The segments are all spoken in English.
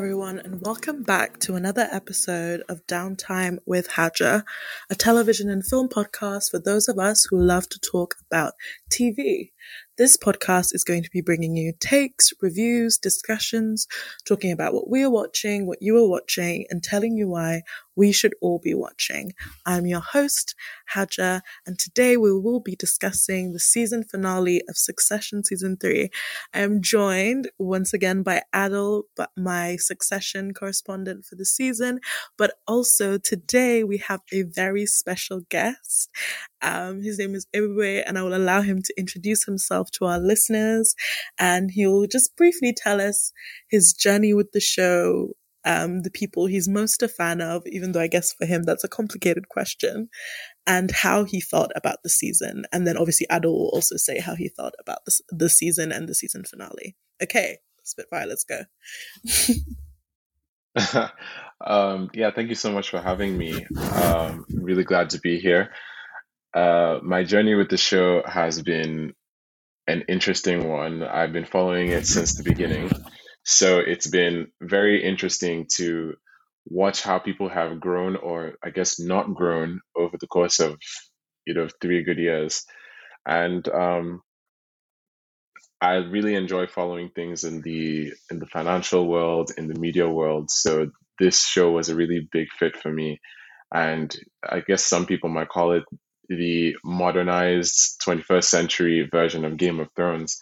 Hello, everyone, and welcome back to another episode of Downtime with Haja, a television and film podcast for those of us who love to talk about TV. This podcast is going to be bringing you takes, reviews, discussions, talking about what we are watching, what you are watching, and telling you why we should all be watching. I'm your host, Haja, and today we will be discussing the season finale of Succession Season 3. I am joined once again by Adil, but my Succession correspondent for the season, but also today we have a very special guest. Um, his name is Ebube, and I will allow him to introduce himself to our listeners, and he'll just briefly tell us his journey with the show, um, the people he's most a fan of, even though I guess for him that's a complicated question, and how he felt about the season. And then obviously Adil will also say how he felt about the, the season and the season finale. Okay, Spitfire, let's go. um, yeah, thank you so much for having me. Um, really glad to be here. Uh, my journey with the show has been an interesting one. I've been following it since the beginning. So it's been very interesting to watch how people have grown or I guess not grown over the course of, you know, three good years. And um, I really enjoy following things in the in the financial world, in the media world. So this show was a really big fit for me. And I guess some people might call it the modernized 21st century version of Game of Thrones.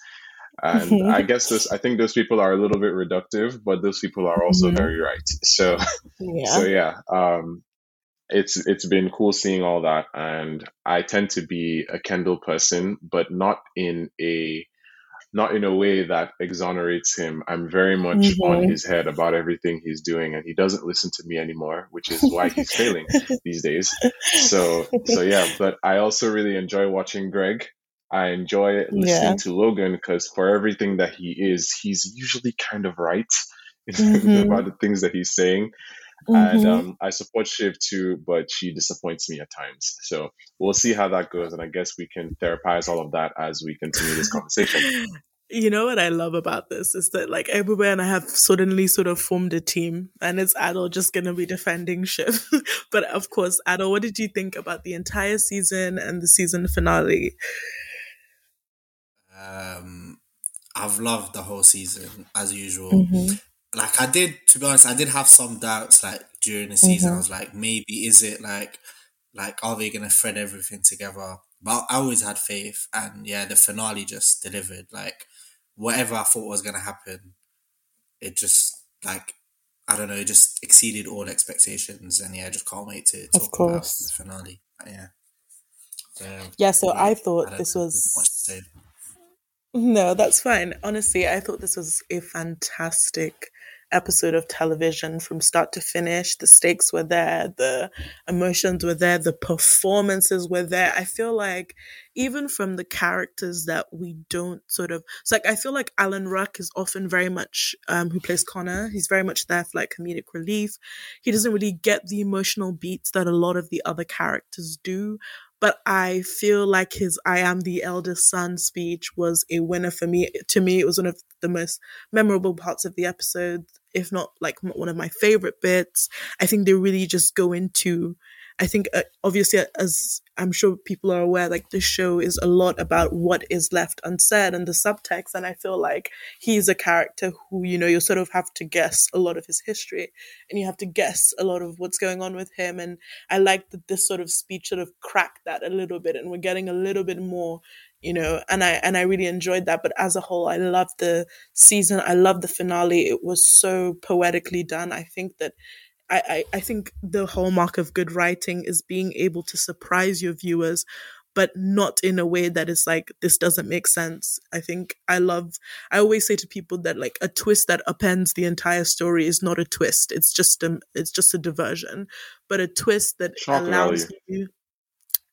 And I guess this, I think those people are a little bit reductive, but those people are also mm-hmm. very right. So, yeah. so yeah, um, it's it's been cool seeing all that, and I tend to be a Kendall person, but not in a not in a way that exonerates him. I'm very much mm-hmm. on his head about everything he's doing, and he doesn't listen to me anymore, which is why he's failing these days. So, so yeah. But I also really enjoy watching Greg. I enjoy listening yeah. to Logan because for everything that he is, he's usually kind of right mm-hmm. about the things that he's saying. Mm-hmm. And um, I support Shiv too, but she disappoints me at times. So we'll see how that goes. And I guess we can therapize all of that as we continue this conversation. You know what I love about this is that like everywhere and I have suddenly sort of formed a team and it's Adil just gonna be defending Shiv. but of course, Adil, what did you think about the entire season and the season finale? Um I've loved the whole season as usual. Mm-hmm like I did to be honest, I did have some doubts like during the season. Mm-hmm. I was like, maybe is it like like are they gonna thread everything together? But I always had faith and yeah, the finale just delivered. Like whatever I thought was gonna happen, it just like I don't know, it just exceeded all expectations and yeah, I just can't wait to talk about the finale. Yeah. yeah, so yeah, I thought I this was no, that's fine. Honestly, I thought this was a fantastic episode of television from start to finish. The stakes were there, the emotions were there, the performances were there. I feel like even from the characters that we don't sort of, it's like I feel like Alan Ruck is often very much, um, who plays Connor, he's very much there for like comedic relief. He doesn't really get the emotional beats that a lot of the other characters do but I feel like his I am the eldest son speech was a winner for me. To me, it was one of the most memorable parts of the episode, if not like one of my favorite bits. I think they really just go into I think uh, obviously as I'm sure people are aware, like the show is a lot about what is left unsaid and the subtext. And I feel like he's a character who, you know, you sort of have to guess a lot of his history and you have to guess a lot of what's going on with him. And I like that this sort of speech sort of cracked that a little bit and we're getting a little bit more you know and i and i really enjoyed that but as a whole i loved the season i loved the finale it was so poetically done i think that I, I, I think the hallmark of good writing is being able to surprise your viewers but not in a way that is like this doesn't make sense. I think i love i always say to people that like a twist that appends the entire story is not a twist. It's just a it's just a diversion. But a twist that Shock allows value. you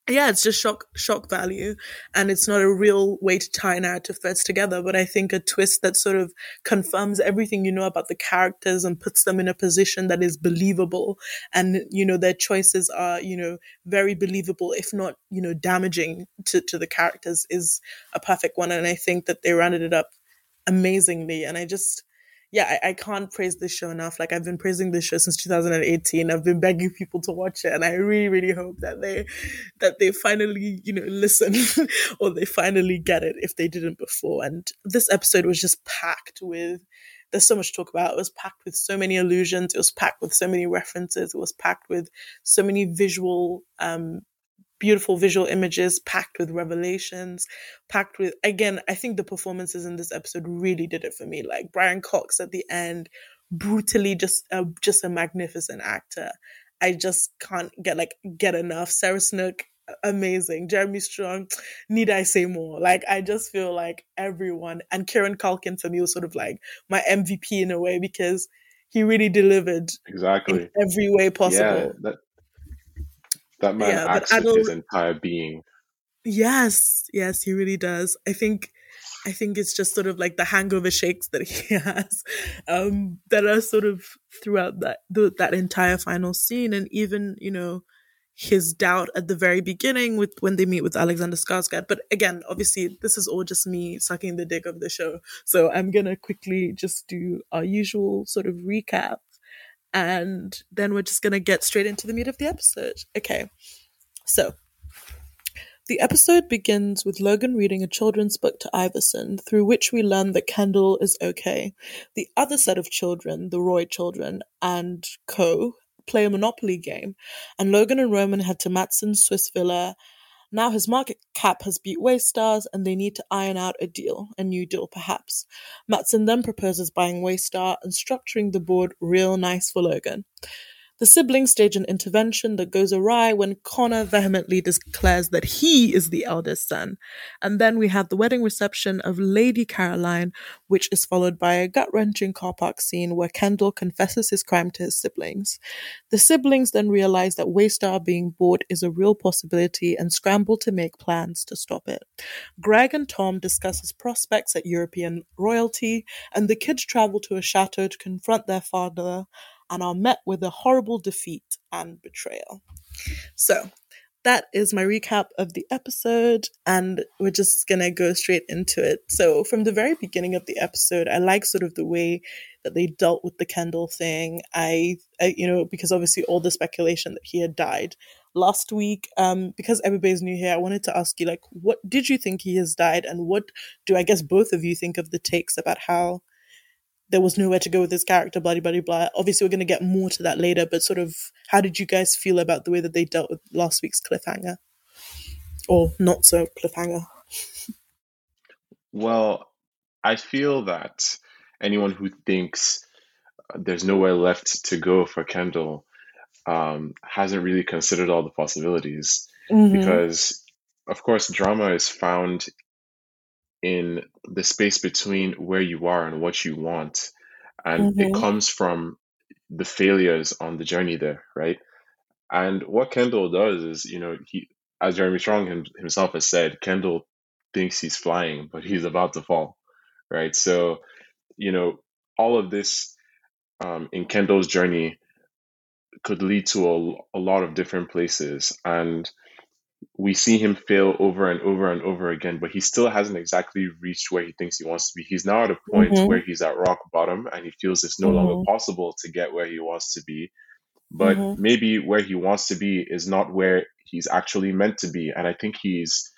yeah, it's just shock shock value, and it's not a real way to tie narrative threads together. But I think a twist that sort of confirms everything you know about the characters and puts them in a position that is believable, and you know their choices are you know very believable, if not you know damaging to to the characters, is a perfect one. And I think that they rounded it up amazingly. And I just yeah, I, I, can't praise this show enough. Like I've been praising this show since 2018. I've been begging people to watch it, and I really, really hope that they that they finally, you know, listen or they finally get it if they didn't before. And this episode was just packed with. There's so much to talk about. It was packed with so many allusions. It was packed with so many references. It was packed with so many visual um, beautiful visual images packed with revelations, packed with, again, I think the performances in this episode really did it for me. Like Brian Cox at the end, brutally just, uh, just a magnificent actor. I just can't get like, get enough. Sarah Snook, amazing. Jeremy Strong, need I say more? Like, I just feel like everyone, and Kieran Culkin for me was sort of like my MVP in a way because he really delivered exactly every way possible. Yeah, that, that man yeah, acts with his entire being. Yes, yes, he really does. I think I think it's just sort of like the hangover shakes that he has um, that are sort of throughout that the, that entire final scene, and even you know his doubt at the very beginning with when they meet with Alexander Skarsgård. But again, obviously, this is all just me sucking the dick of the show, so I'm gonna quickly just do our usual sort of recap and then we're just going to get straight into the meat of the episode. Okay. So, the episode begins with Logan reading a children's book to Iverson, through which we learn that Kendall is okay. The other set of children, the Roy children, and Co., play a Monopoly game, and Logan and Roman head to Matsson's Swiss villa now his market cap has beat Waystar's and they need to iron out a deal, a new deal perhaps. Matsson then proposes buying Waystar and structuring the board real nice for Logan. The siblings stage an intervention that goes awry when Connor vehemently declares that he is the eldest son. And then we have the wedding reception of Lady Caroline, which is followed by a gut wrenching car park scene where Kendall confesses his crime to his siblings. The siblings then realize that Waystar being bought is a real possibility and scramble to make plans to stop it. Greg and Tom discuss his prospects at European royalty, and the kids travel to a chateau to confront their father and are met with a horrible defeat and betrayal. So, that is my recap of the episode, and we're just gonna go straight into it. So, from the very beginning of the episode, I like sort of the way that they dealt with the Kendall thing. I, I you know, because obviously all the speculation that he had died last week. Um, because everybody's new here, I wanted to ask you, like, what did you think he has died, and what do I guess both of you think of the takes about how there was nowhere to go with his character, blah, blah, blah. Obviously, we're going to get more to that later, but sort of how did you guys feel about the way that they dealt with last week's cliffhanger? Or not so cliffhanger? Well, I feel that anyone who thinks there's nowhere left to go for Kendall um, hasn't really considered all the possibilities. Mm-hmm. Because, of course, drama is found in the space between where you are and what you want. And mm-hmm. it comes from the failures on the journey there, right? And what Kendall does is, you know, he, as Jeremy Strong him, himself has said, Kendall thinks he's flying, but he's about to fall, right? So, you know, all of this um, in Kendall's journey could lead to a, a lot of different places. And we see him fail over and over and over again, but he still hasn't exactly reached where he thinks he wants to be. He's now at a point mm-hmm. where he's at rock bottom and he feels it's no mm-hmm. longer possible to get where he wants to be. But mm-hmm. maybe where he wants to be is not where he's actually meant to be. And I think he's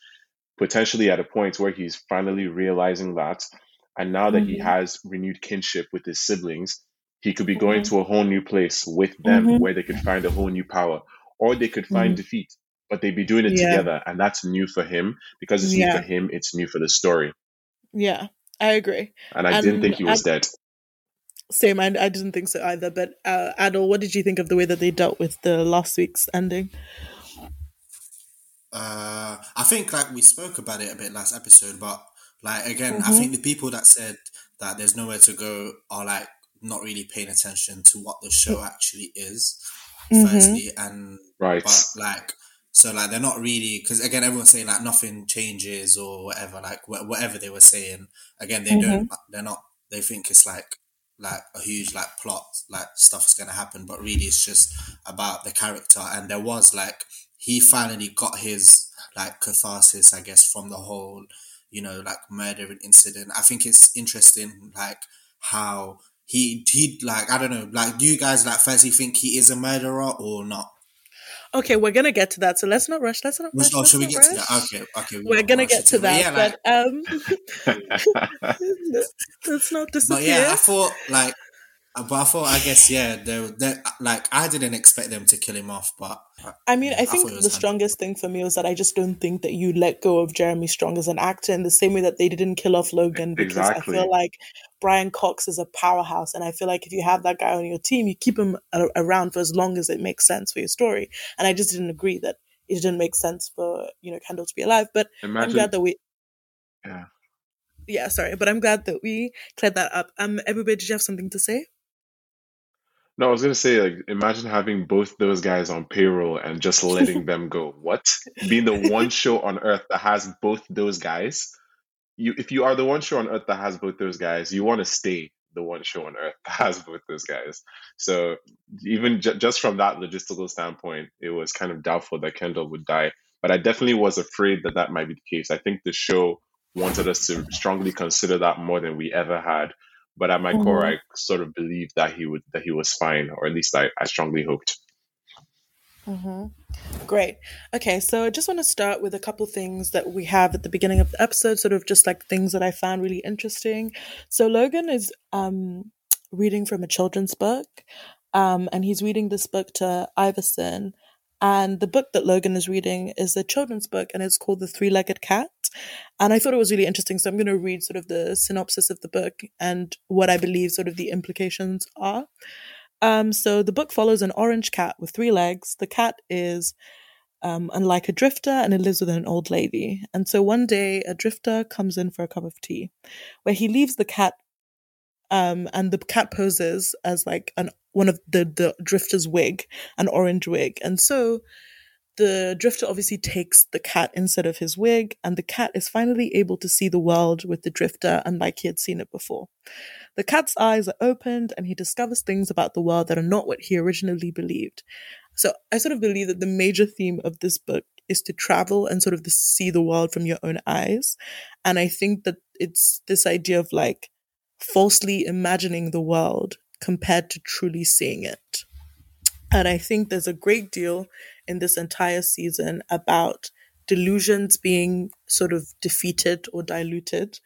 potentially at a point where he's finally realizing that. And now that he mm-hmm. has renewed kinship with his siblings, he could be going mm-hmm. to a whole new place with them mm-hmm. where they could find a whole new power or they could find defeat but they'd be doing it yeah. together, and that's new for him because it's yeah. new for him. It's new for the story. Yeah, I agree. And I and didn't think he was I, dead. Same, I, I didn't think so either. But uh, Adil, what did you think of the way that they dealt with the last week's ending? Uh, I think like we spoke about it a bit last episode, but like again, mm-hmm. I think the people that said that there's nowhere to go are like not really paying attention to what the show actually is. Mm-hmm. Firstly, and right, but like so like they're not really because again everyone's saying like nothing changes or whatever like wh- whatever they were saying again they mm-hmm. don't they're not they think it's like like a huge like plot like stuff's gonna happen but really it's just about the character and there was like he finally got his like catharsis I guess from the whole you know like murder and incident I think it's interesting like how he he like I don't know, like do you guys like firstly think he is a murderer or not? Okay, we're gonna get to that. So let's not rush. Let's not rush. Oh, should we get rush. to that? Okay, okay. We are gonna get to that, yeah, but um, let's not disappear. But yeah, I thought like but I thought, I guess, yeah, they, they like I didn't expect them to kill him off, but I mean, I think I the strongest thing for me was that I just don't think that you let go of Jeremy Strong as an actor in the same way that they didn't kill off Logan because exactly. I feel like Brian Cox is a powerhouse, and I feel like if you have that guy on your team, you keep him around for as long as it makes sense for your story. And I just didn't agree that it didn't make sense for you know Kendall to be alive. But Imagine, I'm glad that we, yeah, yeah, sorry, but I'm glad that we cleared that up. Um, everybody, did you have something to say? No, I was gonna say, like, imagine having both those guys on payroll and just letting them go. What? Being the one show on earth that has both those guys. You, if you are the one show on earth that has both those guys, you want to stay the one show on earth that has both those guys. So even ju- just from that logistical standpoint, it was kind of doubtful that Kendall would die. But I definitely was afraid that that might be the case. I think the show wanted us to strongly consider that more than we ever had but at my mm-hmm. core, I sort of believed that he would that he was fine, or at least I, I strongly hoped. Mm-hmm. Great. Okay, so I just want to start with a couple things that we have at the beginning of the episode, sort of just like things that I found really interesting. So Logan is um, reading from a children's book, um, and he's reading this book to Iverson. And the book that Logan is reading is a children's book, and it's called The Three Legged Cat. And I thought it was really interesting. So I'm going to read sort of the synopsis of the book and what I believe sort of the implications are. Um, so the book follows an orange cat with three legs. The cat is um, unlike a drifter and it lives with an old lady. And so one day a drifter comes in for a cup of tea where he leaves the cat um, and the cat poses as like an one of the the drifter's wig, an orange wig. And so the drifter obviously takes the cat instead of his wig, and the cat is finally able to see the world with the drifter unlike he had seen it before. The cat's eyes are opened, and he discovers things about the world that are not what he originally believed. So I sort of believe that the major theme of this book is to travel and sort of see the world from your own eyes. And I think that it's this idea of like falsely imagining the world compared to truly seeing it. And I think there's a great deal in this entire season about delusions being sort of defeated or diluted,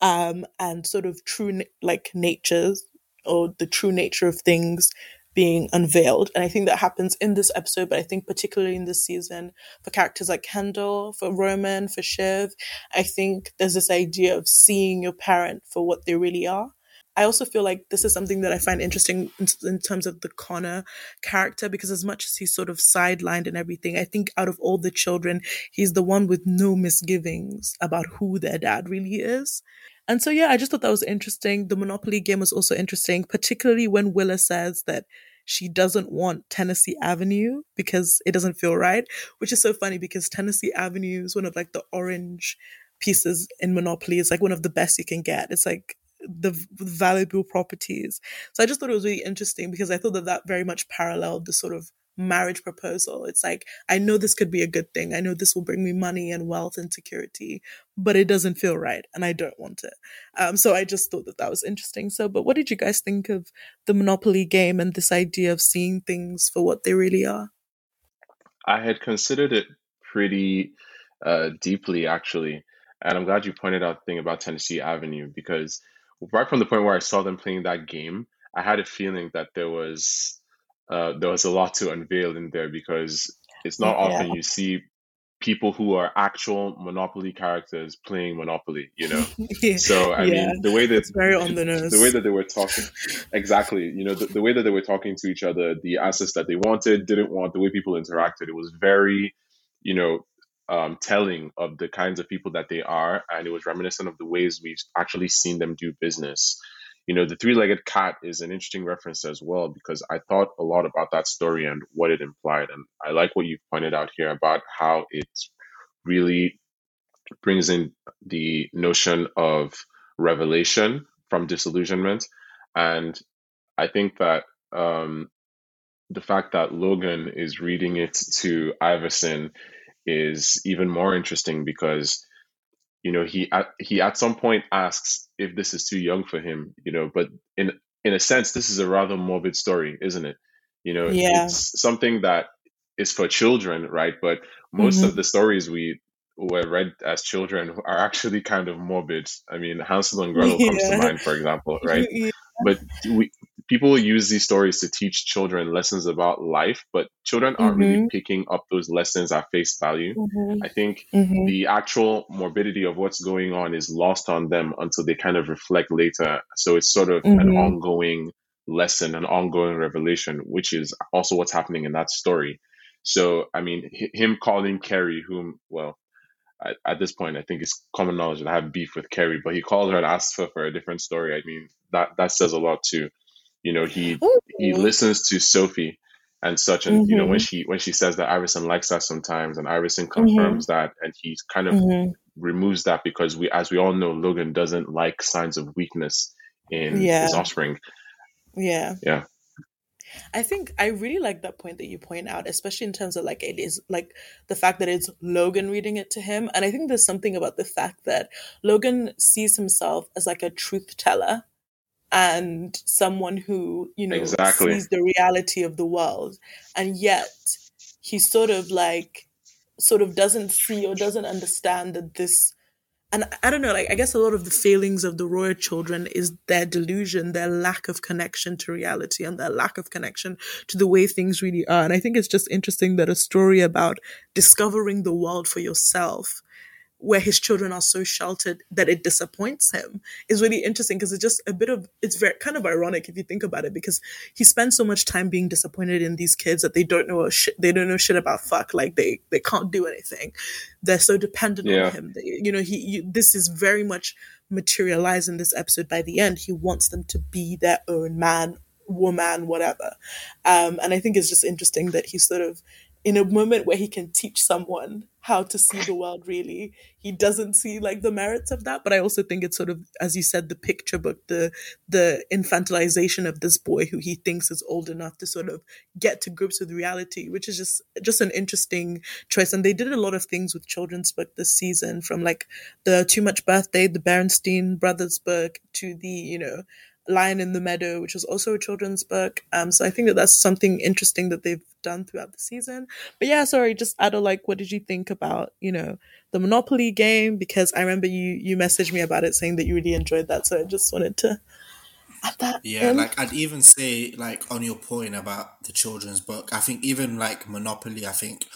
um, and sort of true like natures or the true nature of things being unveiled. And I think that happens in this episode, but I think particularly in this season for characters like Kendall, for Roman, for Shiv, I think there's this idea of seeing your parent for what they really are I also feel like this is something that I find interesting in, in, terms of the Connor character because as much as he's sort of sidelined and everything, I think out of all the children, he's the one with no misgivings about who their dad really is. And so, yeah, I just thought that was interesting. The Monopoly game was also interesting, particularly when Willa says that she doesn't want Tennessee Avenue because it doesn't feel right, which is so funny because Tennessee Avenue is one of like the orange pieces in Monopoly. It's like one of the best you can get. It's like the valuable properties. So I just thought it was really interesting because I thought that that very much paralleled the sort of marriage proposal. It's like, I know this could be a good thing. I know this will bring me money and wealth and security, but it doesn't feel right and I don't want it. Um, so I just thought that that was interesting. So, but what did you guys think of the Monopoly game and this idea of seeing things for what they really are? I had considered it pretty uh, deeply, actually. And I'm glad you pointed out the thing about Tennessee Avenue because right from the point where I saw them playing that game, I had a feeling that there was uh, there was a lot to unveil in there because it's not yeah. often you see people who are actual Monopoly characters playing Monopoly. You know, so I yeah. mean the way that it's very on the nose, the way that they were talking, exactly. You know, the, the way that they were talking to each other, the assets that they wanted, didn't want, the way people interacted, it was very, you know, um, telling of the kinds of people that they are, and it was reminiscent of the ways we've actually seen them do business. You know, the three legged cat is an interesting reference as well because I thought a lot about that story and what it implied. And I like what you pointed out here about how it really brings in the notion of revelation from disillusionment. And I think that um, the fact that Logan is reading it to Iverson is even more interesting because you know he at, he at some point asks if this is too young for him you know but in in a sense, this is a rather morbid story, isn't it? You know, yeah. it's something that is for children, right? But most mm-hmm. of the stories we were read as children are actually kind of morbid. I mean, Hansel and Gretel yeah. comes to mind, for example, right? Yeah. But we, people use these stories to teach children lessons about life, but children aren't mm-hmm. really picking up those lessons at face value. Mm-hmm. I think mm-hmm. the actual morbidity of what's going on is lost on them until they kind of reflect later. So it's sort of an mm-hmm. ongoing lesson, an ongoing revelation, which is also what's happening in that story. So, I mean, him calling Kerry, whom, well, at, at, this point, I think it's common knowledge that I have beef with Kerry, but he called her and asked her for a different story. I mean, that that says a lot too. You know, he Ooh. he listens to Sophie and such, and mm-hmm. you know when mm-hmm. she when she says that Iverson likes that sometimes, and Iverson confirms mm-hmm. that, and he kind of mm-hmm. removes that because we, as we all know, Logan doesn't like signs of weakness in yeah. his offspring. Yeah. Yeah. I think I really like that point that you point out, especially in terms of like it is like the fact that it's Logan reading it to him. And I think there's something about the fact that Logan sees himself as like a truth teller and someone who, you know, exactly. sees the reality of the world. And yet he sort of like sort of doesn't see or doesn't understand that this and I don't know, like I guess a lot of the failings of the royal children is their delusion, their lack of connection to reality and their lack of connection to the way things really are. And I think it's just interesting that a story about discovering the world for yourself where his children are so sheltered that it disappoints him is really interesting because it's just a bit of it's very kind of ironic if you think about it because he spends so much time being disappointed in these kids that they don't know shit they don't know shit about fuck like they they can't do anything. They're so dependent yeah. on him they, you know he you, this is very much materialized in this episode by the end. He wants them to be their own man woman whatever. Um, and i think it's just interesting that he sort of in a moment where he can teach someone how to see the world really. He doesn't see like the merits of that but i also think it's sort of as you said the picture book the the infantilization of this boy who he thinks is old enough to sort of get to grips with reality which is just just an interesting choice. And they did a lot of things with children's book this season from like the too much birthday the Berenstein brothers book to the you know Lion in the Meadow, which was also a children's book. Um, so I think that that's something interesting that they've done throughout the season. But yeah, sorry, just Ada, like, what did you think about, you know, the Monopoly game? Because I remember you you messaged me about it saying that you really enjoyed that. So I just wanted to add that. Yeah, in. like I'd even say like on your point about the children's book, I think even like Monopoly, I think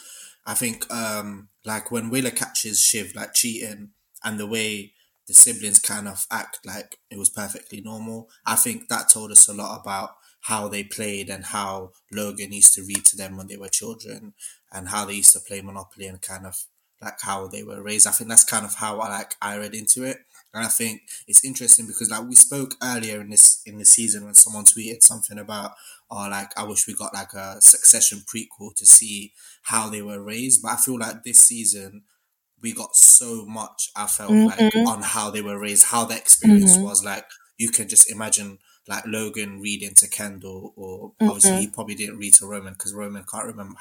I think um like when Willa catches Shiv like cheating and the way the siblings kind of act like it was perfectly normal. I think that told us a lot about how they played and how Logan used to read to them when they were children and how they used to play Monopoly and kind of like how they were raised. I think that's kind of how I like I read into it. And I think it's interesting because like we spoke earlier in this in the season when someone tweeted something about oh like I wish we got like a succession prequel to see how they were raised. But I feel like this season we got so much I felt mm-hmm. like on how they were raised, how the experience mm-hmm. was. Like you can just imagine like Logan reading to Kendall, or mm-hmm. obviously he probably didn't read to Roman because Roman can't remember,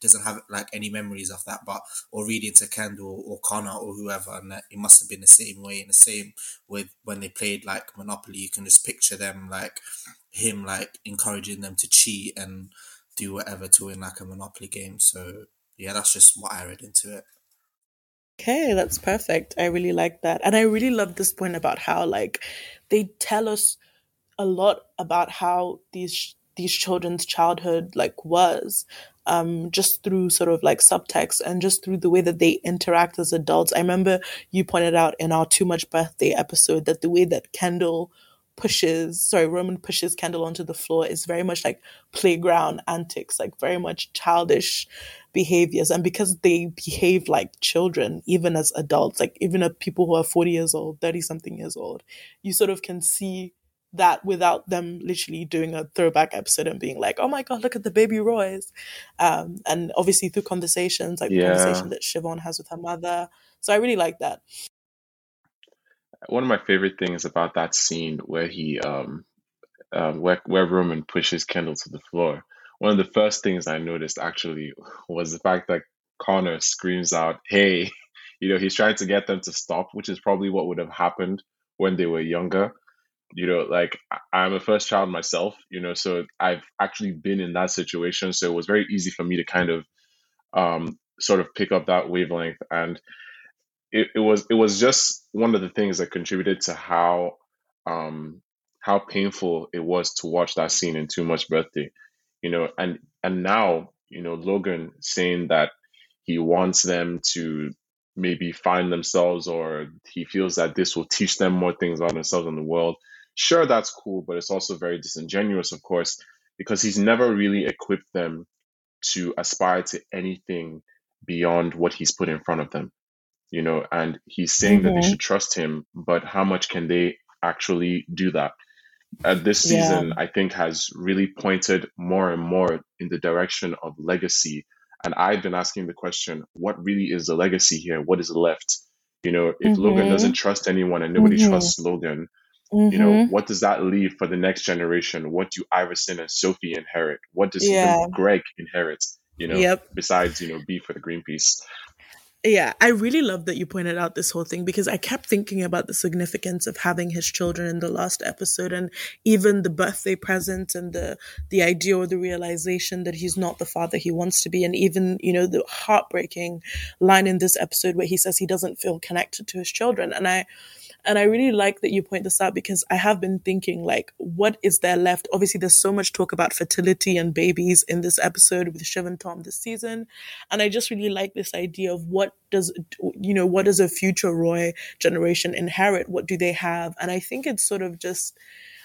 doesn't have like any memories of that. But or reading to Kendall or Connor or whoever, and it must have been the same way. And the same with when they played like Monopoly, you can just picture them like him like encouraging them to cheat and do whatever to win like a Monopoly game. So yeah, that's just what I read into it. Okay, that's perfect. I really like that. And I really love this point about how like they tell us a lot about how these these children's childhood like was um just through sort of like subtext and just through the way that they interact as adults. I remember you pointed out in our too much birthday episode that the way that Kendall pushes sorry roman pushes kendall onto the floor is very much like playground antics like very much childish behaviors and because they behave like children even as adults like even at people who are 40 years old 30 something years old you sort of can see that without them literally doing a throwback episode and being like, "Oh my god, look at the baby Roy's," um, and obviously through conversations like yeah. the conversation that Siobhan has with her mother. So I really like that one of my favorite things about that scene where he um, um where where Roman pushes Kendall to the floor. One of the first things I noticed actually was the fact that Connor screams out, "Hey!" You know, he's trying to get them to stop, which is probably what would have happened when they were younger. You know, like I'm a first child myself, you know, so I've actually been in that situation. So it was very easy for me to kind of um, sort of pick up that wavelength. And it, it was it was just one of the things that contributed to how um, how painful it was to watch that scene in Too Much Birthday. You know, and and now, you know, Logan saying that he wants them to maybe find themselves or he feels that this will teach them more things about themselves and the world. Sure, that's cool, but it's also very disingenuous, of course, because he's never really equipped them to aspire to anything beyond what he's put in front of them. You know, and he's saying mm-hmm. that they mm-hmm. should trust him, but how much can they actually do that? Uh, this season, yeah. I think, has really pointed more and more in the direction of legacy and I've been asking the question, what really is the legacy here? What is left? You know, if mm-hmm. Logan doesn't trust anyone and nobody mm-hmm. trusts Logan, mm-hmm. you know, mm-hmm. what does that leave for the next generation? What do Iverson and Sophie inherit? What does yeah. Greg inherit? You know, yep. besides, you know, be for the Greenpeace. Yeah, I really love that you pointed out this whole thing because I kept thinking about the significance of having his children in the last episode and even the birthday present and the the idea or the realization that he's not the father he wants to be and even, you know, the heartbreaking line in this episode where he says he doesn't feel connected to his children. And I and I really like that you point this out because I have been thinking, like, what is there left? Obviously, there's so much talk about fertility and babies in this episode with Shiv and Tom this season. And I just really like this idea of what does, you know, what does a future Roy generation inherit? What do they have? And I think it's sort of just,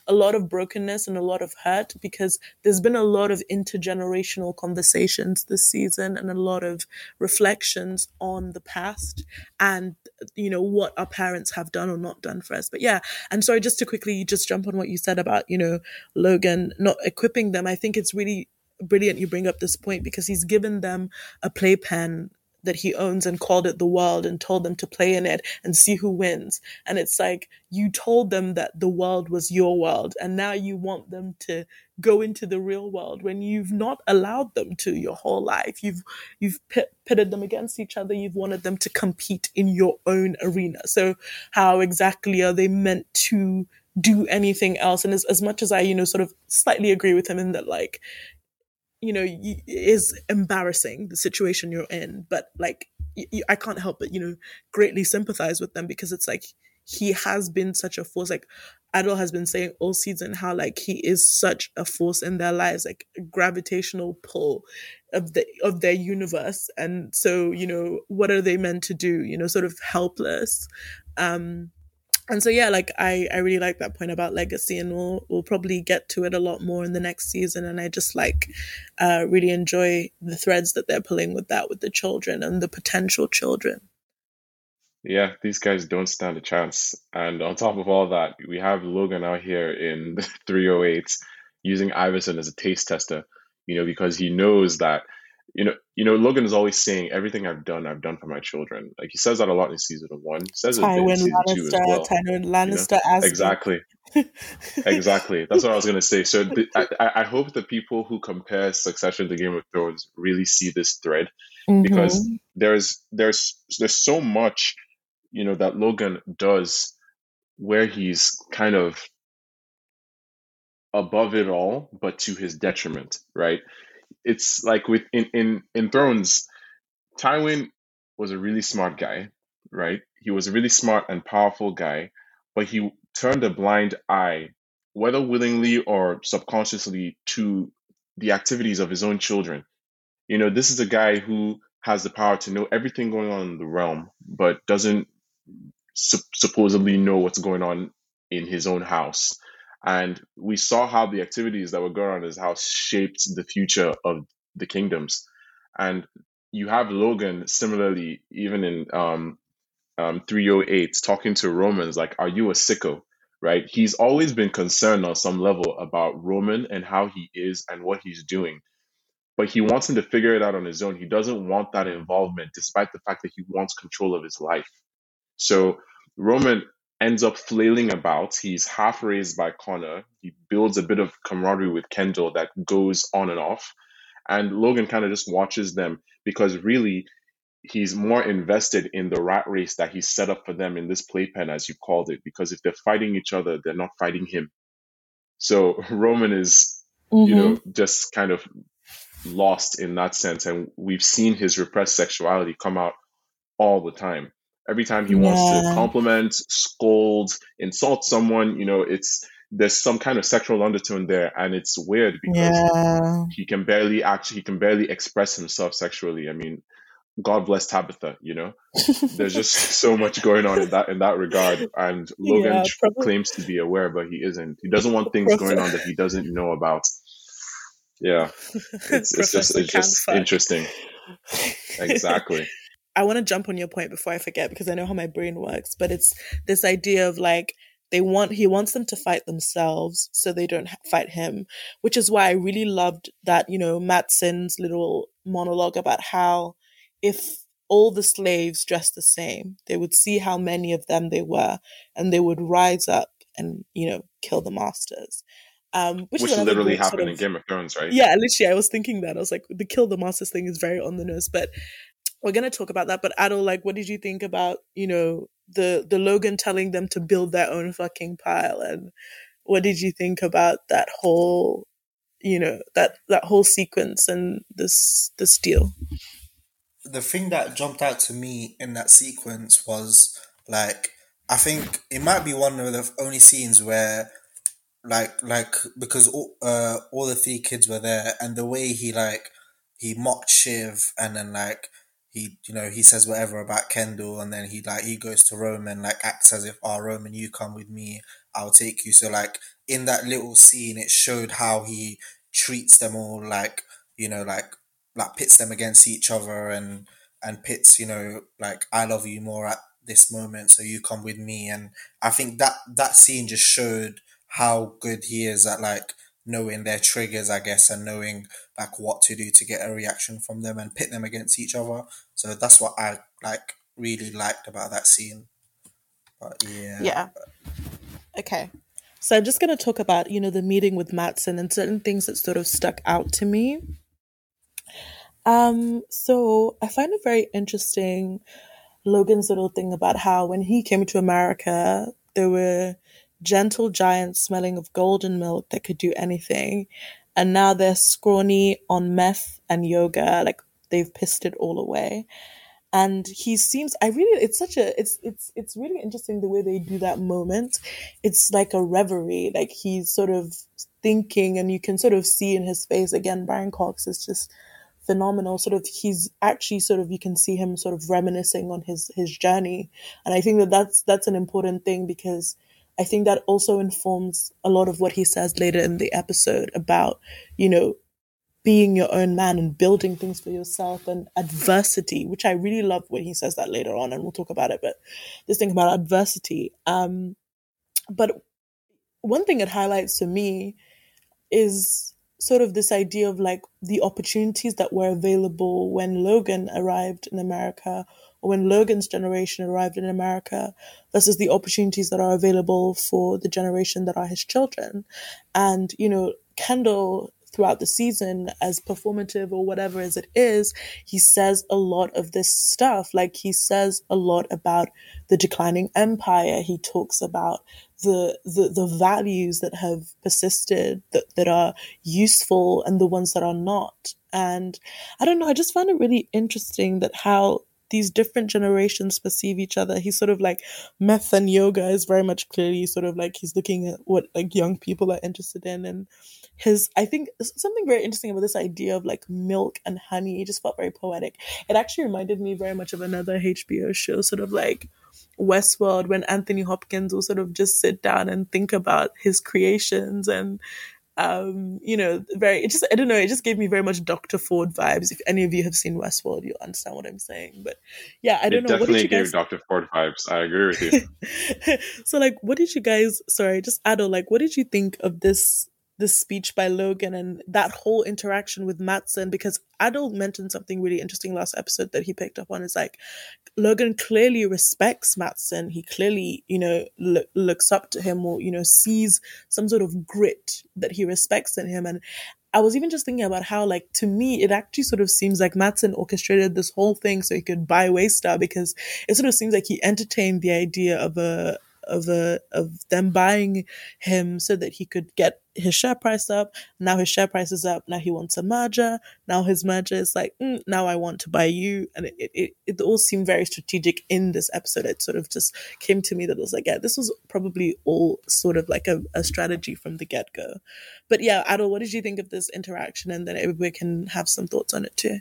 a lot of brokenness and a lot of hurt because there's been a lot of intergenerational conversations this season and a lot of reflections on the past and you know what our parents have done or not done for us. But yeah and sorry just to quickly just jump on what you said about you know logan not equipping them i think it's really brilliant you bring up this point because he's given them a playpen that he owns and called it the world and told them to play in it and see who wins. And it's like you told them that the world was your world and now you want them to go into the real world when you've not allowed them to your whole life. You've you've pit, pitted them against each other. You've wanted them to compete in your own arena. So how exactly are they meant to do anything else? And as, as much as I, you know, sort of slightly agree with him in that like you know, is embarrassing the situation you're in, but like, I can't help but, you know, greatly sympathize with them because it's like, he has been such a force. Like Adil has been saying all season how like he is such a force in their lives, like gravitational pull of the of their universe. And so, you know, what are they meant to do? You know, sort of helpless. Um and so yeah like i i really like that point about legacy and we'll we'll probably get to it a lot more in the next season and i just like uh really enjoy the threads that they're pulling with that with the children and the potential children. Yeah these guys don't stand a chance. And on top of all that we have logan out here in 308 using iverson as a taste tester you know because he knows that you know, you know, Logan is always saying everything I've done, I've done for my children. Like he says that a lot in season one. He says Tywin it in season Lannister, two as well. Tywin Lannister, you know? exactly, exactly. That's what I was gonna say. So I, I hope the people who compare Succession to Game of Thrones really see this thread mm-hmm. because there's there's there's so much, you know, that Logan does where he's kind of above it all, but to his detriment, right? It's like with in in in Thrones, Tywin was a really smart guy, right? He was a really smart and powerful guy, but he turned a blind eye, whether willingly or subconsciously, to the activities of his own children. You know, this is a guy who has the power to know everything going on in the realm, but doesn't su- supposedly know what's going on in his own house. And we saw how the activities that were going on his house shaped the future of the kingdoms. And you have Logan similarly, even in um, um, 308, talking to Romans like, Are you a sicko? Right? He's always been concerned on some level about Roman and how he is and what he's doing. But he wants him to figure it out on his own. He doesn't want that involvement, despite the fact that he wants control of his life. So Roman ends up flailing about. He's half raised by Connor. He builds a bit of camaraderie with Kendall that goes on and off. And Logan kind of just watches them because really he's more invested in the rat race that he set up for them in this playpen, as you called it, because if they're fighting each other, they're not fighting him. So Roman is, mm-hmm. you know, just kind of lost in that sense. And we've seen his repressed sexuality come out all the time. Every time he yeah. wants to compliment, scold, insult someone, you know, it's there's some kind of sexual undertone there, and it's weird because yeah. he can barely actually he can barely express himself sexually. I mean, God bless Tabitha, you know. There's just so much going on in that in that regard. And Logan yeah, claims to be aware, but he isn't. He doesn't want things going on that he doesn't know about. Yeah. It's, it's just it's just interesting. Exactly. I want to jump on your point before I forget because I know how my brain works, but it's this idea of like they want he wants them to fight themselves so they don't fight him, which is why I really loved that, you know, Matsson's little monologue about how if all the slaves dressed the same, they would see how many of them they were and they would rise up and, you know, kill the masters. Um, which, which literally happened sort of, in Game of Thrones, right? Yeah, literally, I was thinking that. I was like, the kill the masters thing is very on the nose, but we're gonna talk about that. But Adil, like, what did you think about you know the the Logan telling them to build their own fucking pile, and what did you think about that whole you know that that whole sequence and this this deal? the thing that jumped out to me in that sequence was like I think it might be one of the only scenes where like like because all, uh, all the three kids were there and the way he like he mocked Shiv and then like he you know he says whatever about Kendall and then he like he goes to Roman like acts as if oh Roman you come with me I'll take you. So like in that little scene it showed how he treats them all like you know like like pits them against each other and and pits you know like I love you more at this moment so you come with me. And I think that that scene just showed how good he is at like knowing their triggers I guess and knowing like what to do to get a reaction from them and pit them against each other. So that's what I like really liked about that scene. But yeah. Yeah. Okay. So I'm just going to talk about, you know, the meeting with Matsson and certain things that sort of stuck out to me. Um, so I find it very interesting Logan's little thing about how when he came to America, there were gentle giants smelling of golden milk that could do anything. And now they're scrawny on meth and yoga, like they've pissed it all away. And he seems I really it's such a it's it's it's really interesting the way they do that moment. It's like a reverie. Like he's sort of thinking and you can sort of see in his face again, Brian Cox is just phenomenal sort of he's actually sort of you can see him sort of reminiscing on his his journey and i think that that's that's an important thing because i think that also informs a lot of what he says later in the episode about you know being your own man and building things for yourself and adversity which i really love when he says that later on and we'll talk about it but this thing about adversity. Um but one thing it highlights to me is sort of this idea of like the opportunities that were available when Logan arrived in America when Logan's generation arrived in America versus the opportunities that are available for the generation that are his children. And, you know, Kendall throughout the season as performative or whatever as it is, he says a lot of this stuff. Like he says a lot about the declining empire. He talks about the, the, the values that have persisted that, that are useful and the ones that are not. And I don't know, I just found it really interesting that how these different generations perceive each other. He's sort of like meth and yoga is very much clearly sort of like he's looking at what like young people are interested in and his I think something very interesting about this idea of like milk and honey It just felt very poetic. It actually reminded me very much of another HBO show, sort of like Westworld, when Anthony Hopkins will sort of just sit down and think about his creations and um, you know, very, it just, I don't know, it just gave me very much Dr. Ford vibes. If any of you have seen Westworld, you'll understand what I'm saying. But yeah, I don't it know. definitely gave guys... Dr. Ford vibes. I agree with you. so, like, what did you guys, sorry, just Adil, like, what did you think of this this speech by Logan and that whole interaction with Matsson because Adil mentioned something really interesting last episode that he picked up on is like Logan clearly respects Matsson. He clearly, you know, lo- looks up to him or, you know, sees some sort of grit that he respects in him. And I was even just thinking about how, like, to me, it actually sort of seems like Matsson orchestrated this whole thing so he could buy Waystar because it sort of seems like he entertained the idea of a of a of them buying him so that he could get his share price up. Now his share price is up. Now he wants a merger. Now his merger is like, mm, now I want to buy you. And it, it, it all seemed very strategic in this episode. It sort of just came to me that it was like, yeah, this was probably all sort of like a, a strategy from the get go. But yeah, Adil, what did you think of this interaction? And then everybody can have some thoughts on it too.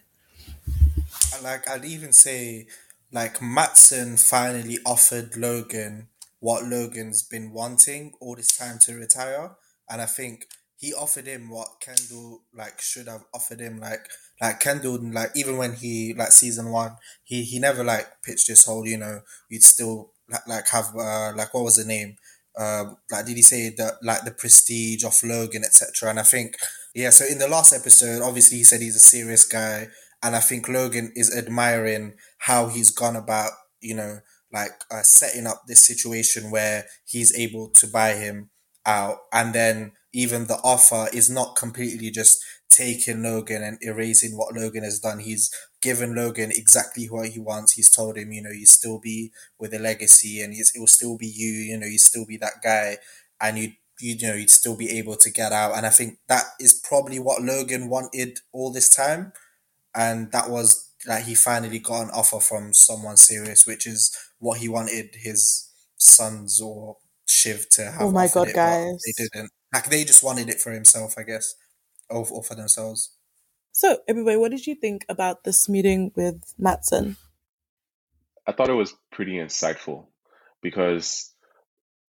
Like, I'd even say, like, Matsson finally offered Logan what Logan's been wanting all this time to retire, and I think he offered him what Kendall like should have offered him. Like like Kendall, like even when he like season one, he he never like pitched this whole you know you'd still like, like have uh, like what was the name. Uh, like did he say that like the prestige of Logan etc and I think yeah so in the last episode obviously he said he's a serious guy and I think Logan is admiring how he's gone about you know like uh, setting up this situation where he's able to buy him out and then even the offer is not completely just taking Logan and erasing what Logan has done. He's given Logan exactly what he wants. He's told him, you know, you still be with a legacy and it will still be you, you know, you still be that guy and you you know, you'd still be able to get out. And I think that is probably what Logan wanted all this time. And that was like he finally got an offer from someone serious, which is what he wanted his sons or Shiv to have. Oh my god, it, guys! They didn't. Like they just wanted it for himself, I guess, or, or for themselves. So, everybody, what did you think about this meeting with Matsson? I thought it was pretty insightful because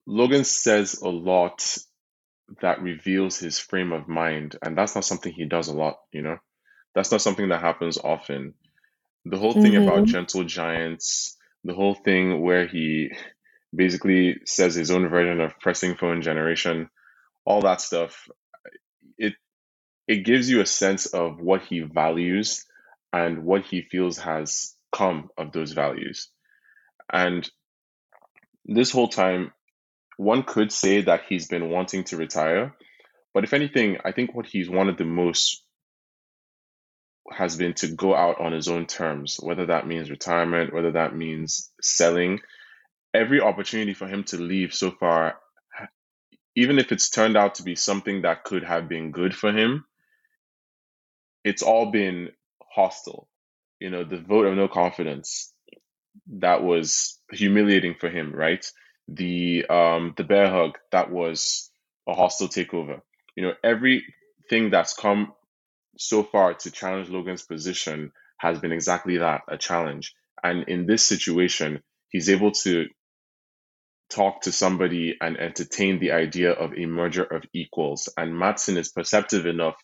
Logan says a lot that reveals his frame of mind, and that's not something he does a lot. You know, that's not something that happens often. The whole thing mm-hmm. about gentle giants the whole thing where he basically says his own version of pressing phone generation, all that stuff, it it gives you a sense of what he values and what he feels has come of those values. And this whole time, one could say that he's been wanting to retire. But if anything, I think what he's wanted the most has been to go out on his own terms, whether that means retirement, whether that means selling. Every opportunity for him to leave so far, even if it's turned out to be something that could have been good for him, it's all been hostile. You know, the vote of no confidence that was humiliating for him, right? The um the bear hug that was a hostile takeover. You know, everything that's come so far to challenge Logan's position has been exactly that a challenge. And in this situation, he's able to talk to somebody and entertain the idea of a merger of equals. And Matsson is perceptive enough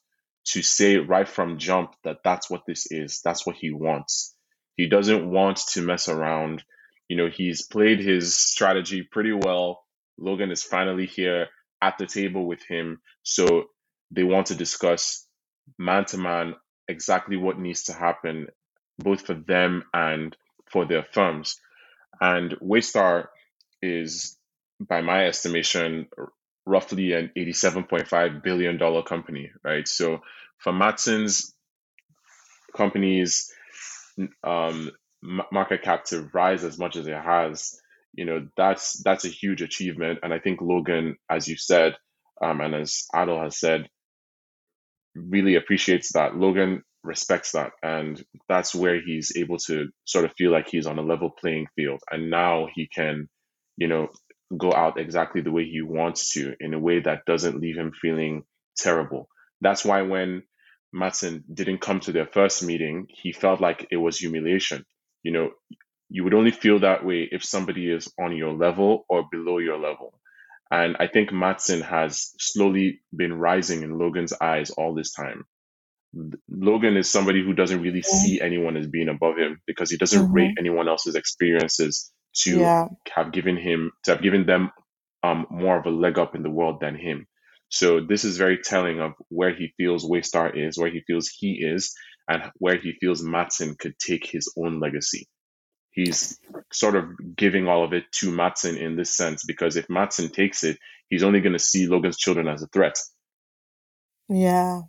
to say right from jump that that's what this is, that's what he wants. He doesn't want to mess around. You know, he's played his strategy pretty well. Logan is finally here at the table with him. So they want to discuss man to man exactly what needs to happen, both for them and for their firms. And Waystar is, by my estimation, roughly an $87.5 billion company, right? So for Matsson's companies um, market cap to rise as much as it has, you know, that's that's a huge achievement. And I think Logan, as you said, um, and as Adil has said, really appreciates that. Logan respects that. And that's where he's able to sort of feel like he's on a level playing field. And now he can, you know, go out exactly the way he wants to in a way that doesn't leave him feeling terrible. That's why when Matsson didn't come to their first meeting, he felt like it was humiliation. You know, you would only feel that way if somebody is on your level or below your level. And I think Matsson has slowly been rising in Logan's eyes all this time. Logan is somebody who doesn't really see anyone as being above him because he doesn't mm-hmm. rate anyone else's experiences to yeah. have given him to have given them um, more of a leg up in the world than him. So this is very telling of where he feels Waystar is, where he feels he is, and where he feels Matsson could take his own legacy. He's sort of giving all of it to Matsson in this sense because if Matsson takes it, he's only going to see Logan's children as a threat. Yeah.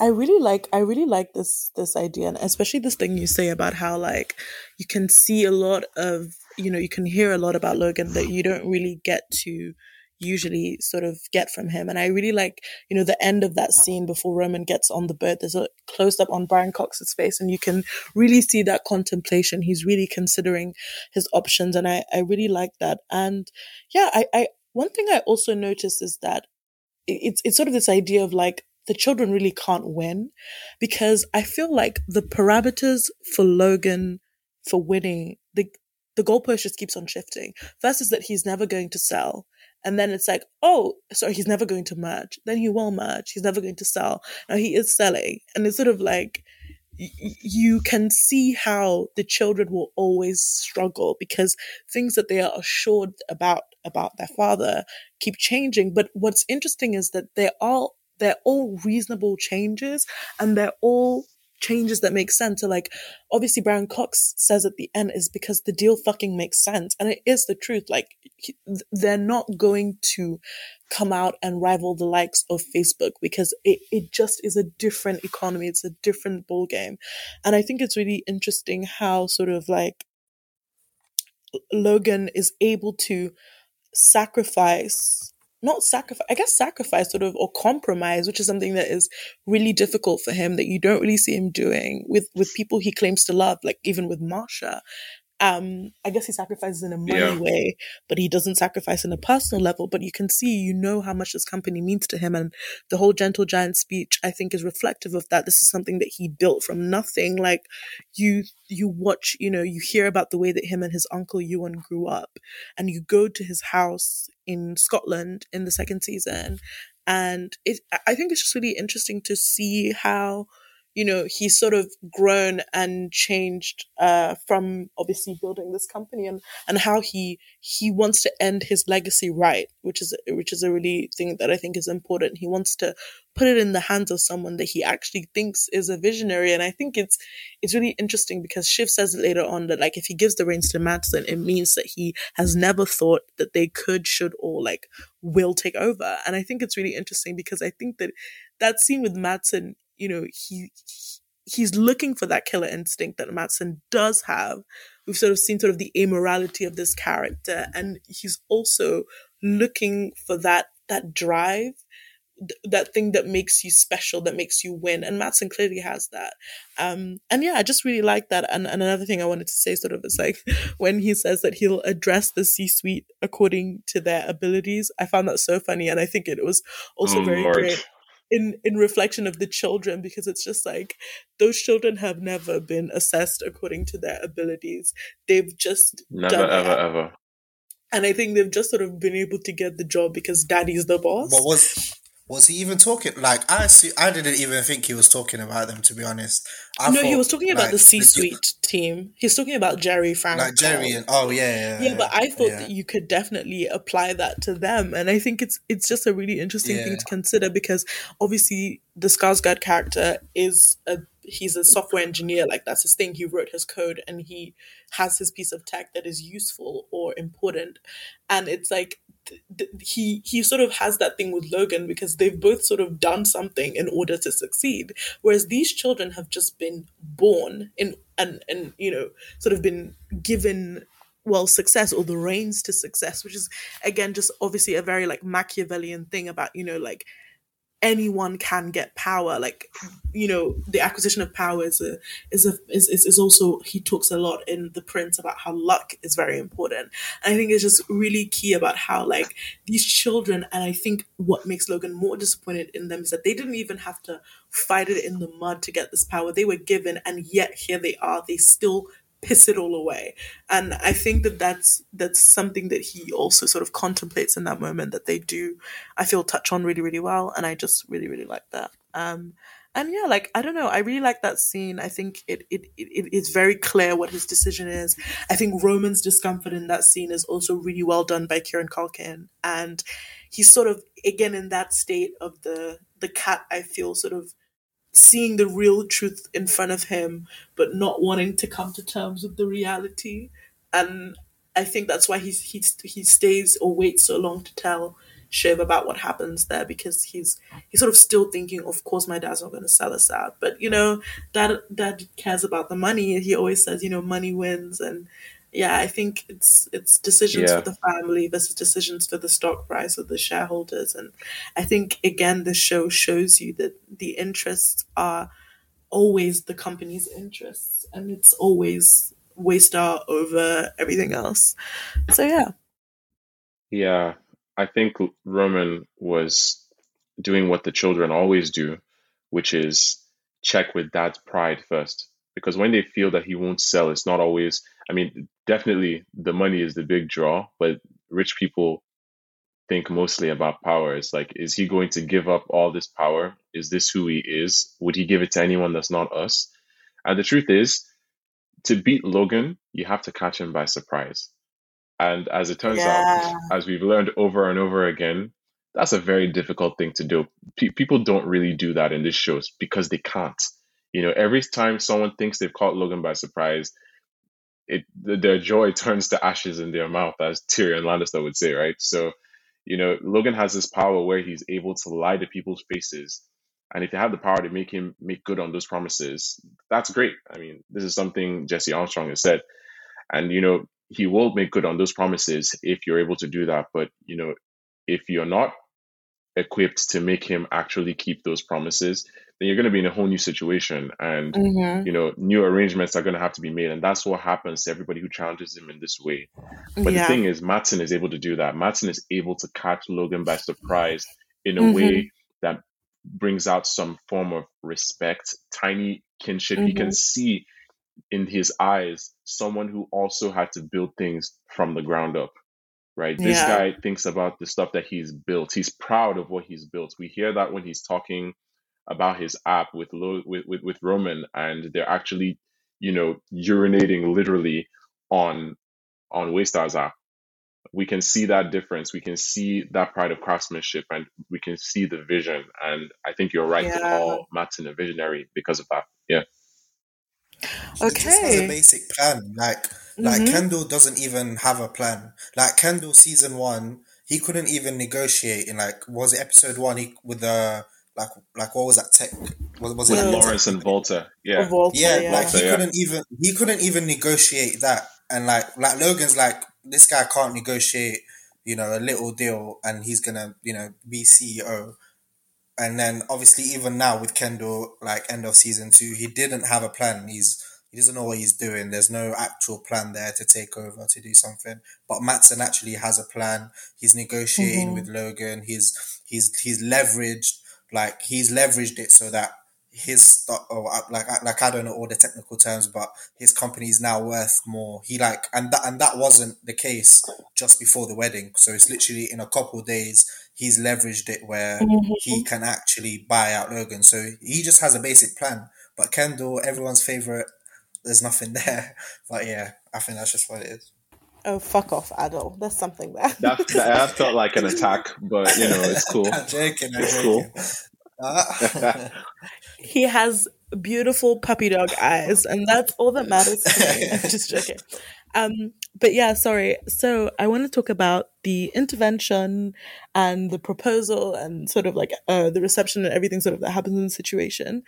I really like I really like this this idea and especially this thing you say about how like you can see a lot of you know you can hear a lot about Logan that you don't really get to usually sort of get from him. And I really like, you know, the end of that scene before Roman gets on the boat. There's a close up on Brian Cox's face, and you can really see that contemplation. He's really considering his options, and I, I really like that. And yeah, I, I one thing I also noticed is that it's it's sort of this idea of like the children really can't win because I feel like the parameters for Logan for winning the the goalpost just keeps on shifting. First is that he's never going to sell. And then it's like, oh, sorry, he's never going to merge. Then he will merge. He's never going to sell. Now he is selling. And it's sort of like, you can see how the children will always struggle because things that they are assured about, about their father keep changing. But what's interesting is that they're all, they're all reasonable changes and they're all changes that make sense. So like, obviously Brian Cox says at the end is because the deal fucking makes sense. And it is the truth. Like, they're not going to come out and rival the likes of Facebook because it, it just is a different economy. It's a different ball game. And I think it's really interesting how sort of like Logan is able to sacrifice not sacrifice, I guess sacrifice sort of or compromise, which is something that is really difficult for him that you don't really see him doing with, with people he claims to love, like even with Marcia um, I guess he sacrifices in a money yeah. way, but he doesn't sacrifice in a personal level. But you can see, you know, how much this company means to him. And the whole Gentle Giant speech, I think, is reflective of that. This is something that he built from nothing. Like you, you watch, you know, you hear about the way that him and his uncle Ewan grew up, and you go to his house in Scotland in the second season. And it, I think it's just really interesting to see how you know, he's sort of grown and changed uh, from obviously building this company and, and how he he wants to end his legacy right, which is which is a really thing that I think is important. He wants to put it in the hands of someone that he actually thinks is a visionary, and I think it's it's really interesting because Shiv says later on that like if he gives the reins to Matsson, it means that he has never thought that they could, should, or like will take over, and I think it's really interesting because I think that that scene with Matsson you know, he he's looking for that killer instinct that Matsson does have. We've sort of seen sort of the amorality of this character, and he's also looking for that that drive, th- that thing that makes you special, that makes you win. And Matsson clearly has that. Um, and yeah, I just really like that. And, and another thing I wanted to say sort of is like when he says that he'll address the C suite according to their abilities. I found that so funny, and I think it was also oh, very Lord. great in in reflection of the children because it's just like those children have never been assessed according to their abilities. They've just never ever that. ever. And i think they've just sort of been able to get the job because daddy's the boss. What was was he even talking? Like I see, I didn't even think he was talking about them. To be honest, I no, thought, he was talking about like, the C-suite team. He's talking about Jerry Frank, like Jerry, and oh yeah, yeah, yeah. But I thought yeah. that you could definitely apply that to them, and I think it's it's just a really interesting yeah. thing to consider because obviously the Skarsgård character is a he's a software engineer like that's his thing he wrote his code and he has his piece of tech that is useful or important and it's like he he sort of has that thing with Logan because they've both sort of done something in order to succeed, whereas these children have just been born in and and you know sort of been given well success or the reins to success, which is again just obviously a very like Machiavellian thing about you know like anyone can get power. Like you know the acquisition of power is a is a is, is also he talks a lot in the prince about how luck is very important. And i think it's just really key about how like these children and i think what makes logan more disappointed in them is that they didn't even have to fight it in the mud to get this power. They were given and yet here they are. They still piss it all away and i think that that's that's something that he also sort of contemplates in that moment that they do i feel touch on really really well and i just really really like that um and yeah, like I don't know, I really like that scene. I think it it it is very clear what his decision is. I think Roman's discomfort in that scene is also really well done by Kieran Culkin, and he's sort of again in that state of the the cat. I feel sort of seeing the real truth in front of him, but not wanting to come to terms with the reality, and I think that's why he's he he stays or waits so long to tell Shiv about what happens there because he's he's sort of still thinking, of course, my dad's not going to sell us out, but you know, dad dad cares about the money. He always says, you know, money wins, and yeah, I think it's it's decisions yeah. for the family versus decisions for the stock price or the shareholders, and I think again, the show shows you that the interests are always the company's interests, and it's always Waystar over everything else. So yeah. Yeah, I think Roman was doing what the children always do, which is check with dad's pride first. Because when they feel that he won't sell, it's not always, I mean, definitely the money is the big draw, but rich people think mostly about power. It's like, is he going to give up all this power? Is this who he is? Would he give it to anyone that's not us? And the truth is, to beat Logan, you have to catch him by surprise. And as it turns yeah. out, as we've learned over and over again, that's a very difficult thing to do. P- people don't really do that in these shows because they can't. You know, every time someone thinks they've caught Logan by surprise, it their joy turns to ashes in their mouth, as Tyrion Lannister would say, right? So, you know, Logan has this power where he's able to lie to people's faces, and if you have the power to make him make good on those promises, that's great. I mean, this is something Jesse Armstrong has said, and you know, he will make good on those promises if you're able to do that. But you know, if you're not equipped to make him actually keep those promises, then you're going to be in a whole new situation, and mm-hmm. you know, new arrangements are going to have to be made, and that's what happens to everybody who challenges him in this way. But yeah. the thing is, Matsson is able to do that. Matsson is able to catch Logan by surprise in a mm-hmm. way that brings out some form of respect, tiny kinship. Mm-hmm. He can see in his eyes someone who also had to build things from the ground up right this yeah. guy thinks about the stuff that he's built he's proud of what he's built we hear that when he's talking about his app with with, with, with roman and they're actually you know urinating literally on on waystar's app we can see that difference we can see that pride of craftsmanship and we can see the vision and i think you're right yeah. to call Matsson a visionary because of that yeah Okay. Just has a basic plan. Like mm-hmm. like Kendall doesn't even have a plan. Like Kendall season one, he couldn't even negotiate in like was it episode one? He with the like like what was that tech was, was it? Lawrence and Vaulter. Yeah. Vaulter, yeah, yeah, like he couldn't even he couldn't even negotiate that. And like like Logan's like this guy can't negotiate you know a little deal and he's gonna you know be CEO and then obviously even now with Kendall, like end of season two, he didn't have a plan. He's he doesn't know what he's doing. There's no actual plan there to take over to do something. But Matsson actually has a plan. He's negotiating mm-hmm. with Logan. He's he's he's leveraged like he's leveraged it so that his or like like I don't know all the technical terms, but his company is now worth more. He like and that and that wasn't the case just before the wedding. So it's literally in a couple days he's leveraged it where mm-hmm. he can actually buy out Logan. So he just has a basic plan. But Kendall, everyone's favorite, there's nothing there. But yeah, I think that's just what it is. Oh, fuck off, Adil. There's something there. that, that felt like an attack, but you know, it's cool. I'm joking. I'm it's joking. cool. Uh, he has beautiful puppy dog eyes, and that's all that matters to me. I'm just joking. Um, but yeah, sorry. So I want to talk about the intervention and the proposal and sort of like uh, the reception and everything sort of that happens in the situation.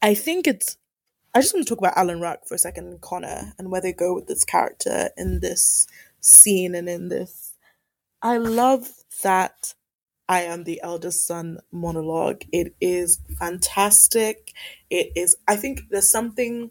I think it's. I just want to talk about Alan Ruck for a second and Connor and where they go with this character in this scene and in this. I love that I am the eldest son monologue. It is fantastic. It is, I think there's something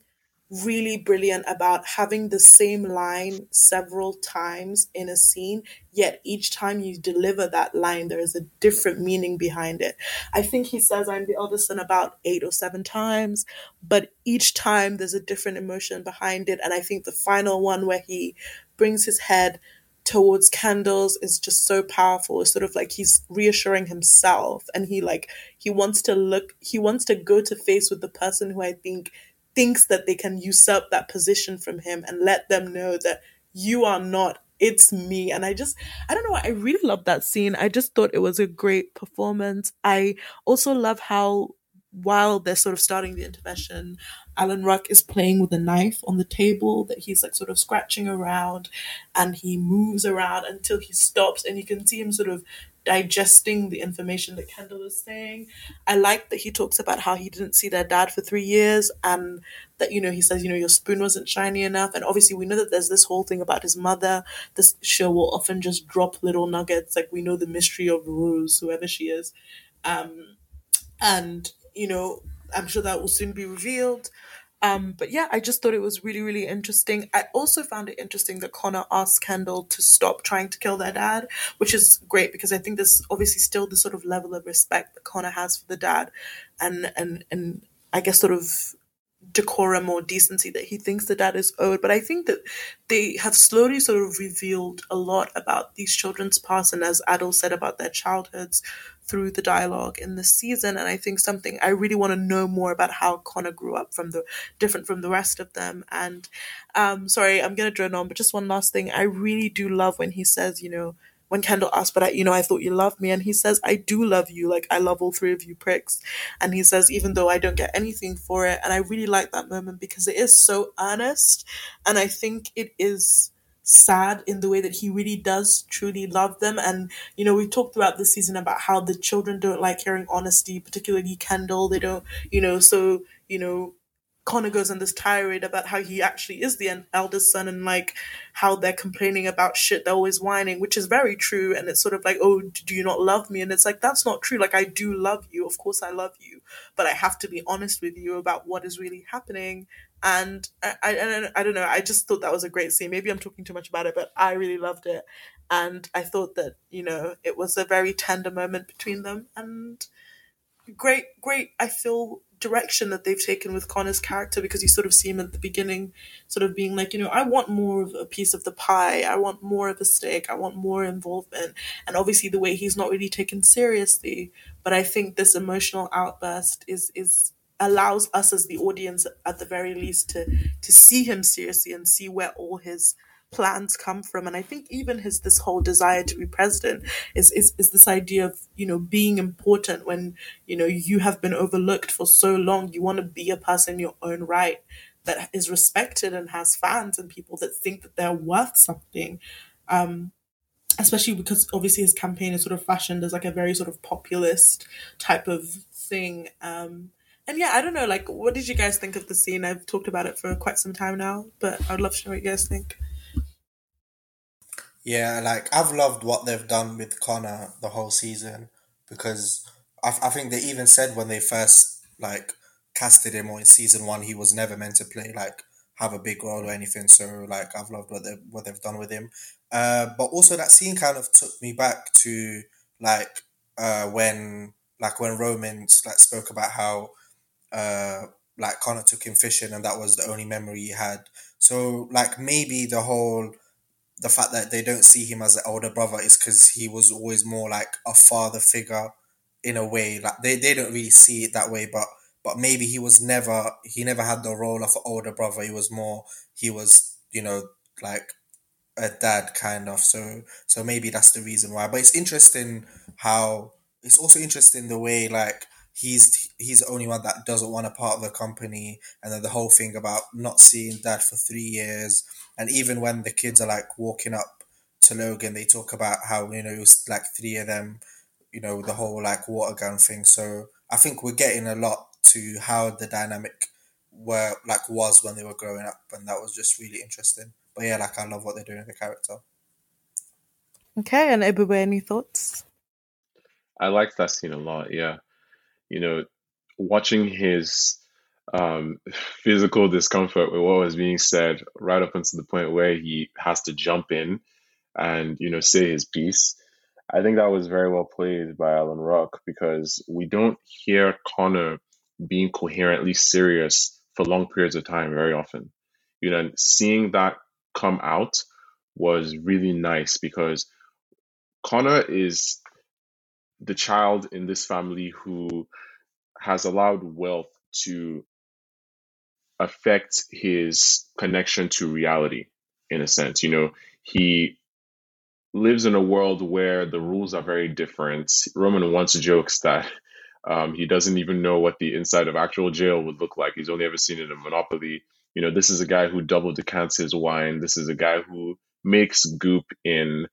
really brilliant about having the same line several times in a scene, yet each time you deliver that line, there is a different meaning behind it. I think he says, I'm the eldest son about eight or seven times, but each time there's a different emotion behind it. And I think the final one where he brings his head towards Kendall's is just so powerful. It's sort of like he's reassuring himself and he like he wants to look he wants to go to face with the person who I think thinks that they can usurp that position from him and let them know that you are not it's me. And i just i don't know i really love that scene. I just thought it was a great performance. I also love how while they're sort of starting the intervention alan ruck is playing with a knife on the table that he's like sort of scratching around and he moves around until he stops and you can see him sort of digesting the information that Kendall is saying. I like that he talks about how he didn't see their dad for three years and that, you know, he says, you know, your spoon wasn't shiny enough. And obviously, we know that there's this whole thing about his mother. This show will often just drop little nuggets. Like, we know the mystery of Rose, whoever she is. Um, and, you know, I'm sure that will soon be revealed. Um, but yeah, I just thought it was really, really interesting. I also found it interesting that Connor asked Kendall to stop trying to kill their dad, which is great because I think there's obviously still the sort of level of respect that Connor has for the dad, and and and I guess sort of decorum or decency that he thinks the dad is owed. But I think that they have slowly sort of revealed a lot about these children's past and as adults said about their childhoods through the dialogue in this season. And I think something I really want to know more about how Connor grew up from the different from the rest of them. And um sorry, I'm gonna drone on, but just one last thing. I really do love when he says, you know, when Kendall asks, but I, you know, I thought you loved me. And he says, I do love you. Like, I love all three of you pricks. And he says, even though I don't get anything for it. And I really like that moment because it is so earnest. And I think it is sad in the way that he really does truly love them. And, you know, we talked throughout the season about how the children don't like hearing honesty, particularly Kendall. They don't, you know, so, you know, Connor goes on this tirade about how he actually is the eldest son and like how they're complaining about shit, they're always whining, which is very true. And it's sort of like, oh, do you not love me? And it's like, that's not true. Like, I do love you. Of course, I love you. But I have to be honest with you about what is really happening. And I, I, I don't know. I just thought that was a great scene. Maybe I'm talking too much about it, but I really loved it. And I thought that, you know, it was a very tender moment between them. And great, great, I feel direction that they've taken with Connor's character because you sort of see him at the beginning, sort of being like, you know, I want more of a piece of the pie, I want more of a stake, I want more involvement. And obviously, the way he's not really taken seriously. But I think this emotional outburst is is allows us as the audience, at the very least, to to see him seriously and see where all his plans come from. And I think even his this whole desire to be president is, is is this idea of, you know, being important when, you know, you have been overlooked for so long. You want to be a person in your own right that is respected and has fans and people that think that they're worth something. Um, especially because obviously his campaign is sort of fashioned as like a very sort of populist type of thing. Um, and yeah, I don't know, like, what did you guys think of the scene? I've talked about it for quite some time now, but I'd love to know what you guys think. Yeah, like I've loved what they've done with Connor the whole season because I, I think they even said when they first like casted him or in season one he was never meant to play like have a big role or anything. So like I've loved what they what they've done with him. Uh, but also that scene kind of took me back to like uh when like when Romans like spoke about how uh like Connor took him fishing and that was the only memory he had. So like maybe the whole the fact that they don't see him as an older brother is because he was always more like a father figure in a way. Like they, they don't really see it that way, but but maybe he was never he never had the role of an older brother. He was more he was you know like a dad kind of. So so maybe that's the reason why. But it's interesting how it's also interesting the way like he's he's the only one that doesn't want a part of the company. And then the whole thing about not seeing dad for three years. And even when the kids are like walking up to logan they talk about how you know it was like three of them you know the whole like water gun thing. So i think we're getting a lot to how the dynamic were like was when they were growing up. And that was just really interesting. But yeah like i love what they're doing with the character. Okay and Ebube, any thoughts? I liked that scene a lot yeah you know, watching his um, physical discomfort with what was being said right up until the point where he has to jump in and, you know, say his piece. I think that was very well played by Alan Ruck because we don't hear Connor being coherently serious for long periods of time very often. You know, seeing that come out was really nice because Connor is the child in this family who has allowed wealth to affect his connection to reality in a sense. You know, he lives in a world where the rules are very different. Roman once jokes that um, he doesn't even know what the inside of actual jail would look like. He's only ever seen it in Monopoly. You know, this is a guy who double decants his wine. This is a guy who makes goop in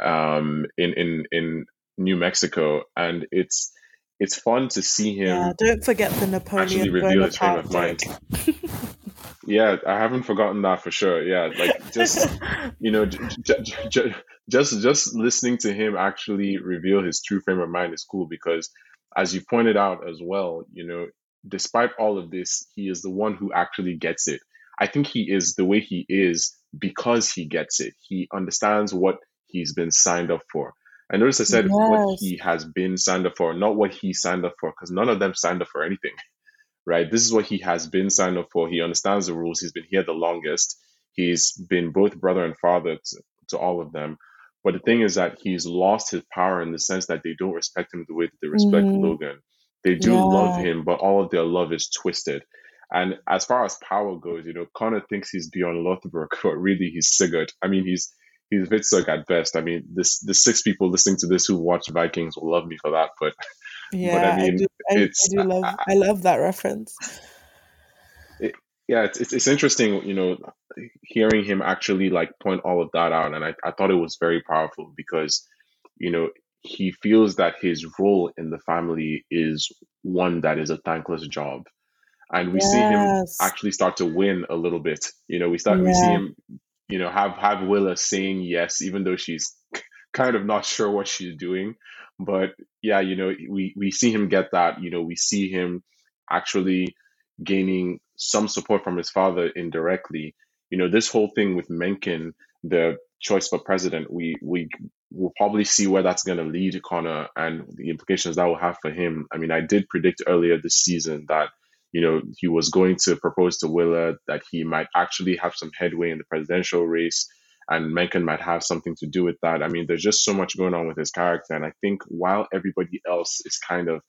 um, in in in New Mexico, and it's it's fun to see him. Yeah, don't forget the Napoleon actually reveal his frame of mind. yeah, I haven't forgotten that for sure. Yeah, like just you know, j- j- j- just just listening to him actually reveal his true frame of mind is cool because, as you pointed out as well, you know, despite all of this, he is the one who actually gets it. I think he is the way he is because he gets it. He understands what he's been signed up for. I notice I said yes. what he has been signed up for, not what he signed up for, because none of them signed up for anything, right? This is what he has been signed up for. He understands the rules. He's been here the longest. He's been both brother and father to, to all of them. But the thing is that he's lost his power in the sense that they don't respect him the way that they respect mm. Logan. They do yeah. love him, but all of their love is twisted. And as far as power goes, you know, Connor thinks he's Bjorn Lothbrok, but really he's Sigurd. I mean, he's he's a Hvitserk at best. I mean, this the six people listening to this who watch Vikings will love me for that, but yeah, but I mean, I do, I, it's I, do love I, I, love that reference. It, yeah, it's, it's, it's interesting, you know, hearing him actually like point all of that out, and I I thought it was very powerful because, you know, he feels that his role in the family is one that is a thankless job and we yes. see him actually start to win a little bit. You know, we start yeah. we see him you know, have have Willa saying yes, even though she's kind of not sure what she's doing. But yeah, you know, we we see him get that. You know, we see him actually gaining some support from his father indirectly. You know, this whole thing with Mencken, the choice for president, we we will probably see where that's going to lead Connor and the implications that will have for him. I mean, I did predict earlier this season that you know, he was going to propose to Willa that he might actually have some headway in the presidential race and Mencken might have something to do with that. I mean, there's just so much going on with his character. And I think while everybody else is kind of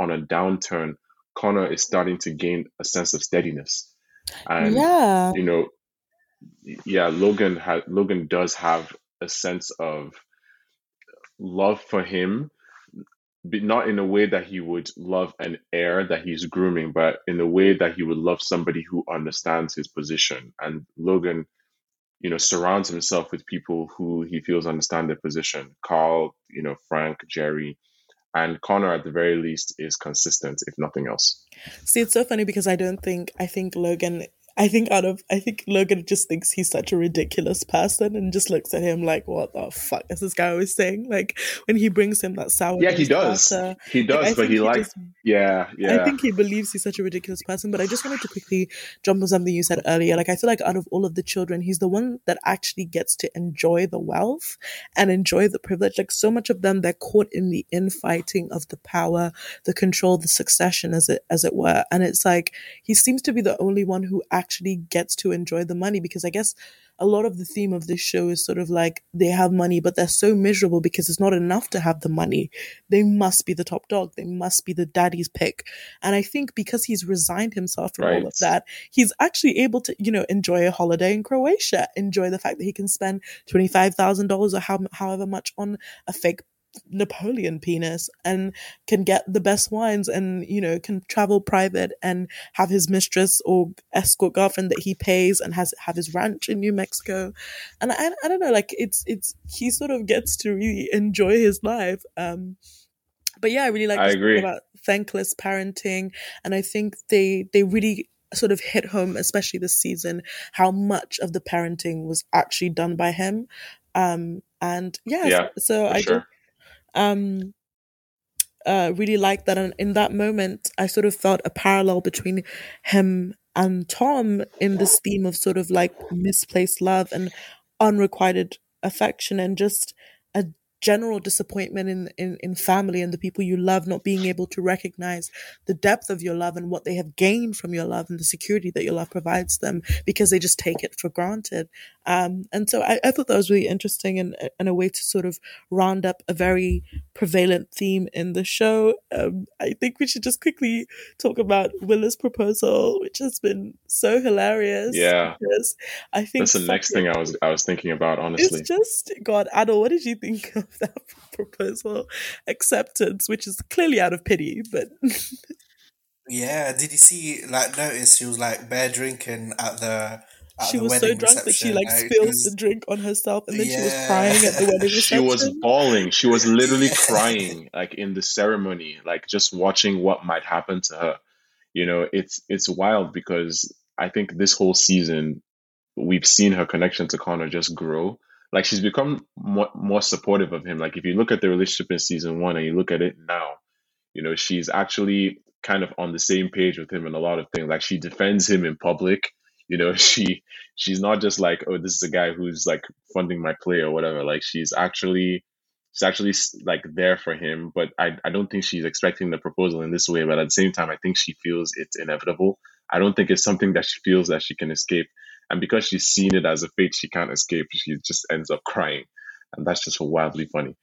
on a downturn, Connor is starting to gain a sense of steadiness. And, yeah. you know, yeah, Logan ha- Logan does have a sense of love for him but not in a way that he would love an heir that he's grooming, but in a way that he would love somebody who understands his position. And Logan, you know, surrounds himself with people who he feels understand their position. Carl, you know, Frank, Jerry, and Connor at the very least is consistent, if nothing else. See, it's so funny because I don't think I think Logan I think out of I think Logan just thinks he's such a ridiculous person and just looks at him like, "What the fuck is this guy always saying?" Like when he brings him that sour. Yeah, he does. he does, like, but he, he likes. Yeah, yeah. I think he believes he's such a ridiculous person. But I just wanted to quickly jump on something you said earlier. Like I feel like out of all of the children, he's the one that actually gets to enjoy the wealth and enjoy the privilege. Like so much of them, they're caught in the infighting of the power, the control, the succession, as it as it were. And it's like he seems to be the only one who actually actually gets to enjoy the money because I guess a lot of the theme of this show is sort of like they have money, but they're so miserable because it's not enough to have the money. They must be the top dog. They must be the daddy's pick. And I think because he's resigned himself from right. all of that, he's actually able to, you know, enjoy a holiday in Croatia, enjoy the fact that he can spend $25,000 or how, however much on a fake Napoleon penis and can get the best wines and, you know, can travel private and have his mistress or escort girlfriend that he pays and has have his ranch in New Mexico. And I, I don't know, like it's, it's, he sort of gets to really enjoy his life. Um, but yeah, I really like I agree. about thankless parenting. And I think they, they really sort of hit home, especially this season, how much of the parenting was actually done by him. Um, and yeah, yeah so, so I sure um, uh, really liked that. And in that moment, I sort of felt a parallel between him and Tom in this theme of sort of like misplaced love and unrequited affection and just a general disappointment in, in, in family and the people you love not being able to recognize the depth of your love and what they have gained from your love and the security that your love provides them because they just take it for granted. Um, and so I, I thought that was really interesting and, and a way to sort of round up a very prevalent theme in the show. Um, I think we should just quickly talk about Willa's proposal, which has been so hilarious. Yeah, I think that's the next thing I was I was thinking about. Honestly, it's just God, Adil, what did you think of that proposal acceptance, which is clearly out of pity, but. yeah, did you see? Like, notice she was like bear drinking at the she was so drunk that she like spilled was, the drink on herself and then yeah. she was crying at the wedding reception. She was bawling. She was literally crying like in the ceremony, like just watching what might happen to her. You know, it's it's wild because I think this whole season we've seen her connection to Connor just grow. Like she's become more, more supportive of him. Like if you look at the relationship in season one and you look at it now, you know, she's actually kind of on the same page with him in a lot of things. Like she defends him in public you know she she's not just like oh this is a guy who's like funding my play or whatever like she's actually she's actually like there for him but I, I don't think she's expecting the proposal in this way but at the same time i think she feels it's inevitable i don't think it's something that she feels that she can escape and because she's seen it as a fate she can't escape. She just ends up crying. And that's just wildly funny.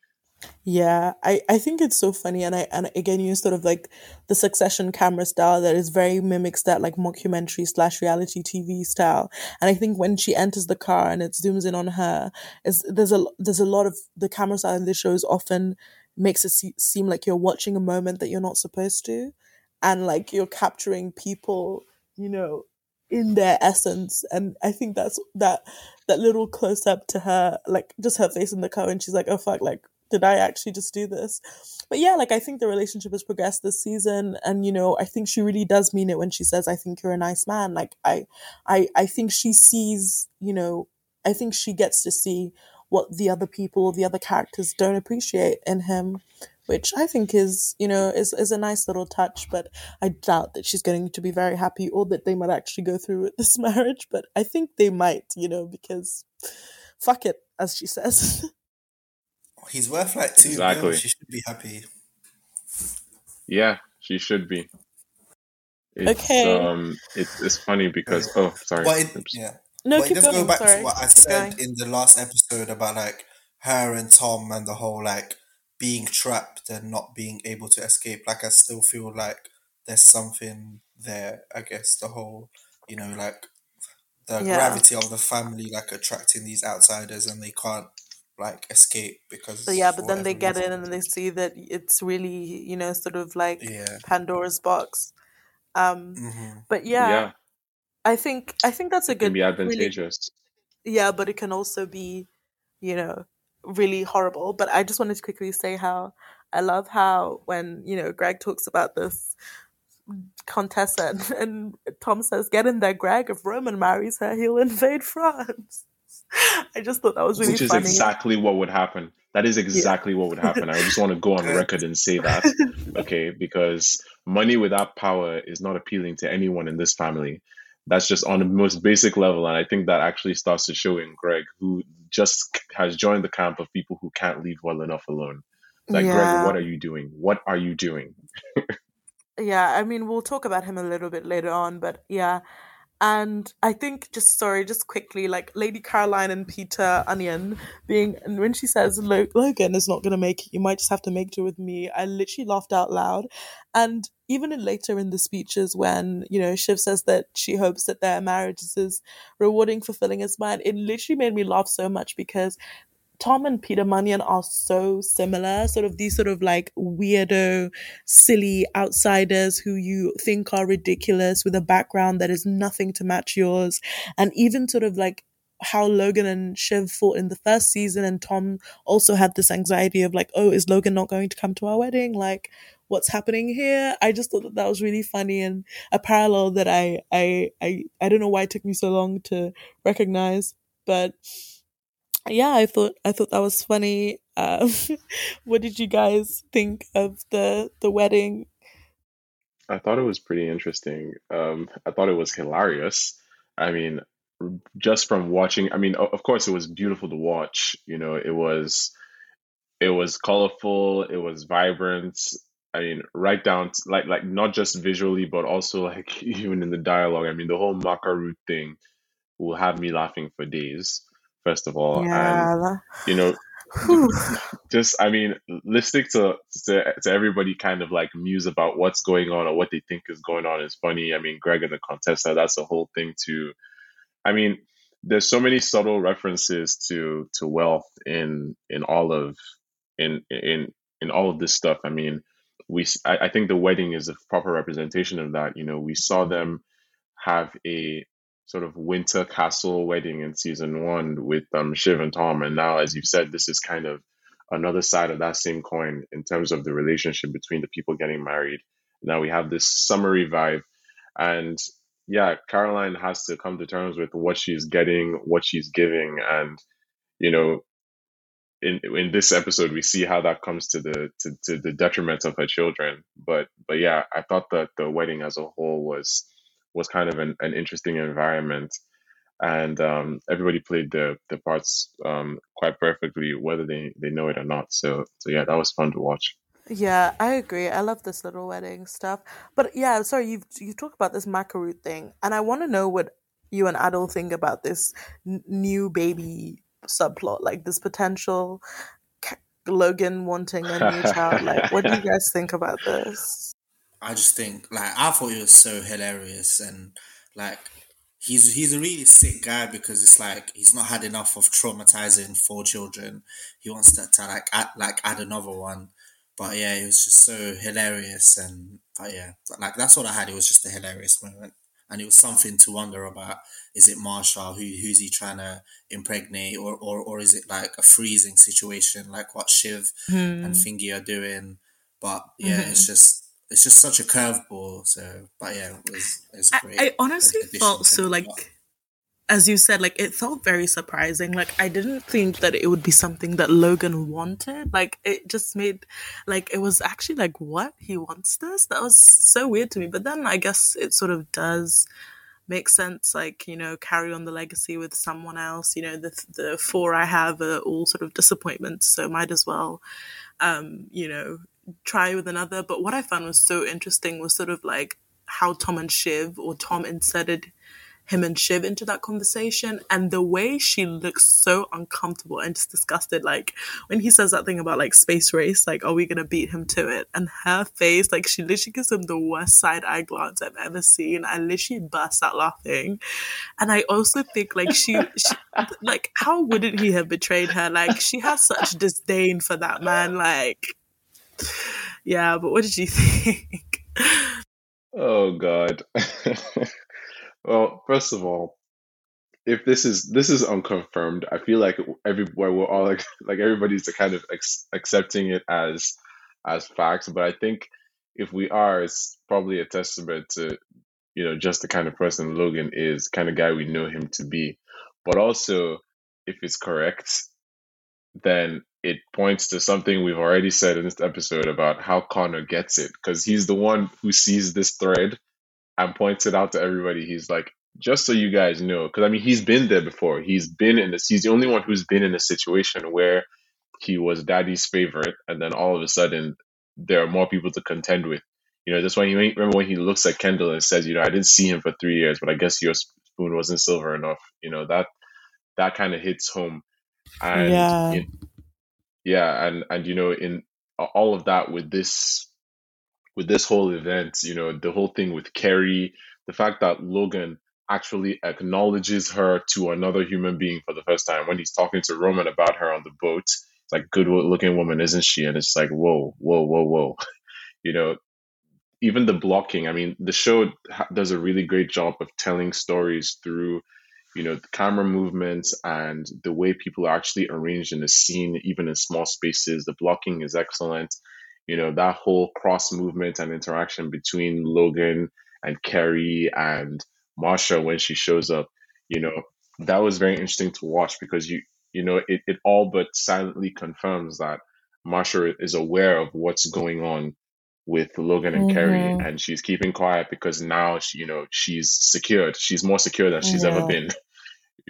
Yeah, I, I think it's so funny, and I and again you sort of like the Succession camera style that is very mimics that like mockumentary slash reality TV style. And I think when she enters the car and it zooms in on her, is there's a there's a lot of the camera style in this shows often makes it se- seem like you're watching a moment that you're not supposed to, and like you're capturing people, you know, in their essence. And I think that's that that little close up to her, like just her face in the car, and she's like, "Oh fuck!" Like did I actually just do this? But yeah, like I think the relationship has progressed this season, and you know, I think she really does mean it when she says, "I think you're a nice man." Like I, I, I think she sees, you know, I think she gets to see what the other people, the other characters don't appreciate in him, which I think is, you know, is is a nice little touch. But I doubt that she's going to be very happy, or that they might actually go through with this marriage. But I think they might, you know, because fuck it, as she says. He's worth like two exactly. Mil. She should be happy. Yeah, she should be. It's, okay. Um, it's it's funny because oh, sorry. But it, yeah. No, but keep just going. go back sorry. to what I keep said going. in the last episode about like her and Tom and the whole like being trapped and not being able to escape. Like I still feel like there's something there. I guess the whole, you know, like the yeah. gravity of the family, like attracting these outsiders, and they can't like escape because yeah but then they get in and they see that it's really you know sort of like yeah. pandora's box um mm-hmm. but yeah, yeah, i think i think that's a good can be advantageous really, yeah but it can also be you know really horrible but i just wanted to quickly say how i love how when you know greg talks about this contessa and, and tom says get in there greg if roman marries her he'll invade france I just thought that was really Which is funny. exactly what would happen. That is exactly yeah. what would happen. I just want to go on record and say that. Okay, because money without power is not appealing to anyone in this family. That's just on the most basic level. And I think that actually starts to show in Greg, who just has joined the camp of people who can't leave well enough alone. Like, yeah. Greg, what are you doing? What are you doing? yeah, I mean, we'll talk about him a little bit later on, but yeah, and I think just sorry, just quickly, like Lady Caroline and Peter Munion being, and when she says Logan is not going to make it, you might just have to make do with me. I literally laughed out loud, and even in later in the speeches when you know Shiv says that she hopes that their marriage is as rewarding, fulfilling as mine, it literally made me laugh so much because Tom and Peter Munion are so similar, sort of these sort of like weirdo, silly outsiders who you think are ridiculous with a background that is nothing to match yours. And even sort of like how Logan and Shiv fought in the first season, and Tom also had this anxiety of like, oh, is Logan not going to come to our wedding? Like, what's happening here? I just thought that that was really funny and a parallel that I I I I don't know why it took me so long to recognize, but yeah, I thought I thought that was funny. Um, what did you guys think of the the wedding? I thought it was pretty interesting. Um, I thought it was hilarious. I mean, just from watching, I mean, of course, it was beautiful to watch. You know, it was it was colorful, it was vibrant. I mean, right down to, like like not just visually, but also like even in the dialogue. I mean, the whole Makaru thing will have me laughing for days. First of all, yeah. and you know, just I mean, listening to, to to everybody kind of like muse about what's going on or what they think is going on is funny. I mean, Greg and the Contessa, that's a whole thing too. I mean, there's so many subtle references to to wealth in in all of in in in all of this stuff. I mean, we I, I think the wedding is a proper representation of that. You know, we saw them have a sort of winter castle wedding in season one with um, Shiv and Tom, and now, as you've said, this is kind of another side of that same coin in terms of the relationship between the people getting married. Now we have this summery vibe, and yeah, Caroline has to come to terms with what she's getting, what she's giving, and you know, in in this episode we see how that comes to the to, to the detriment of her children. But but yeah, I thought that the wedding as a whole was was kind of an, an interesting environment, and um, everybody played the the parts um, quite perfectly, whether they they know it or not. So so yeah, that was fun to watch. Yeah, I agree. I love this little wedding stuff. But yeah, sorry, you you talk about this maca root thing, and I want to know what you and Adil think about this n- new baby subplot, like this potential Logan wanting a new child. Like, what do you guys think about this? I just think, like, I thought it was so hilarious, and like, he's he's a really sick guy because it's like he's not had enough of traumatizing four children. He wants to, to like add, like add another one but yeah, it was just so hilarious, and but yeah, like that's what I had. It was just a hilarious moment, and it was something to wonder about. Is it Marcia? Who who's he trying to impregnate, or or or is it like a freezing situation, like what Shiv mm. and Fingy are doing? But yeah, mm-hmm. it's just it's just such a curveball. So, but yeah, it was, it was great. I, I honestly felt so like as you said, like it felt very surprising. Like I didn't think that it would be something that Logan wanted. Like it just made, like it was actually like, what he wants this? That was so weird to me. But then I guess it sort of does make sense. Like you know, carry on the legacy with someone else. You know, the the four I have are all sort of disappointments, so might as well, um, you know, try with another. But what I found was so interesting was sort of like how Tom and Shiv or Tom inserted him and Shiv into that conversation. And the way she looks so uncomfortable and just disgusted, like when he says that thing about like space race, like, are we gonna beat him to it? And her face, like she literally gives him the worst side eye glance I've ever seen. I literally burst out laughing. And I also think like she, she like, how wouldn't he have betrayed her? Like she has such disdain for that man. Like, yeah, but what did you think? Oh God. Well, first of all, if this is this is unconfirmed, I feel like everywhere we're all like like everybody's kind of ex- accepting it as as facts. But I think if we are, it's probably a testament to you know just the kind of person Logan is, kind of guy we know him to be. But also, if it's correct, then it points to something we've already said in this episode about how Connor gets it because he's the one who sees this thread and points it out to everybody. He's like, just so you guys know, because I mean, he's been there before. He's been in this. He's the only one who's been in a situation where he was daddy's favorite, and then all of a sudden there are more people to contend with. You know, that's why you remember when he looks at Kendall and says, "You know, I didn't see him for three years, but I guess your spoon wasn't silver enough." You know that that kind of hits home, and yeah, yeah, and and you know, in all of that with this with this whole event, you know, the whole thing with Kerry, the fact that Logan actually acknowledges her to another human being for the first time when he's talking to Roman about her on the boat. It's like, good looking woman, isn't she? And it's like, whoa, whoa, whoa, whoa. you know, even the blocking, I mean, the show does a really great job of telling stories through, you know, the camera movements and the way people are actually arranged in a scene, even in small spaces. The blocking is excellent you know, that whole cross movement and interaction between Logan and Kerry and Marcia when she shows up, you know, that was very interesting to watch because you you know it, it all but silently confirms that Marcia is aware of what's going on with Logan and mm-hmm. Kerry and she's keeping quiet because now she you know she's secured. She's more secure than she's yeah. ever been.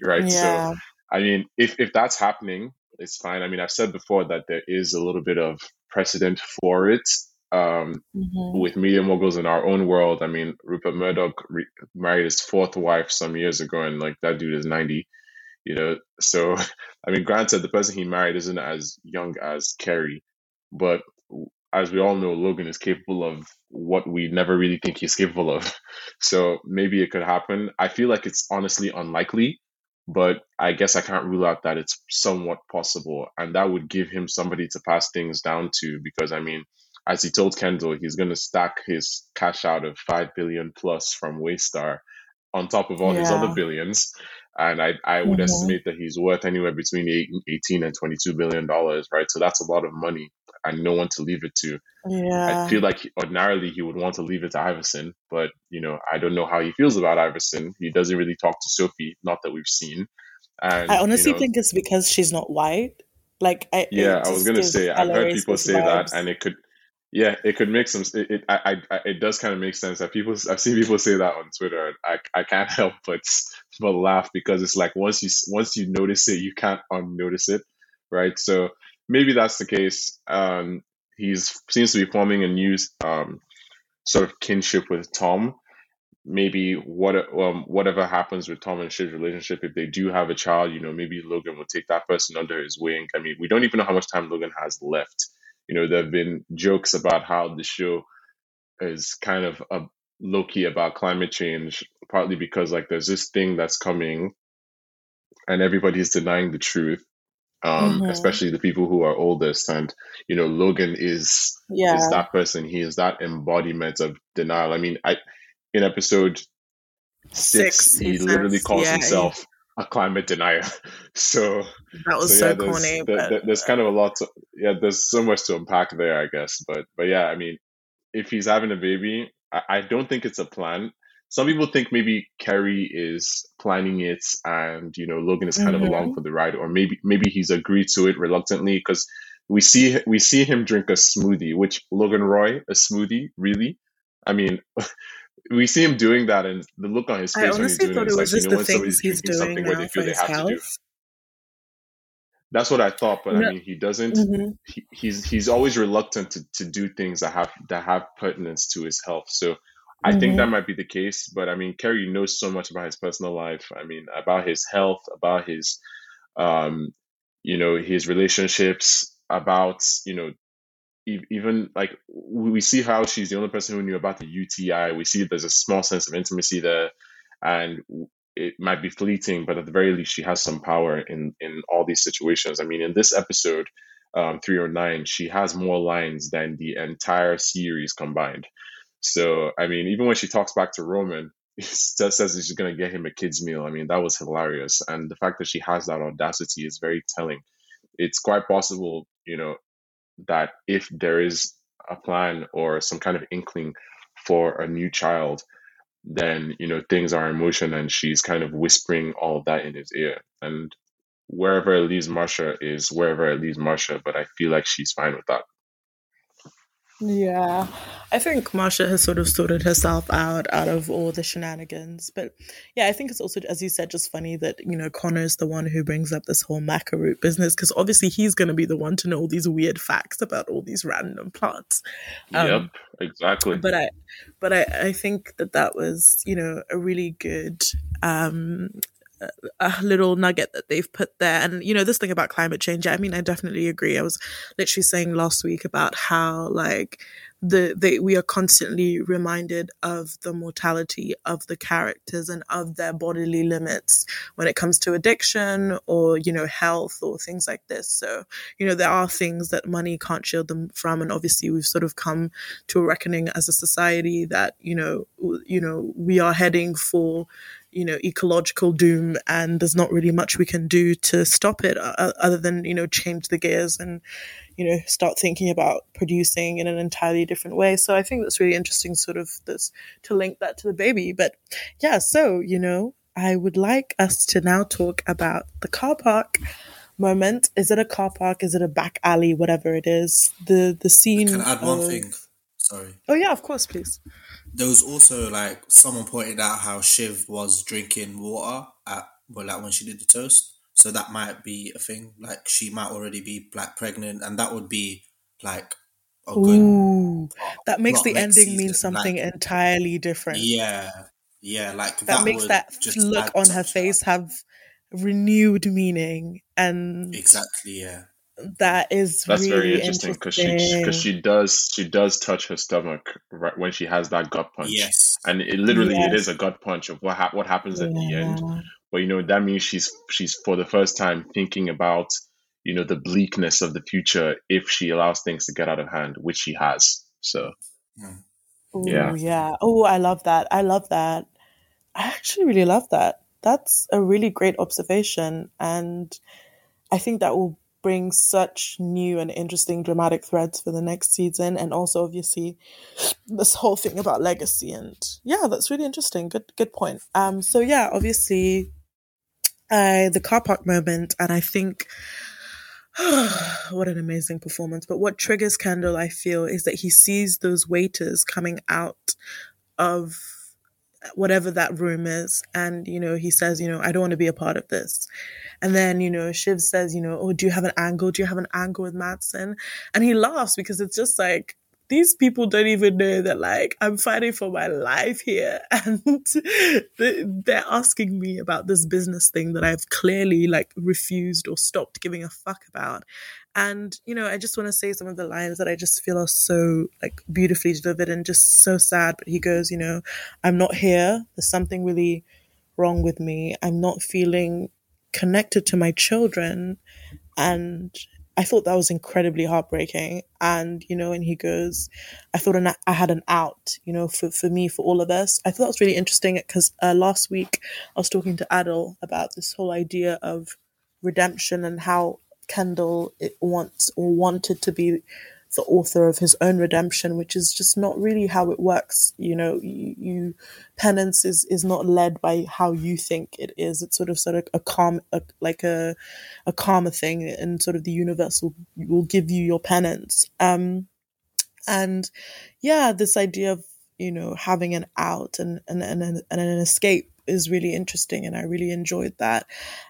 Right. Yeah. So I mean if if that's happening, it's fine. I mean, I've said before that there is a little bit of precedent for it um, mm-hmm. with media moguls in our own world. I mean, Rupert Murdoch re- married his fourth wife some years ago, and like that dude is 90, you know. So, I mean, granted, the person he married isn't as young as Kerry, but as we all know, Logan is capable of what we never really think he's capable of. So maybe it could happen. I feel like it's honestly unlikely, but I guess I can't rule out that it's somewhat possible. And that would give him somebody to pass things down to because, I mean, as he told Kendall, he's going to stack his cash out of 5 billion plus from Waystar on top of all yeah. his other billions. And I, I would mm-hmm. estimate that he's worth anywhere between 18 and 22 billion dollars, right? So that's a lot of money and no one to leave it to. Yeah. I feel like ordinarily he would want to leave it to Iverson, but you know, I don't know how he feels about Iverson. He doesn't really talk to Sophie, not that we've seen. And, I honestly you know, think it's because she's not white. Like, I, yeah, I was gonna say I've heard people say vibes. that, and it could, yeah, it could make some. It, it I, I, it does kind of make sense that people. I've seen people say that on Twitter. I, I can't help but but laugh because it's like once you once you notice it, you can't unnotice it, right? So maybe that's the case. Um, he's seems to be forming a new um, sort of kinship with Tom. Maybe what um, whatever happens with Tom and Shiv's relationship, if they do have a child, you know, maybe Logan will take that person under his wing. I mean, we don't even know how much time Logan has left. You know, there have been jokes about how the show is kind of a low key about climate change, partly because like there's this thing that's coming and everybody's denying the truth um, mm-hmm. especially the people who are oldest. And you know, Logan is yeah. is that person. He is that embodiment of denial. I mean, I in episode six, six he literally calls yeah, himself a climate denier. so that was so, yeah, so there's, corny. There, but... there's kind of a lot. To, yeah, there's so much to unpack there, I guess. But but yeah, I mean, if he's having a baby, I, I don't think it's a plan some people think maybe Kerry is planning it and you know Logan is kind mm-hmm. of along mm-hmm. for the ride or maybe maybe he's agreed to it reluctantly because we see we see him drink a smoothie which Logan Roy a smoothie really I mean we see him doing that and the look on his face I when he's doing was like you know when somebody's drinking something where they feel they have health. to do that's what I thought, but I mean, he doesn't. Mm-hmm. He, he's he's always reluctant to, to do things that have that have pertinence to his health. So I mm-hmm. think that might be the case, but I mean, Kerry knows so much about his personal life. I mean, about his health, about his, um, you know, his relationships, about you know, e- even like we see how she's the only person who knew about the UTI. We see there's a small sense of intimacy there, and it might be fleeting, but at the very least, she has some power in in all these situations. I mean, in this episode, um, 309, she has more lines than the entire series combined. So, I mean, even when she talks back to Roman, says she's going to get him a kid's meal. I mean, that was hilarious. And the fact that she has that audacity is very telling. It's quite possible, you know, that if there is a plan or some kind of inkling for a new child, then, you know, things are in motion and she's kind of whispering all of that in his ear. And wherever it leaves Marcia is wherever it leaves Marcia, but I feel like she's fine with that. Yeah, I think Marcia has sort of sorted herself out out of all the shenanigans. But yeah, I think it's also, as you said, just funny that, you know, Connor's the one who brings up this whole maca root business because obviously he's going to be the one to know all these weird facts about all these random plants. Um, yep, exactly. But I, but I, I think that that was, you know, a really good um, a little nugget that they've put there. And, you know, this thing about climate change, I mean, I definitely agree. I was literally saying last week about how, like, the, the we are constantly reminded of the mortality of the characters and of their bodily limits when it comes to addiction or you know health or things like this so you know there are things that money can't shield them from and obviously we've sort of come to a reckoning as a society that you know you know we are heading for you know ecological doom and there's not really much we can do to stop it uh, other than you know change the gears and you know start thinking about producing in an entirely different way. So i think that's really interesting sort of this to link that to the baby. But yeah so you know i would like us to now talk about the car park moment. Is it a car park? Is it a back alley? Whatever it is. The the scene can add of... one thing sorry oh yeah of course please there was also like someone pointed out how Shiv was drinking water at well, like when she did the toast. So that might be a thing. Like she might already be like pregnant, and that would be like a good. Ooh, that makes the ending season. mean something like, entirely different. Yeah, yeah, like that, that makes that look on her face have renewed meaning and exactly yeah that is that's really very interesting because she because she does she does touch her stomach right when she has that gut punch. Yes. And it literally yes. it is a gut punch of what ha- what happens yeah. at the end. But you know that means she's she's for the first time thinking about you know the bleakness of the future if she allows things to get out of hand which she has. So mm. Ooh, yeah. yeah. Oh i love that. I love that. I actually really love that. That's a really great observation. And i think that will bring such new and interesting dramatic threads for the next season and also obviously this whole thing about legacy and yeah that's really interesting. Good good point. Um so yeah obviously uh the car park moment and i think what an amazing performance. But what triggers kendall i feel is that he sees those waiters coming out of whatever that room is and you know he says you know i don't want to be a part of this and then, you know, Shiv says, you know, oh, do you have an angle? Do you have an angle with Matsson? And he laughs because it's just like, these people don't even know that like I'm fighting for my life here and they're asking me about this business thing that I've clearly like refused or stopped giving a fuck about. And, you know, I just want to say some of the lines that I just feel are so like beautifully delivered and just so sad. But he goes, you know, I'm not here. There's something really wrong with me. I'm not feeling connected to my children. And I thought that was incredibly heartbreaking. And, you know, and he goes, I thought an, I had an out, you know, for, for me, for all of us. I thought that was really interesting because uh, last week I was talking to Adil about this whole idea of redemption and how Kendall wants or wanted to be the author of his own redemption, which is just not really how it works. You know, you, you penance is is not led by how you think it is. It's sort of sort of a calm, a, like a a karma thing, and sort of the universe will will give you your penance. Um, and yeah, this idea of you know having an out and and and, and an escape is really interesting and I really enjoyed that.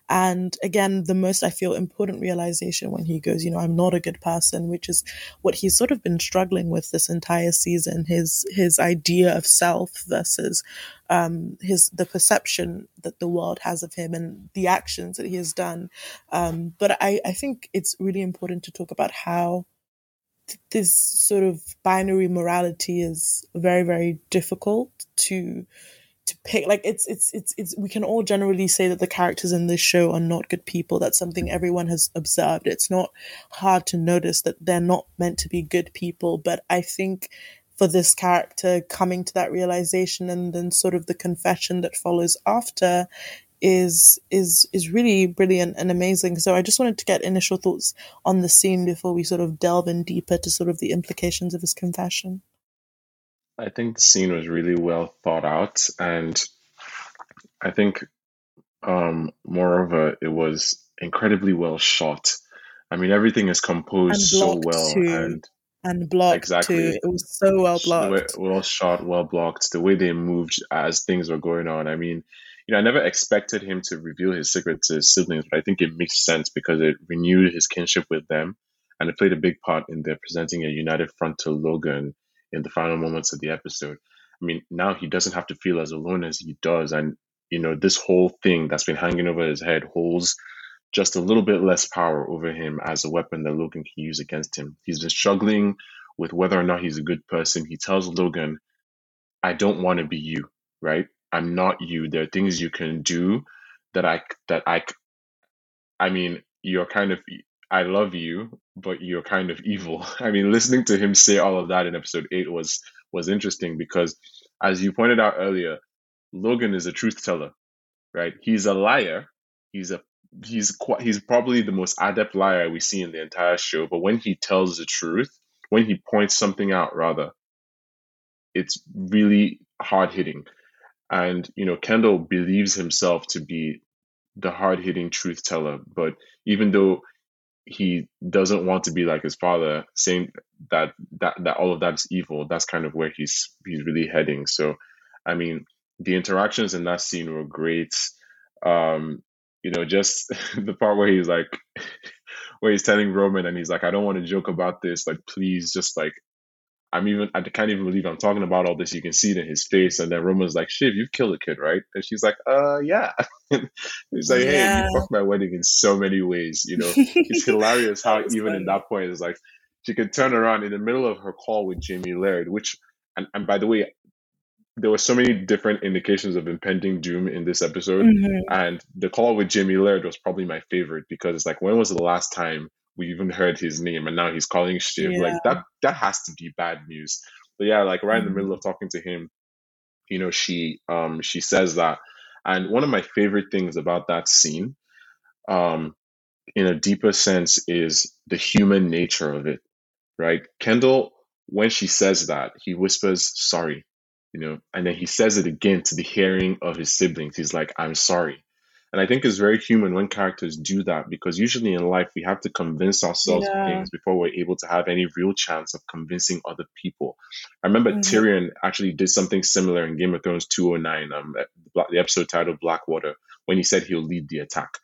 And again, the most I feel important realization when he goes, you know, I'm not a good person, which is what he's sort of been struggling with this entire season, his his idea of self versus um his the perception that the world has of him and the actions that he has done. Um but I, I think it's really important to talk about how this sort of binary morality is very, very difficult to to pick like it's it's it's it's we can all generally say that the characters in this show are not good people. That's something everyone has observed. It's not hard to notice that they're not meant to be good people but i think for this character coming to that realization and then sort of the confession that follows after is is is really brilliant and amazing. So i just wanted to get initial thoughts on the scene before we sort of delve in deeper to sort of the implications of his confession I think the scene was really well thought out, and I think, um, moreover, it was incredibly well shot. I mean, everything is composed so well, too. and and blocked exactly. too. It was so well blocked. Well shot, well blocked. The way they moved as things were going on. I mean, you know, I never expected him to reveal his secret to his siblings, but I think it makes sense because it renewed his kinship with them, and it played a big part in their presenting a united front to Logan in the final moments of the episode. I mean, now he doesn't have to feel as alone as he does. And, you know, this whole thing that's been hanging over his head holds just a little bit less power over him as a weapon that Logan can use against him. He's been struggling with whether or not he's a good person. He tells Logan, I don't want to be you, right? I'm not you. There are things you can do that I, that I, I mean, you're kind of I love you, but you're kind of evil. I mean, listening to him say all of that in episode eight was was interesting because, as you pointed out earlier, Logan is a truth teller, right? He's a liar. He's a he's quite he's probably the most adept liar we see in the entire show. But when he tells the truth, when he points something out, rather, it's really hard hitting. And you know, Kendall believes himself to be the hard hitting truth teller, but even though he doesn't want to be like his father, saying that that that all of that is evil. That's kind of where he's he's really heading. So, I mean, the interactions in that scene were great. Um, You know, just the part where he's like, where he's telling Roman and he's like, I don't want to joke about this. Like, please, just like, I'm even, I can't even believe I'm talking about all this. You can see it in his face. And then Roman's like, Shiv, you've killed a kid, right? And she's like, uh, yeah. he's like, hey, yeah. you fucked my wedding in so many ways. You know, it's hilarious how even funny. in that point, it's like, she could turn around in the middle of her call with Jamie Laird, which, and, and by the way, there were so many different indications of impending doom in this episode. Mm-hmm. And the call with Jamie Laird was probably my favorite because it's like, when was the last time we even heard his name and now he's calling Shiv? Yeah. Like that that has to be bad news. But yeah, like right mm-hmm. in the mm-hmm. middle of talking to him, you know, she um she says that. And one of my favorite things about that scene, um, in a deeper sense, is the human nature of it. Right? Kendall, when she says that, he whispers sorry you know, and then he says it again to the hearing of his siblings. He's like, I'm sorry. And I think it's very human when characters do that because usually in life we have to convince ourselves yeah. of things before we're able to have any real chance of convincing other people. I remember mm-hmm. Tyrion actually did something similar in Game of Thrones 209, um, the episode titled Blackwater, when he said he'll lead the attack.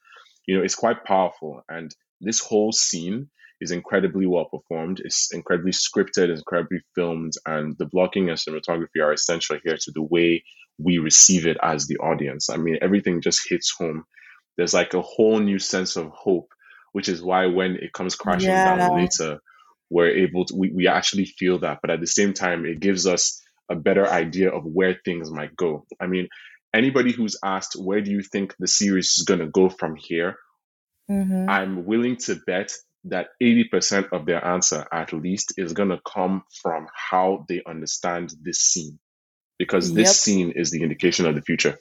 You know, it's quite powerful. And this whole scene is incredibly well performed. It's incredibly scripted, it's incredibly filmed, and the blocking and cinematography are essential here to the way we receive it as the audience. I mean, everything just hits home. There's like a whole new sense of hope, which is why when it comes crashing yeah. down later, we're able to, we, we actually feel that. But at the same time, it gives us a better idea of where things might go. I mean, anybody who's asked, where do you think the series is going to go from here? Mm-hmm. I'm willing to bet that 80% of their answer, at least, is going to come from how they understand this scene. Because this yep. scene is the indication of the future.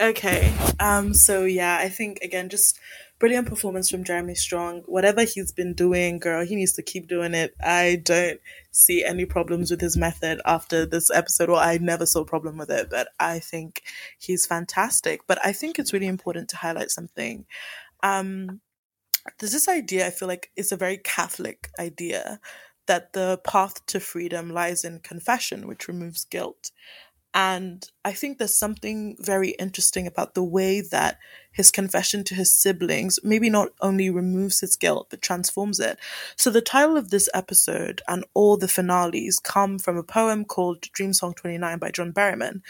Okay. Um, so yeah, I think again, just brilliant performance from Jeremy Strong. Whatever he's been doing, girl, he needs to keep doing it. I don't see any problems with his method after this episode, or I never saw a problem with it, but I think he's fantastic. But I think it's really important to highlight something. Um, there's this idea I feel like is a very Catholic idea that the path to freedom lies in confession, which removes guilt. And I think there's something very interesting about the way that his confession to his siblings maybe not only removes his guilt, but transforms it. So the title of this episode and all the finales come from a poem called Dream Song 29 by John Berryman.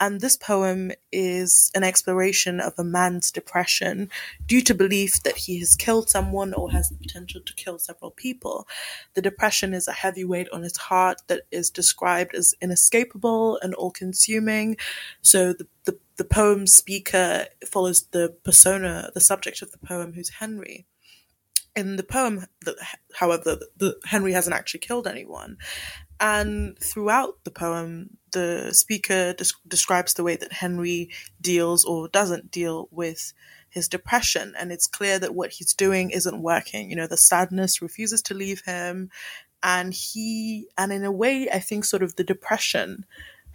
And this poem is an exploration of a man's depression due to belief that he has killed someone or has the potential to kill several people. The depression is a heavy weight on his heart that is described as inescapable and all consuming. So the, the, the poem speaker follows the persona, the subject of the poem, who's Henry in the poem, however, the, Henry hasn't actually killed anyone. And throughout the poem, the speaker des- describes the way that Henry deals or doesn't deal with his depression. And it's clear that what he's doing isn't working. You know, the sadness refuses to leave him. And he, and in a way, I think sort of the depression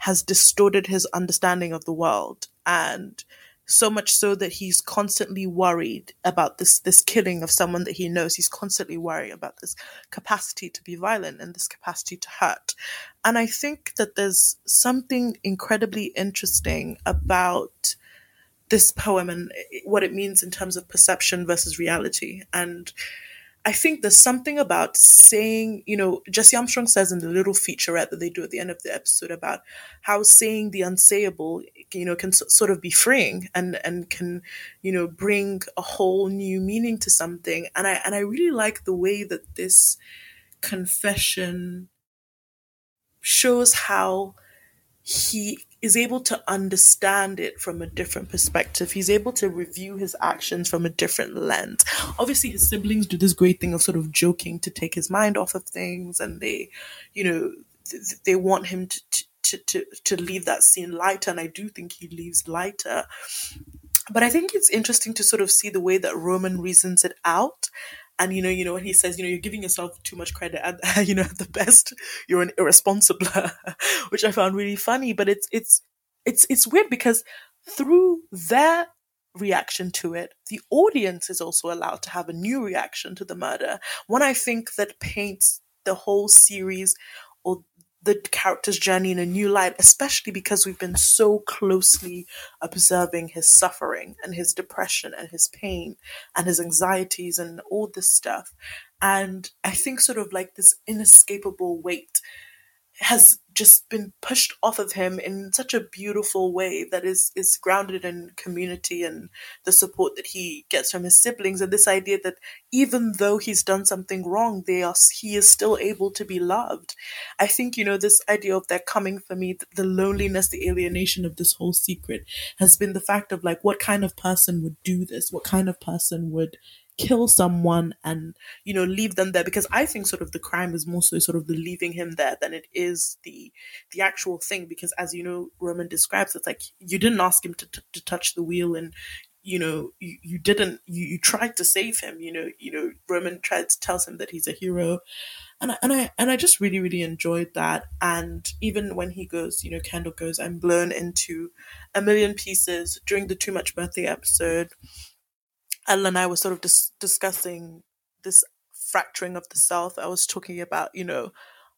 has distorted his understanding of the world. And so much so that he's constantly worried about this this killing of someone that he knows he's constantly worrying about this capacity to be violent and this capacity to hurt and i think that there's something incredibly interesting about this poem and what it means in terms of perception versus reality and I think there's something about saying, you know, Jesse Armstrong says in the little featurette that they do at the end of the episode about how saying the unsayable, you know, can sort of be freeing and and can, you know, bring a whole new meaning to something. And I and I really like the way that this confession shows how he is able to understand it from a different perspective. He's able to review his actions from a different lens. Obviously, his siblings do this great thing of sort of joking to take his mind off of things, and they, you know, they want him to, to, to, to leave that scene lighter, and I do think he leaves lighter. But I think it's interesting to sort of see the way that Roman reasons it out and you know, you know, when he says, you know, you're giving yourself too much credit, at, you know, at the best, you're an irresponsible, which I found really funny. But it's it's it's it's weird because through their reaction to it, the audience is also allowed to have a new reaction to the murder. One I think that paints the whole series or the character's journey in a new light, especially because we've been so closely observing his suffering and his depression and his pain and his anxieties and all this stuff. And I think sort of like this inescapable weight has just been pushed off of him in such a beautiful way that is is grounded in community and the support that he gets from his siblings. And this idea that even though he's done something wrong they are he is still able to be loved. I think you know this idea of they're coming for me the loneliness the alienation of this whole secret has been the fact of like what kind of person would do this? What kind of person would kill someone and you know leave them there because i think sort of the crime is more so sort of the leaving him there than it is the the actual thing because as you know roman describes it's like you didn't ask him to, to, to touch the wheel and you know you, you didn't you, you tried to save him you know you know roman tries tells him that he's a hero. And I, and I and I just really really enjoyed that. And even when he goes you know Kendall goes I'm blown into a million pieces during the too much birthday episode Ella and I were sort of dis- discussing this fracturing of the self. I was talking about, you know,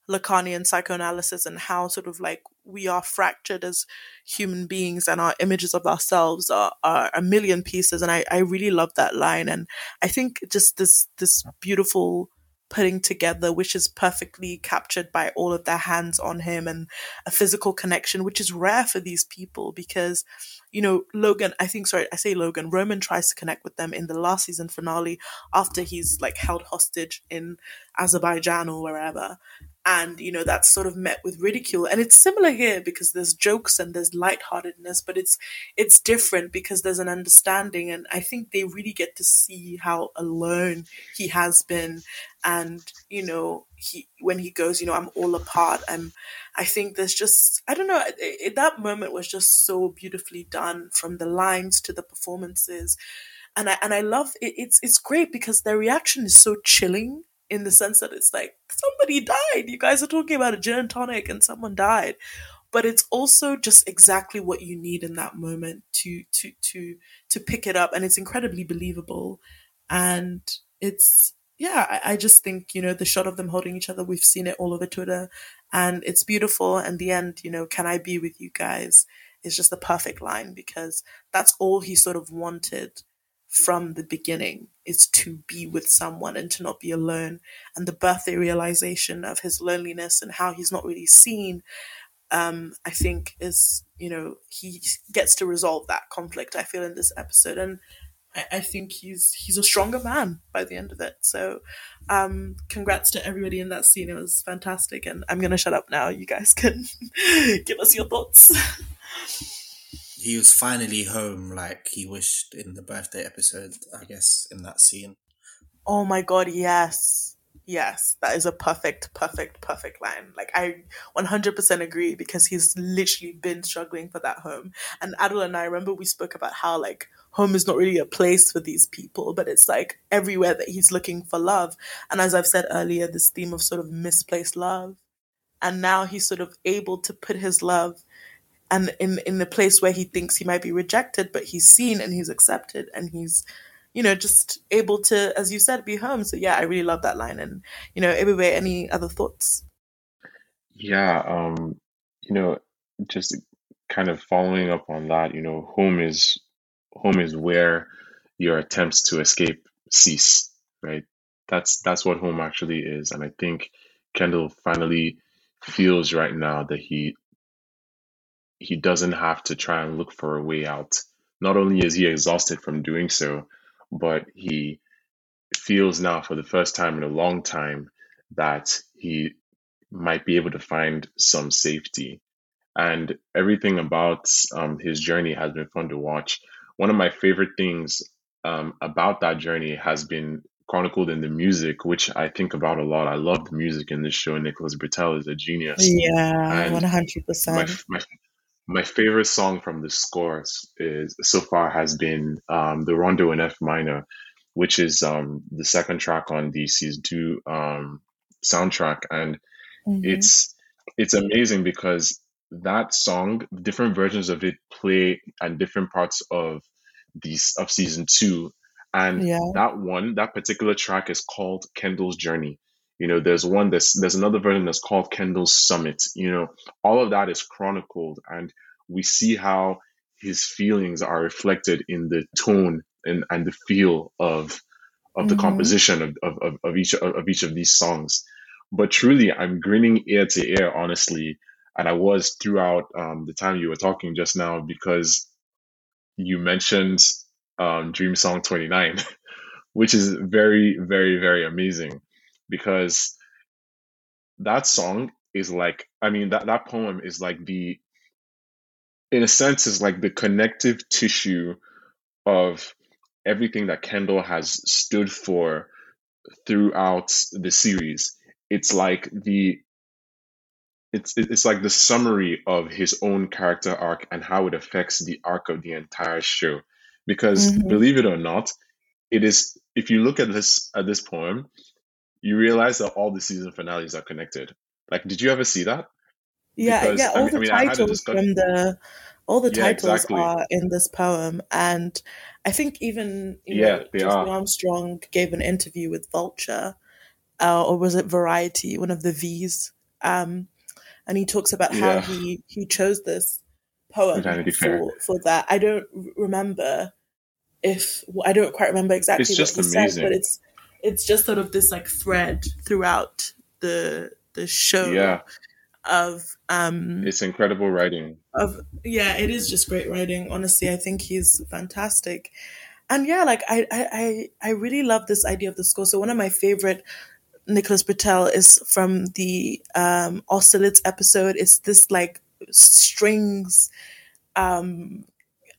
Lacanian psychoanalysis and how sort of like we are fractured as human beings and our images of ourselves are, are a million pieces. And I, I really love that line. And I think just this, this beautiful putting together, which is perfectly captured by all of their hands on him and a physical connection, which is rare for these people because you know, Logan, I think, sorry, I say Logan, Roman tries to connect with them in the last season finale after he's like held hostage in Azerbaijan or wherever and you know that's sort of met with ridicule. And it's similar here because there's jokes and there's lightheartedness but it's it's different because there's an understanding. And i think they really get to see how alone he has been. And you know he when he goes you know i'm all apart i'm i think there's just i don't know it, it, that moment was just so beautifully done from the lines to the performances. And i and i love it, it's it's great because their reaction is so chilling in the sense that it's like somebody died. You guys are talking about a gin and tonic and someone died. But it's also just exactly what you need in that moment to to to to pick it up and it's incredibly believable. And it's yeah, I, I just think, you know, the shot of them holding each other, we've seen it all over Twitter and it's beautiful. And the end, you know, can I be with you guys is just the perfect line because that's all he sort of wanted from the beginning is to be with someone and to not be alone. And the birthday realization of his loneliness and how he's not really seen, um, I think is, you know, he gets to resolve that conflict, I feel, in this episode. And I, I think he's he's a stronger man by the end of it. So um, congrats to everybody in that scene. It was fantastic. And I'm gonna shut up now. You guys can give us your thoughts. he was finally home like he wished in the birthday episode, I guess, in that scene. Oh my god, yes. Yes, that is a perfect, perfect, perfect line. Like I 100% agree because he's literally been struggling for that home. And Adil and I remember we spoke about how like home is not really a place for these people, but it's like everywhere that he's looking for love. And as I've said earlier, this theme of sort of misplaced love. And now he's sort of able to put his love and in in the place where he thinks he might be rejected, but he's seen and he's accepted and he's you know just able to, as you said, be home. So yeah, I really love that line. And you know, Ebube, any other thoughts? Yeah, um, you know, just kind of following up on that. You know, home is home is where your attempts to escape cease. Right. That's that's what home actually is, and I think Kendall finally feels right now that he he doesn't have to try and look for a way out. Not only is he exhausted from doing so, but he feels now for the first time in a long time that he might be able to find some safety. And everything about um, his journey has been fun to watch. One of my favorite things um, about that journey has been chronicled in the music, which I think about a lot. I love the music in this show. Nicholas Britell is a genius. Yeah, one hundred percent. My favorite song from the scores is so far has been um, the Rondo in F minor, which is um, the second track on the season two um, soundtrack, and mm-hmm. it's it's amazing because that song, different versions of it play at different parts of these of season two, and yeah. that one, that particular track is called Kendall's Journey. You know, there's one that's there's another version that's called Kendall's Summit. You know, all of that is chronicled, and we see how his feelings are reflected in the tone and, and the feel of of the mm-hmm. composition of, of, of each of, of each of these songs. But truly, I'm grinning ear to ear, honestly, and I was throughout um, the time you were talking just now because you mentioned um, Dream Song 29, which is very, very, very amazing because that song is like, I mean, that, that poem is like the, in a sense, is like the connective tissue of everything that Kendall has stood for throughout the series. It's like the it's it's like the summary of his own character arc and how it affects the arc of the entire show. Because mm-hmm. believe it or not, it is if you look at this at this poem, you realize that all the season finales are connected. Like, did you ever see that? Yeah, because, yeah. All I mean, the I mean, titles from the all the yeah, titles exactly. are in this poem, and I think even yeah, know, Jesse Armstrong gave an interview with Vulture, uh, or was it Variety, one of the V's, um, and he talks about how he he chose this poem for, for that. I don't remember if I don't quite remember exactly it's what he amazing. said, but it's it's just sort of this like thread throughout the the show. Yeah. Of um It's incredible writing. Of yeah, it is just great writing. Honestly, I think he's fantastic. And yeah, like I I I really love this idea of the score. So one of my favorite Nicholas Britell is from the um, Austerlitz episode. It's this like strings um,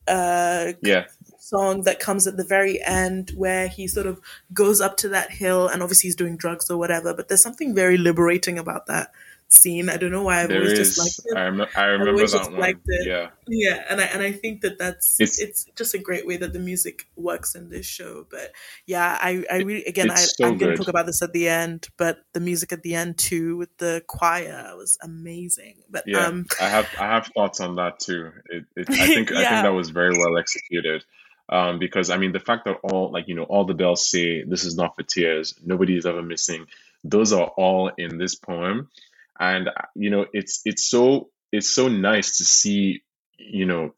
uh, yeah. Song that comes at the very end where he sort of goes up to that hill and obviously he's doing drugs or whatever. But there's something very liberating about that scene. I don't know why I've there always is, just liked it. I, rem- I remember I that one. Yeah, yeah, and I and I think that that's it's, it's just a great way that the music works in this show. But yeah, I I really again I, so I'm going to talk about this at the end, but the music at the end too with the choir was amazing. But yeah, um, I have I have thoughts on that too. It, it I think yeah. I think that was very well executed. Um, because I mean the fact that all like you know all the bells say this is not for tears, nobody is ever missing. Those are all in this poem, and you know it's it's so it's so nice to see you know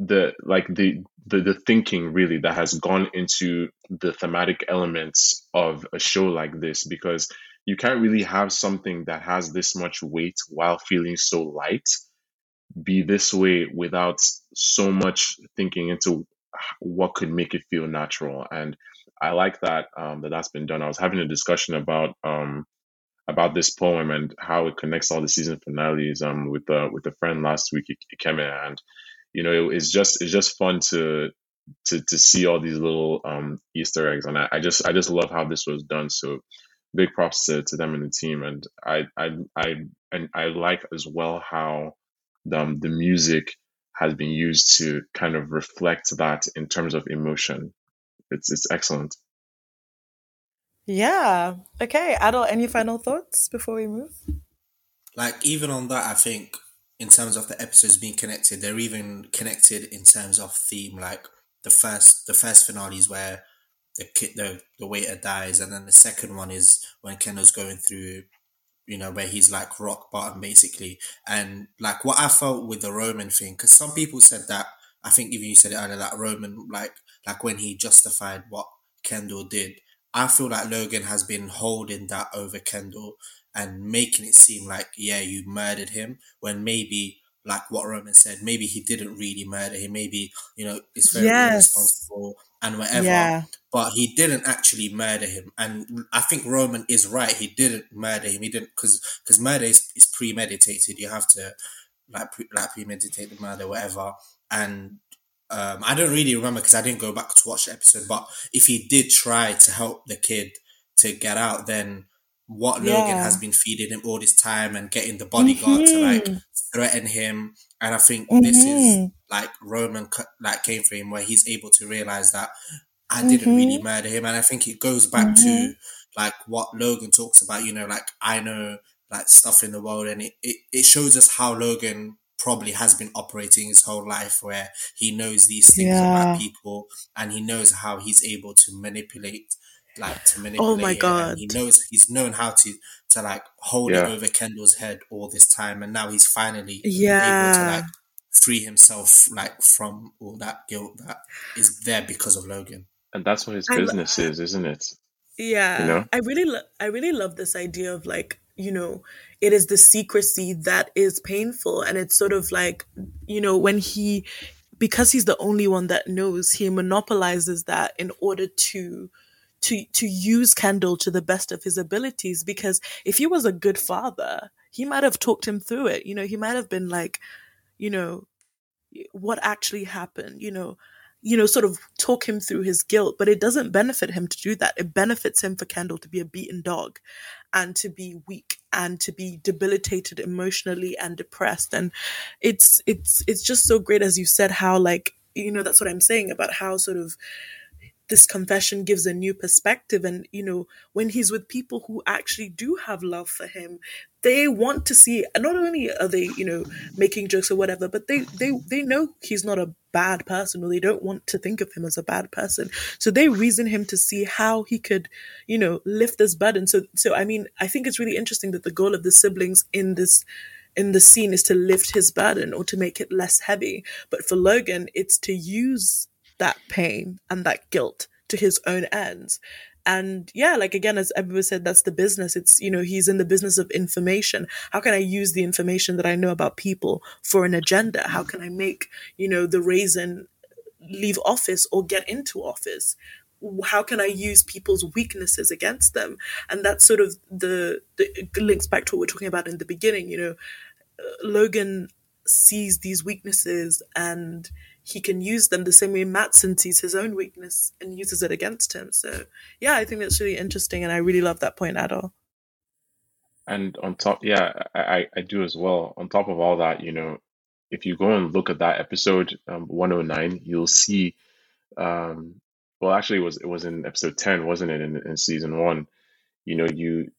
the like the the, the thinking really that has gone into the thematic elements of a show like this because you can't really have something that has this much weight while feeling so light be this way without so much thinking into what could make it feel natural. And i like that um, that that's been done. I was having a discussion about um, about this poem and how it connects all the season finales um with uh, with a friend last week Ikeme and you know it, it's just it's just fun to to to see all these little um Easter eggs. And I, I just I just love how this was done. So big props to, to them and the team. And I I I and I like as well how um, the music has been used to kind of reflect that in terms of emotion it's it's excellent yeah. Okay, Adil, any final thoughts before we move? Like even on that, I think in terms of the episodes being connected, they're even connected in terms of theme. Like the first, the first finale is where the kid, the the waiter dies, and then the second one is when Kendall's going through, you know, where he's like rock bottom basically. And like what I felt with the Roman thing, because some people said that. I think even you said it earlier that Roman, like like when he justified what Kendall did, I feel like Logan has been holding that over Kendall and making it seem like, yeah, you murdered him when maybe, like what Roman said, maybe he didn't really murder him. Maybe, you know, it's very yes. irresponsible and whatever. Yeah. But he didn't actually murder him. And I think Roman is right. He didn't murder him. He didn't, because because murder is, is premeditated. You have to, like, pre, like premeditate the murder, whatever. And um, I don't really remember because I didn't go back to watch the episode. But if he did try to help the kid to get out, then what yeah. Logan has been feeding him all this time and getting the bodyguard mm-hmm. to like mm-hmm. threaten him, and I think mm-hmm. this is like Roman like came for him where he's able to realize that I didn't mm-hmm. really murder him, and I think it goes back to mm-hmm. like what Logan talks about. You know, like I know like stuff in the world, and it, it, it shows us how Logan probably has been operating his whole life where he knows these things yeah. about people and he knows how he's able to manipulate like to manipulate. Oh my god! he knows he's known how to to like hold yeah. it over Kendall's head all this time, and now he's finally yeah. able to like free himself like from all that guilt that is there because of Logan. And that's what his business is, isn't it? Yeah, you know? I really, lo- I really love this idea of like you know, it is the secrecy that is painful. And it's sort of like, you know, when he, because he's the only one that knows, he monopolizes that in order to, to, to use Kendall to the best of his abilities. Because if he was a good father, he might have talked him through it. You know, he might have been like, you know, what actually happened, you know, you know, sort of talk him through his guilt, but it doesn't benefit him to do that. It benefits him for Kendall to be a beaten dog and to be weak and to be debilitated emotionally and depressed. And it's, it's, it's just so great, as you said, how like, you know, that's what I'm saying about how sort of this confession gives a new perspective. And you know when he's with people who actually do have love for him they want to see not only are they you know making jokes or whatever but they they they know he's not a bad person or they don't want to think of him as a bad person. So they reason him to see how he could you know lift this burden. So so i mean i think it's really interesting that the goal of the siblings in this in the scene is to lift his burden or to make it less heavy. But for logan it's to use that pain and that guilt to his own ends. And yeah, like again, as everyone said, that's the business. It's, you know, he's in the business of information. How can I use the information that I know about people for an agenda? How can I make, you know, the raisin leave office or get into office? How can I use people's weaknesses against them? And that's sort of the, the links back to what we're talking about in the beginning. You know, uh, Logan sees these weaknesses and he can use them the same way Matsson sees his own weakness and uses it against him. So yeah, I think that's really interesting, and I really love that point, Adil. And on top, yeah, I, I do as well. On top of all that, you know, if you go and look at that episode um, 109, you'll see. Um, well, actually, it was it was in episode 10, wasn't it? In, in season one, you know, you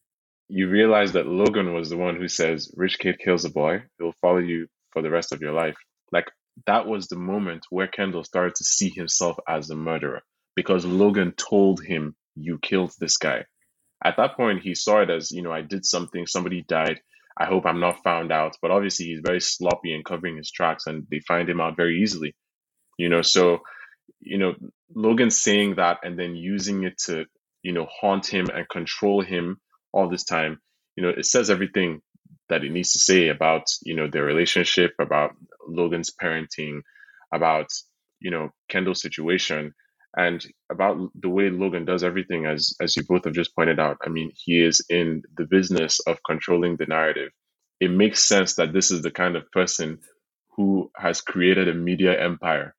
you realize that Logan was the one who says, "Rich kid kills a boy; he'll follow you for the rest of your life." Like that was the moment where Kendall started to see himself as a murderer because Logan told him, You killed this guy. At that point, he saw it as, you know, I did something, somebody died. I hope I'm not found out. But obviously, he's very sloppy in covering his tracks and they find him out very easily. You know, so, you know, Logan saying that and then using it to, you know, haunt him and control him all this time, you know, it says everything that it needs to say about you know their relationship, about Logan's parenting, about you know Kendall's situation, and about the way Logan does everything. As as you both have just pointed out, I mean, he is in the business of controlling the narrative. It makes sense that this is the kind of person who has created a media empire.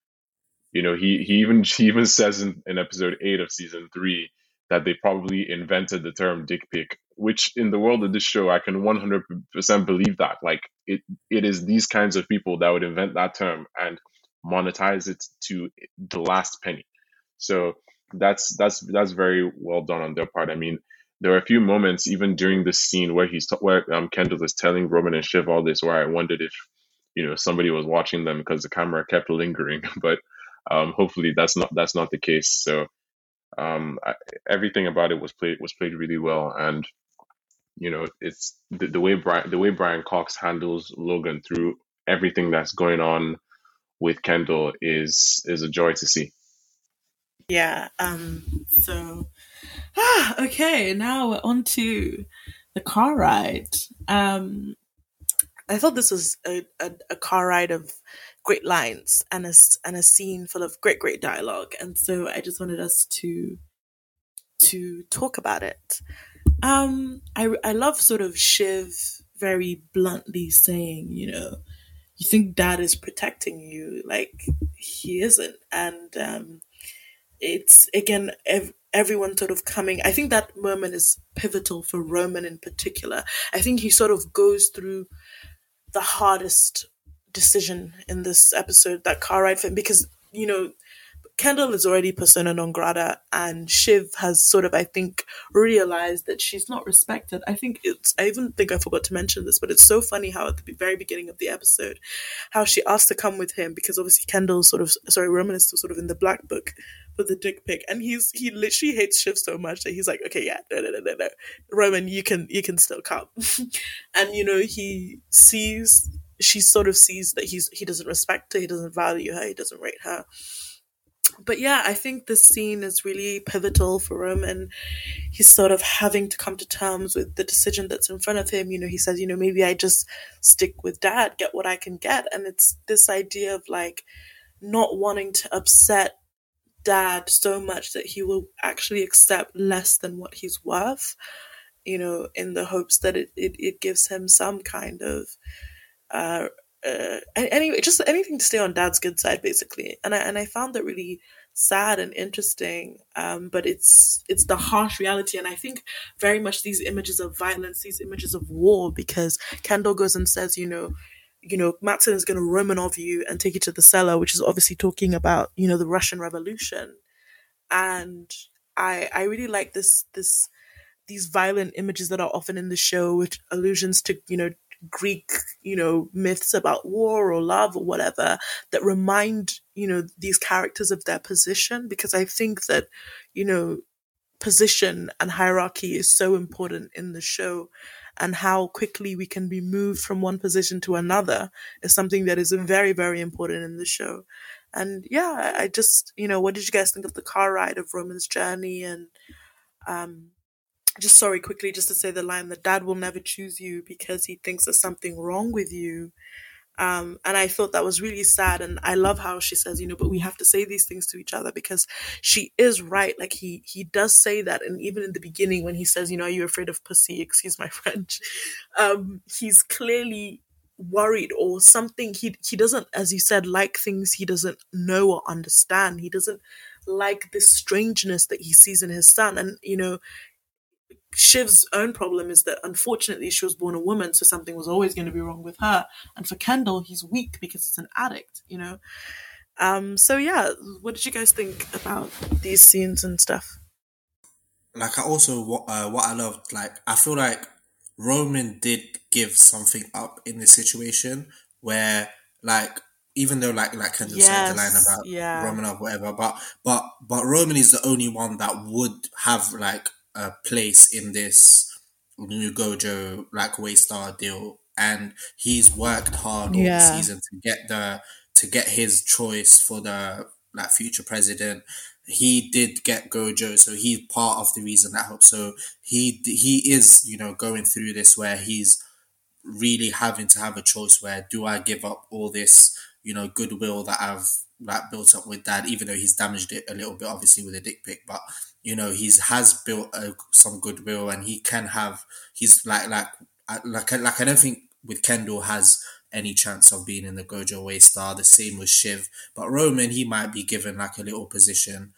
You know, he he even he even says in, in episode eight of season three that they probably invented the term dick pic, which in the world of this show, I can 100% believe that. Like, it, it is these kinds of people that would invent that term and monetize it to the last penny. So that's that's that's very well done on their part. I mean, there are a few moments even during this scene where he's t- where um, Kendall is telling Roman and Shiv all this, where I wondered if you know somebody was watching them because the camera kept lingering, but um, hopefully that's not that's not the case. So um, I, everything about it was played was played really well, and you know it's the, the way Brian the way Brian Cox handles Logan through everything that's going on with Kendall is is a joy to see. Yeah. Um. So, ah, okay. Now we're on to the car ride. Um, I thought this was a, a, a car ride of great lines and a, and a scene full of great, great dialogue. And so I just wanted us to, to talk about it. Um, I, I love sort of Shiv very bluntly saying, you know, you think dad is protecting you, like he isn't. And, um, it's again, ev- everyone sort of coming. I think that moment is pivotal for Roman in particular. I think he sort of goes through the hardest decision in this episode, that car ride for him, because, you know, Kendall is already persona non grata, and Shiv has sort of, I think, realized that she's not respected. I think it's, I even think I forgot to mention this, but it's so funny how at the very beginning of the episode, how she asked to come with him because obviously Kendall's sort of, sorry, Roman is sort of in the black book for the dick pic, and he's he literally hates Shiv so much that he's like, okay, yeah, no, no, no, no, no, Roman, you can you can still come, and you know he sees she sort of sees that he's he doesn't respect her, he doesn't value her, he doesn't rate her. But yeah, I think this scene is really pivotal for him, and he's sort of having to come to terms with the decision that's in front of him. You know, he says, you know, maybe I just stick with dad, get what I can get. And it's this idea of like not wanting to upset dad so much that he will actually accept less than what he's worth, you know, in the hopes that it, it, it gives him some kind of uh, uh, anyway, just anything to stay on dad's good side, basically. And I and I found that really sad and interesting. Um, but it's it's the harsh reality, and I think very much these images of violence, these images of war, because Kendall goes and says, you know, you know, Matsson is going to Romanov you and take you to the cellar, which is obviously talking about, you know, the Russian Revolution. And I I really like this this these violent images that are often in the show with allusions to, you know, Greek, you know, myths about war or love or whatever that remind, you know, these characters of their position. Because I think that, you know, position and hierarchy is so important in the show and how quickly we can be moved from one position to another is something that is very, very important in the show. And yeah, I just, you know, what did you guys think of the car ride of Roman's journey? And, um, just sorry, quickly, just to say the line that dad will never choose you because he thinks there's something wrong with you. Um, and I thought that was really sad. And I love how she says, you know, but we have to say these things to each other because she is right. Like he, he does say that. And even in the beginning, when he says, you know, are you afraid of pussy? Excuse my French. Um, he's clearly worried or something. He, he doesn't, as you said, like things he doesn't know or understand. He doesn't like this strangeness that he sees in his son. And, you know, Shiv's own problem is that unfortunately she was born a woman, so something was always going to be wrong with her. And for Kendall, he's weak because he's an addict, you know. Um, so yeah, what did you guys think about these scenes and stuff? Like I also what uh, what I loved, like I feel like Roman did give something up in this situation where like even though like like Kendall yes, said the line about yeah. Roman or whatever, but but but Roman is the only one that would have like a place in this new Gojo like Waystar deal, and he's worked hard all yeah. the season to get the to get his choice for the like future president. He did get Gojo, so he's part of the reason that helped. So he he is you know going through this where he's really having to have a choice where do I give up all this you know goodwill that I've like built up with dad, even though he's damaged it a little bit obviously with a dick pic, but you know he's has built uh, some goodwill and he can have he's like like like like I don't think with Kendall has any chance of being in the Gojo Waystar. The same with Shiv, but Roman he might be given like a little position,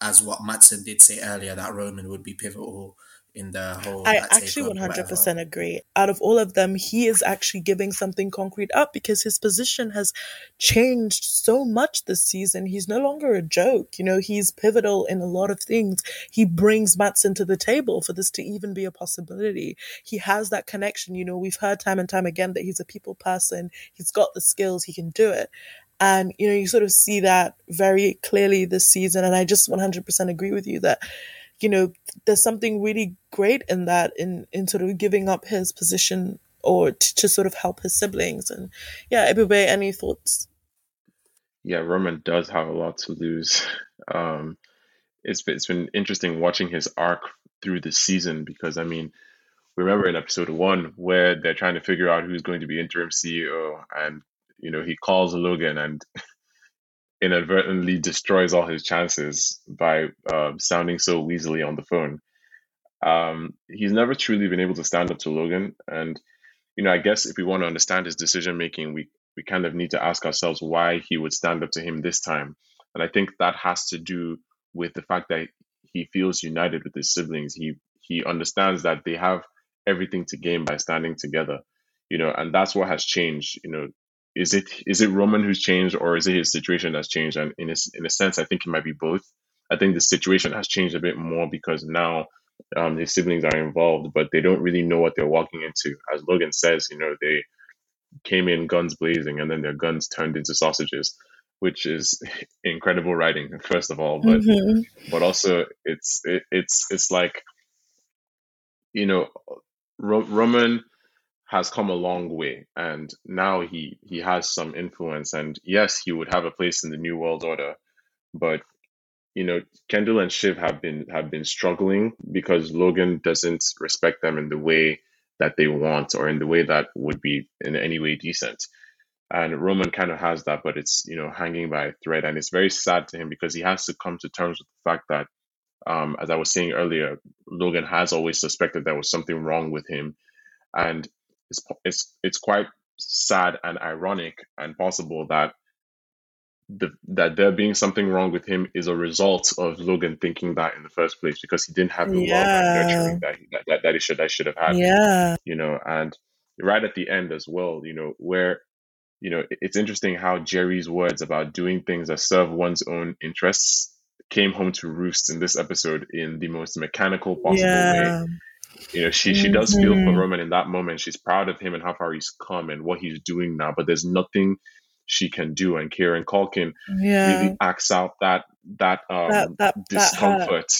as what Matsson did say earlier that Roman would be pivotal in the whole. I actually one hundred percent agree. Out of all of them, he is actually giving something concrete up because his position has changed so much this season. He's no longer a joke. You know, he's pivotal in a lot of things. He brings Matsson to the table for this to even be a possibility. He has that connection. You know, we've heard time and time again that he's a people person. He's got the skills. He can do it. And, you know, you sort of see that very clearly this season. And I just 100% agree with you that you know, there's something really great in that, in, in sort of giving up his position or to, to sort of help his siblings. And yeah, Ebube, any thoughts? Yeah, Roman does have a lot to lose. Um, it's been, it's been interesting watching his arc through the season because I mean, we remember in episode one where they're trying to figure out who's going to be interim CEO, and you know he calls Logan and inadvertently destroys all his chances by uh, sounding so weaselly on the phone. Um, he's never truly been able to stand up to Logan, and you know, I guess if we want to understand his decision making, we we kind of need to ask ourselves why he would stand up to him this time. And I think that has to do with the fact that he feels united with his siblings. He he understands that they have everything to gain by standing together, you know, and that's what has changed. You know, is it is it Roman who's changed or is it his situation that's changed? And in a, in a sense, I think it might be both. I think the situation has changed a bit more because now um, his siblings are involved, but they don't really know what they're walking into. As Logan says, you know, they came in guns blazing and then their guns turned into sausages, which is incredible writing, first of all, but mm-hmm. but also it's it, it's it's like you know, Ro- Roman has come a long way and now he he has some influence and yes he would have a place in the new world order but you know kendall and shiv have been have been struggling because logan doesn't respect them in the way that they want or in the way that would be in any way decent. And roman kind of has that but it's you know hanging by a thread and it's very sad to him because he has to come to terms with the fact that um, as i was saying earlier logan has always suspected there was something wrong with him and it's it's it's quite sad and ironic and possible that the that there being something wrong with him is a result of Logan thinking that in the first place because he didn't have the yeah. love and nurturing that, he, that that he should that should have had. Yeah, you know, and right at the end as well, you know, where you know it's interesting how Gerri's words about doing things that serve one's own interests came home to roost in this episode in the most mechanical possible yeah. way you know, she she does feel for mm-hmm. Roman in that moment. She's proud of him and how far he's come and what he's doing now. But there's nothing she can do. And Kieran Culkin yeah. really acts out that that um that, that, discomfort,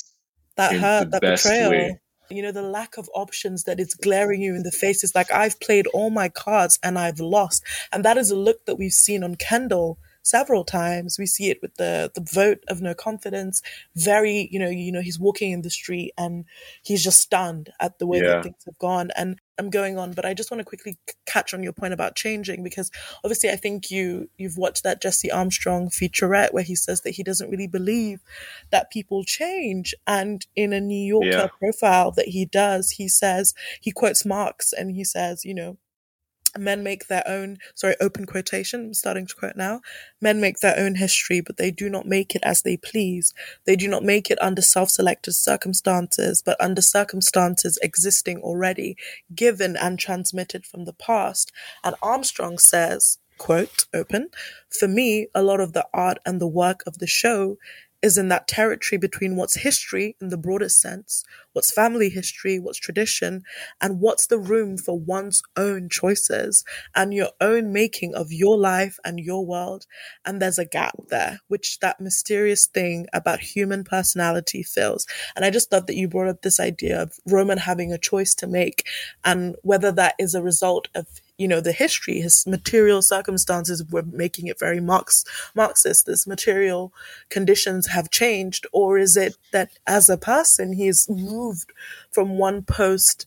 that hurt, that, hurt, that betrayal. Way. You know, the lack of options that is glaring you in the face is like I've played all my cards and I've lost. And that is a look that we've seen on Kendall several times. We see it with the the vote of no confidence. Very, you know, you know, he's walking in the street and he's just stunned at the way yeah. that things have gone. And I'm going on, but I just want to quickly catch on your point about changing because obviously I think you you've watched that Jesse Armstrong featurette where he says that he doesn't really believe that people change. And in a New Yorker yeah. profile that he does, he says he quotes Marx and he says, you know, men make their own, sorry, open quotation, I'm starting to quote now. Men make their own history, but they do not make it as they please. They do not make it under self-selected circumstances, but under circumstances existing already, given and transmitted from the past. And Armstrong says, quote, open, for me, a lot of the art and the work of the show is in that territory between what's history in the broadest sense, what's family history, what's tradition, and what's the room for one's own choices and your own making of your life and your world. And there's a gap there, which that mysterious thing about human personality fills. And I just love that you brought up this idea of Roman having a choice to make and whether that is a result of you know, the history, his material circumstances were making it very Marx, Marxist. This material conditions have changed, or is it that as a person he's moved from one post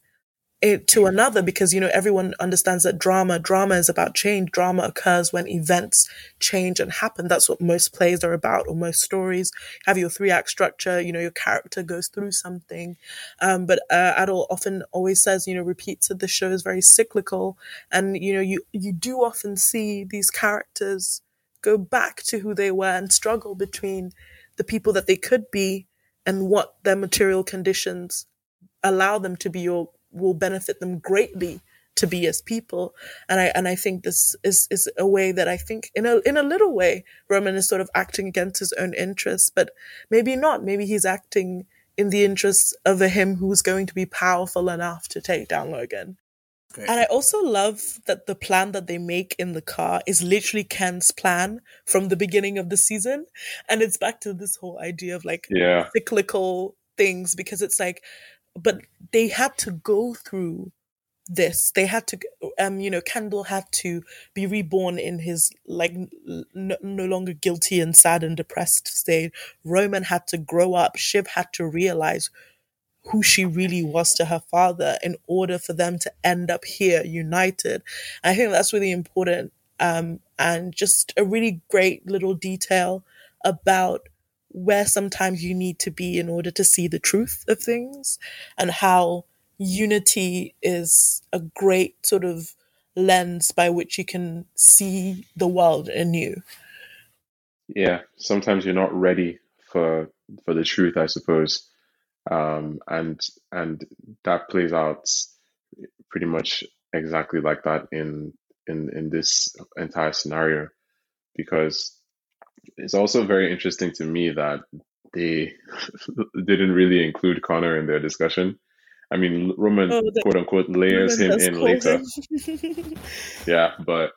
it to another because you know everyone understands that drama drama is about change. Drama occurs when events change and happen. That's what most plays are about or most stories. Have your three act structure you know your character goes through something. Um, but uh, Adil often always says you know repeats that the show is very cyclical. And you know you you do often see these characters go back to who they were and struggle between the people that they could be and what their material conditions allow them to be or will benefit them greatly to be as people. And I and I think this is is a way that I think in a in a little way Roman is sort of acting against his own interests, but maybe not. Maybe he's acting in the interests of a him who's going to be powerful enough to take down Logan. Great. And I also love that the plan that they make in the car is literally Ken's plan from the beginning of the season. And it's back to this whole idea of like yeah. cyclical things because it's like but they had to go through this. They had to um you know kendall had to be reborn in his like n- no longer guilty and sad and depressed state. Roman had to grow up. Shiv had to realize who she really was to her father in order for them to end up here united. I think that's really important um and just a really great little detail about where sometimes you need to be in order to see the truth of things and how unity is a great sort of lens by which you can see the world anew. Yeah, sometimes you're not ready for for the truth, I suppose, um, and and that plays out pretty much exactly like that in in in this entire scenario because it's also very interesting to me that they didn't really include Connor in their discussion. I mean, Roman oh, quote unquote layers Roman him in later. yeah, but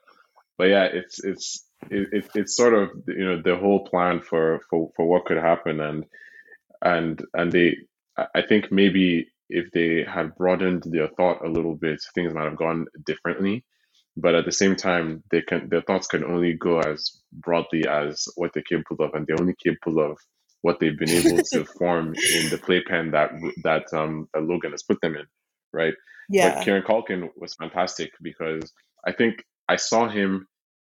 but yeah, it's it's it, it's sort of you know the whole plan for for for what could happen and and and they I think maybe if they had broadened their thought a little bit, things might have gone differently. But at the same time, they can their thoughts can only go as broadly as what they're capable of, and they're only capable of what they've been able to form in the playpen that that um that Logan has put them in, right? Yeah. But Kieran Culkin was fantastic because I think I saw him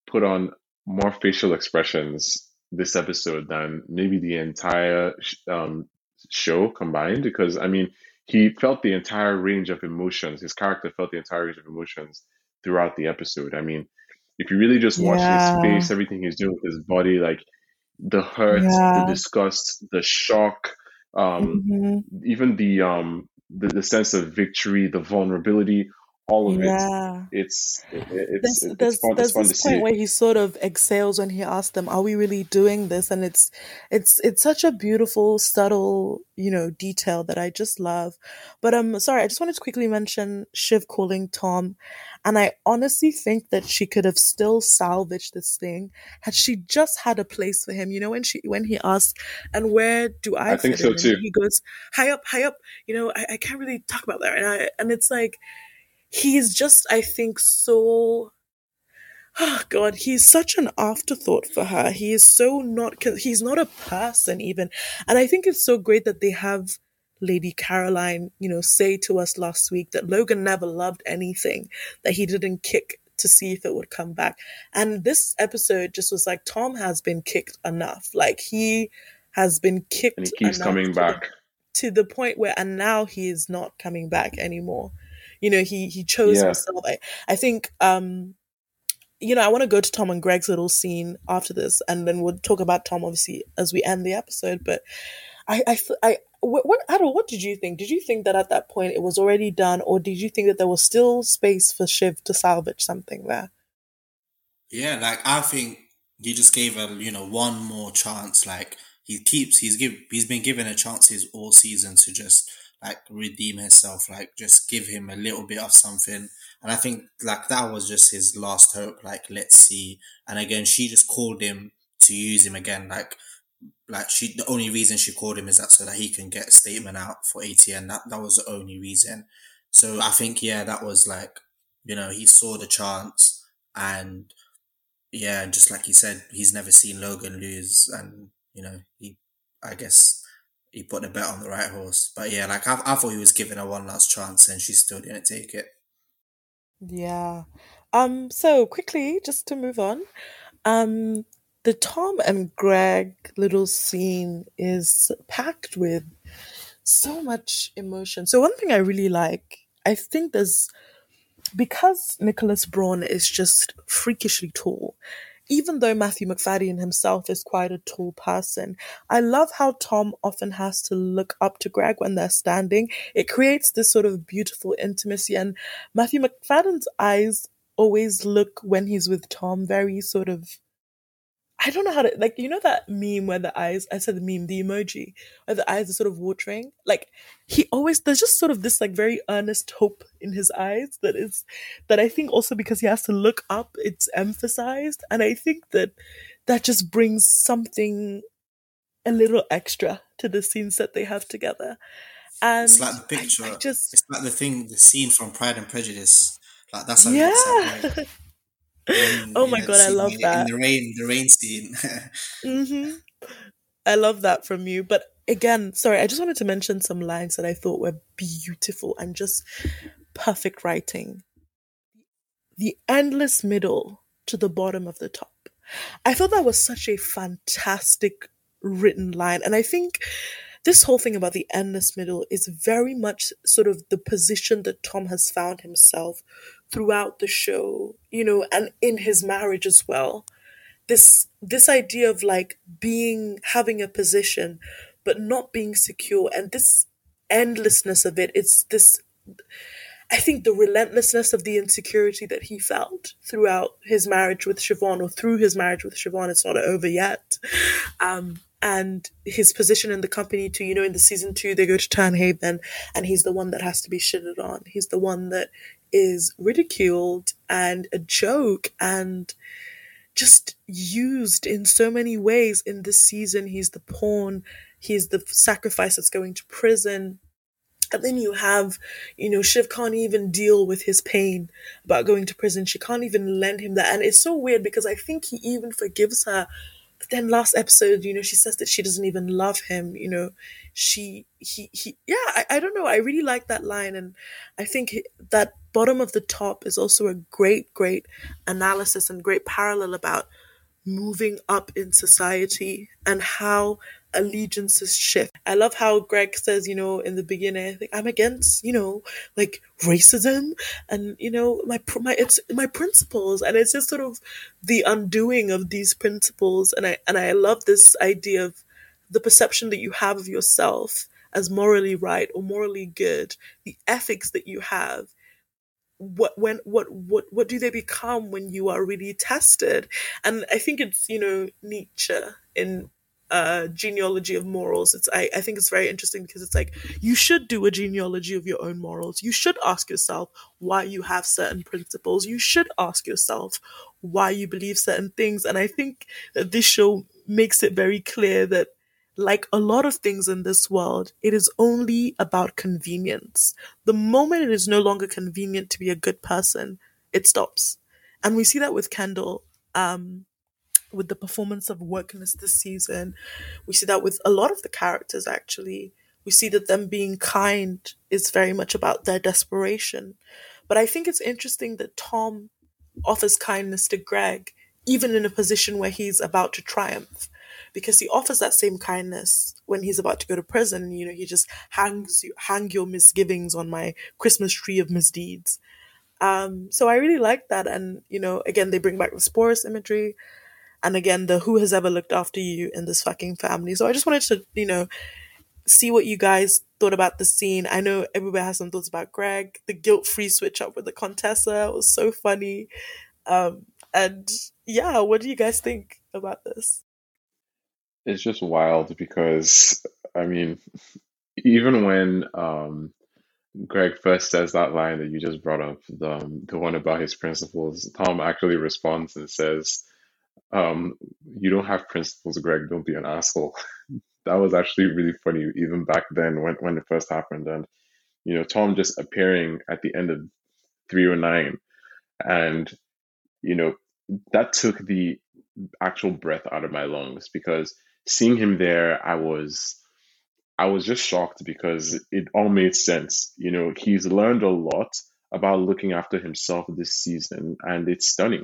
put on more facial expressions this episode than maybe the entire um, show combined. Because I mean, he felt the entire range of emotions. His character felt the entire range of emotions throughout the episode. I mean, if you really just watch yeah. his face, everything he's doing with his body, like the hurt, yeah. the disgust, the shock, um, mm-hmm. even the um the, the sense of victory, the vulnerability, all of yeah. it. It's it's there's, it's, there's, fun, there's this point see. where he sort of exhales when he asks them, "Are we really doing this?" And it's it's it's such a beautiful, subtle, you know, detail that I just love. But um, sorry, I just wanted to quickly mention Shiv calling Tom, and I honestly think that she could have still salvaged this thing had she just had a place for him. You know, when she when he asked, "And where do I?" I think so in? too. he goes, "High up, high up." You know, I, I can't really talk about that, and I and it's like he's just, I think, so. Oh God, he's such an afterthought for her. He is so not, he's not a person even. And I think it's so great that they have Lady Caroline, you know, say to us last week that Logan never loved anything, that he didn't kick to see if it would come back. And this episode just was like, Tom has been kicked enough. Like he has been kicked. And he keeps coming back. The, to the point where, and now he is not coming back anymore you know he he chose yeah. himself I, I think um you know i want to go to tom and greg's little scene after this and then we'll talk about tom obviously as we end the episode but i i i what, what Adil, what did you think? Did you think that at that point it was already done, or did you think that there was still space for Shiv to salvage something there? Yeah, like I think he just gave her, you know, one more chance. Like he keeps, he's give, he's been given a chances all season to just like redeem himself, like just give him a little bit of something. And I think like that was just his last hope. Like let's see. And again, she just called him to use him again. Like like she the only reason she called him is that so that he can get a statement out for ATN. That that was the only reason. So I think yeah, that was like you know he saw the chance and yeah, just like he said, he's never seen Logan lose, and you know he I guess he put the bet on the right horse. But yeah, like I, I thought he was giving her one last chance, and she still didn't take it. Yeah. Um. So quickly, just to move on, um, the Tom and Greg little scene is packed with so much emotion. So one thing I really like, I think there's because Nicholas Braun is just freakishly tall even though Matthew Macfadyen himself is quite a tall person, I love how Tom often has to look up to Greg when they're standing. It creates this sort of beautiful intimacy, and Matthew Macfadyen's eyes always look when he's with Tom very sort of I don't know how to like you know that meme where the eyes I said the meme, the emoji, where the eyes are sort of watering. Like he always there's just sort of this like very earnest hope in his eyes that is that I think also because he has to look up, it's emphasized. And I think that that just brings something a little extra to the scenes that they have together. And it's like the picture. I, I just it's like the thing, the scene from Pride and Prejudice. Like that's how yeah. oh my god, I love that. In the rain, the rain scene. mm-hmm. I love that from you. But again, sorry, I just wanted to mention some lines that I thought were beautiful and just perfect writing. The endless middle to the bottom of the top. I thought that was such a fantastic written line. And I think this whole thing about the endless middle is very much sort of the position that Tom has found himself throughout the show, you know, and in his marriage as well. This this idea of like being having a position but not being secure and this endlessness of it it's this I think the relentlessness of the insecurity that he felt throughout his marriage with Siobhan or through his marriage with Siobhan, it's not over yet. Um, and his position in the company too, you know, in the season two, they go to Tern Haven and he's the one that has to be shitted on. He's the one that is ridiculed and a joke and just used in so many ways in this season. He's the pawn, he's the sacrifice that's going to prison. And then you have, you know, Shiv can't even deal with his pain about going to prison. She can't even lend him that. And it's so weird because I think he even forgives her. But then last episode, you know, she says that she doesn't even love him. You know, she, he, he, yeah, I, I don't know. I really like that line. And I think that bottom of the top is also a great, great analysis and great parallel about moving up in society and how allegiances shift. I love how Greg says, you know, in the beginning, I'm against, you know, like racism and, you know, my, my, it's my principles. And it's just sort of the undoing of these principles. And I, and I love this idea of the perception that you have of yourself as morally right or morally good, the ethics that you have what when what what what do they become when you are really tested and i think it's you know nietzsche in uh, genealogy of morals. It's I, I think it's very interesting because it's like you should do a genealogy of your own morals. You should ask yourself why you have certain principles. You should ask yourself why you believe certain things. And I think that this show makes it very clear that like a lot of things in this world, it is only about convenience. The moment it is no longer convenient to be a good person, it stops. And we see that with Kendall. Um, with the performance of Wokeness this season. We see that with a lot of the characters, actually. We see that them being kind is very much about their desperation. But I think it's interesting that Tom offers kindness to Greg, even in a position where he's about to triumph. Because he offers that same kindness when he's about to go to prison. You know, he just hangs you, hang your misgivings on my Christmas tree of misdeeds. Um, so I really like that. And, you know, again, they bring back the Sporus imagery and again the who has ever looked after you in this fucking family so i just wanted to you know see what you guys thought about the scene i know everybody has some thoughts about greg the guilt-free switch up with the contessa was so funny um and yeah what do you guys think about this it's just wild because i mean even when um Greg first says that line that you just brought up, the, um, the one about his principles, Tom actually responds and says, um, you don't have principles, Greg. Don't be an asshole. that was actually really funny, even back then when, when it first happened. And, you know, Tom just appearing at the end of 309. And, you know, that took the actual breath out of my lungs because seeing him there, I was. I was just shocked because it all made sense. You know, he's learned a lot about looking after himself this season, and it's stunning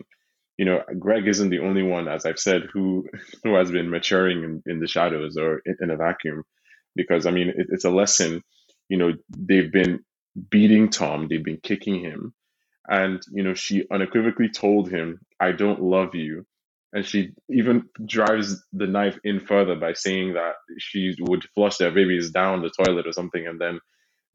you know, Greg isn't the only one, as I've said, who who has been maturing in, in the shadows or in, in a vacuum, because I mean, it, it's a lesson. You know, they've been beating Tom, they've been kicking him, and you know, she unequivocally told him, "I don't love you," and she even drives the knife in further by saying that she would flush their babies down the toilet or something, and then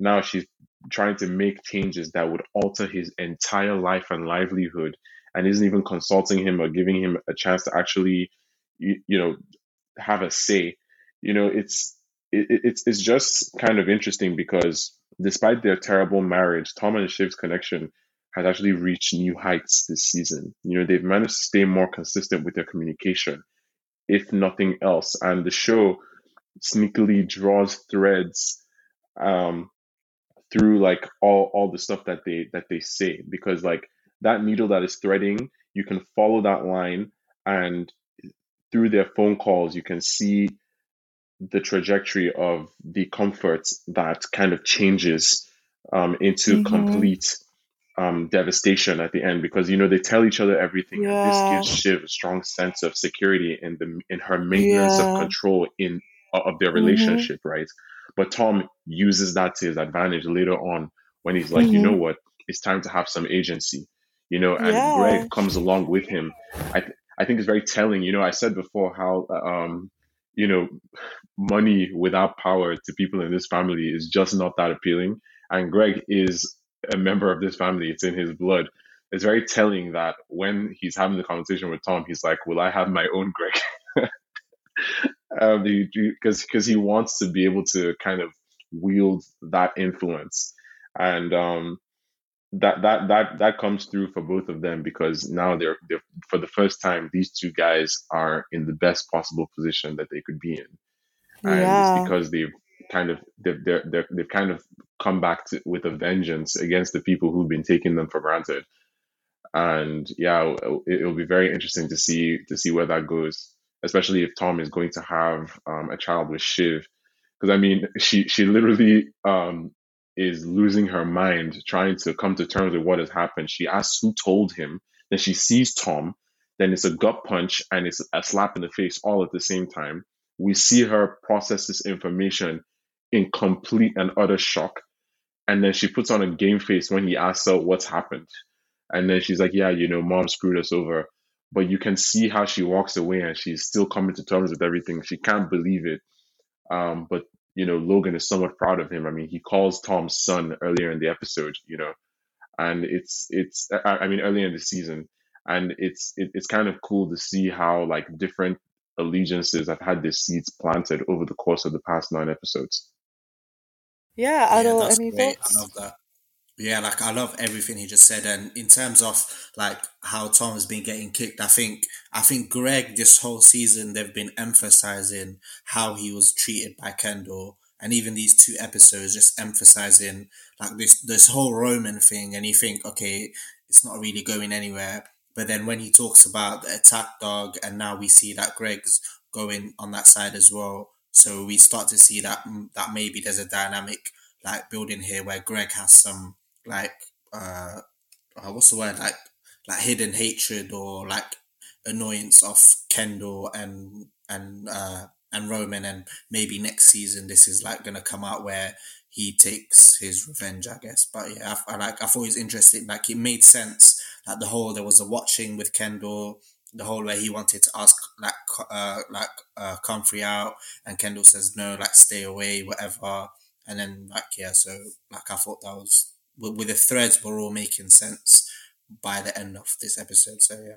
now she's trying to make changes that would alter his entire life and livelihood and isn't even consulting him or giving him a chance to actually, you, you know, have a say. You know, it's it, it's it's just kind of interesting because despite their terrible marriage, Tom and Shiv's connection has actually reached new heights this season. You know, they've managed to stay more consistent with their communication, if nothing else. And the show sneakily draws threads um, through like all all the stuff that they that they say because like that needle that is threading, you can follow that line and through their phone calls, you can see the trajectory of the comfort that kind of changes um, into mm-hmm. complete um, devastation at the end because you know they tell each other everything. Yeah. And this gives Shiv a strong sense of security in the in her maintenance yeah. of control in of their mm-hmm. relationship, mm-hmm. right? But Tom uses that to his advantage later on when he's like, mm-hmm. you know what, it's time to have some agency you know, and yeah. Greg comes along with him. I th- I think it's very telling. You know, I said before how um, you know, money without power to people in this family is just not that appealing. And Greg is a member of this family. It's in his blood. It's very telling that when he's having the conversation with Tom, he's like, "Will I have my own Greg?" um, because because he wants to be able to kind of wield that influence, and um, that that that that comes through for both of them because now they're, they're for the first time these two guys are in the best possible position that they could be in and yeah. it's because they've kind of they've they're, they're, they've kind of come back to, with a vengeance against the people who've been taking them for granted and yeah it, will be very interesting to see to see where that goes especially if tom is going to have um, a child with shiv because i mean she she literally um, is losing her mind trying to come to terms with what has happened. She asks who told him. Then she sees Tom. Then it's a gut punch and it's a slap in the face all at the same time. We see her process this information in complete and utter shock. And then she puts on a game face when he asks her what's happened. And then she's like, Yeah, you know, mom screwed us over. But you can see how she walks away and she's still coming to terms with everything. She can't believe it. Um, but you know, Logan is somewhat proud of him. I mean, he calls Tom's son earlier in the episode, you know, and it's it's I mean earlier in the season, and it's it, it's kind of cool to see how like different allegiances have had their seeds planted over the course of the past nine episodes. Yeah, I don't. Yeah, any thoughts? I love that. Yeah, like I love everything he just said, and in terms of like how Tom has been getting kicked, I think I think Greg this whole season they've been emphasizing how he was treated by Kendall, and even these two episodes just emphasizing like this this whole Roman thing, and you think okay, it's not really going anywhere, but then when he talks about the attack dog, and now we see that Greg's going on that side as well, so we start to see that that maybe there's a dynamic like building here where Greg has some like uh, uh, what's the word? Like like hidden hatred or like annoyance of Kendall and and uh, and Roman. And maybe next season this is like gonna come out where he takes his revenge I guess. But yeah I, I like I thought it was interesting. Like it made sense like the whole there was a watching with Kendall the whole way he wanted to ask like uh like uh Comfrey out and Kendall says no like stay away whatever and then like yeah so like I thought that was with the threads were all making sense by the end of this episode. So yeah.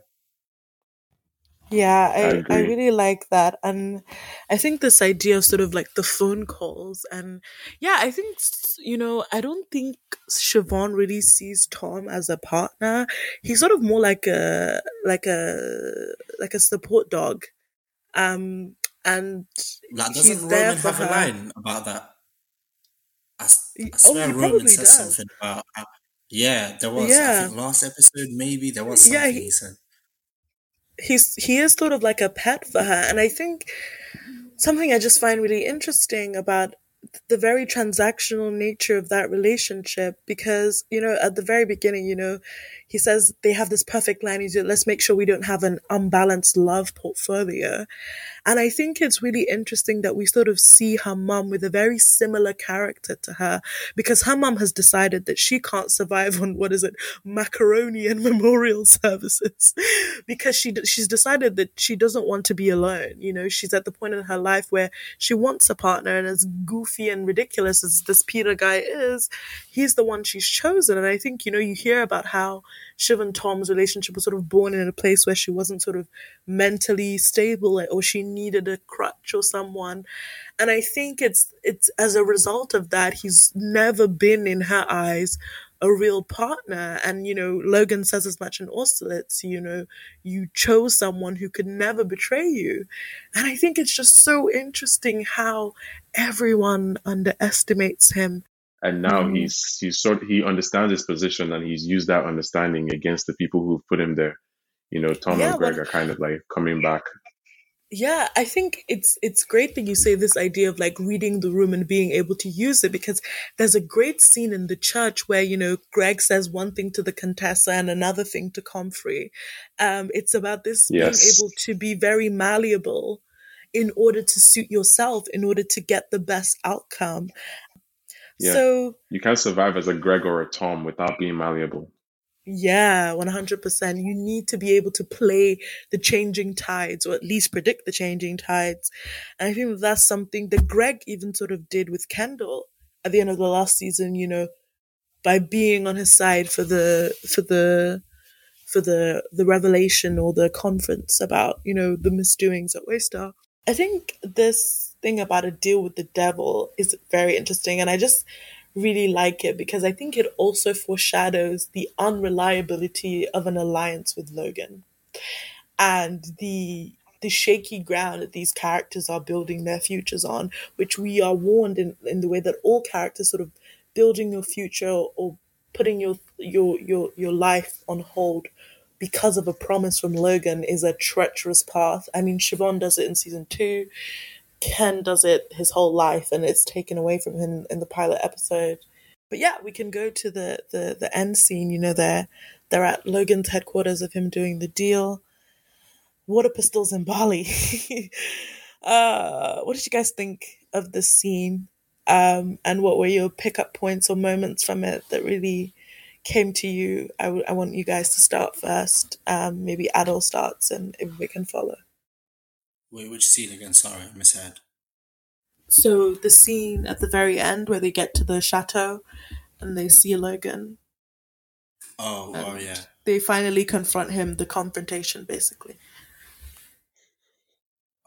Yeah, I, I, I, really like that. And I think this idea of sort of like the phone calls and yeah, I think, you know, I don't think Siobhan really sees Tom as a partner. He's sort of more like a, like a, like a support dog. Um, and like, doesn't Roman have her. a line about that? I, I oh, swear oh, Roman said does. something about. Uh, yeah, there was. Yeah. I think last episode maybe there was something yeah, he, he said. He's he is sort of like a pet for her, and I think something I just find really interesting about the very transactional nature of that relationship because you know at the very beginning you know he says they have this perfect line he's let's make sure we don't have an unbalanced love portfolio and I think it's really interesting that we sort of see her mum with a very similar character to her because her mum has decided that she can't survive on what is it, macaroni and memorial services because she, she's decided that she doesn't want to be alone. You know, she's at the point in her life where she wants a partner and as goofy and ridiculous as this Peter guy is, he's the one she's chosen. And I think, you know, you hear about how Shiv and Tom's relationship was sort of born in a place where she wasn't sort of mentally stable or she needed a crutch or someone. And I think it's it's as a result of that he's never been in her eyes a real partner. And, you know, Logan says as much in Austerlitz, you know, you chose someone who could never betray you. And I think it's just so interesting how everyone underestimates him. And now mm. he's he's sort he understands his position and he's used that understanding against the people who've put him there. You know, Tom yeah, and Greg are kind of like coming back yeah, I think it's it's great that you say this idea of like reading the room and being able to use it because there's a great scene in the church where you know Greg says one thing to the Contessa and another thing to Comfrey. Um, it's about this yes. being able to be very malleable in order to suit yourself, in order to get the best outcome. Yeah. So you can't survive as a Greg or a Tom without being malleable. Yeah, 100%. You need to be able to play the changing tides or at least predict the changing tides. And I think that's something that Greg even sort of did with Kendall at the end of the last season, you know, by being on his side for the for the for the the revelation or the conference about you know the misdoings at Waystar. I think this thing about a deal with the devil is very interesting, and I just really like it because I think it also foreshadows the unreliability of an alliance with Logan and the the shaky ground that these characters are building their futures on, which we are warned in, in the way that all characters sort of building your future or putting your your your your life on hold because of a promise from Logan is a treacherous path. I mean, Siobhan does it in season two. Ken does it his whole life, and it's taken away from him in the pilot episode. But yeah, we can go to the the the end scene. You know, they're they're at Logan's headquarters of him doing the deal. Water pistols in Bali. uh, what did you guys think of the scene? Um, and what were your pickup points or moments from it that really came to you? I, w- I want you guys to start first. Um, maybe Adil starts, and if we can follow. Wait, which scene again? Sorry, I misheard. So the scene at the very end where they get to the chateau and they see Logan. Oh, oh yeah. They finally confront him. The confrontation, basically.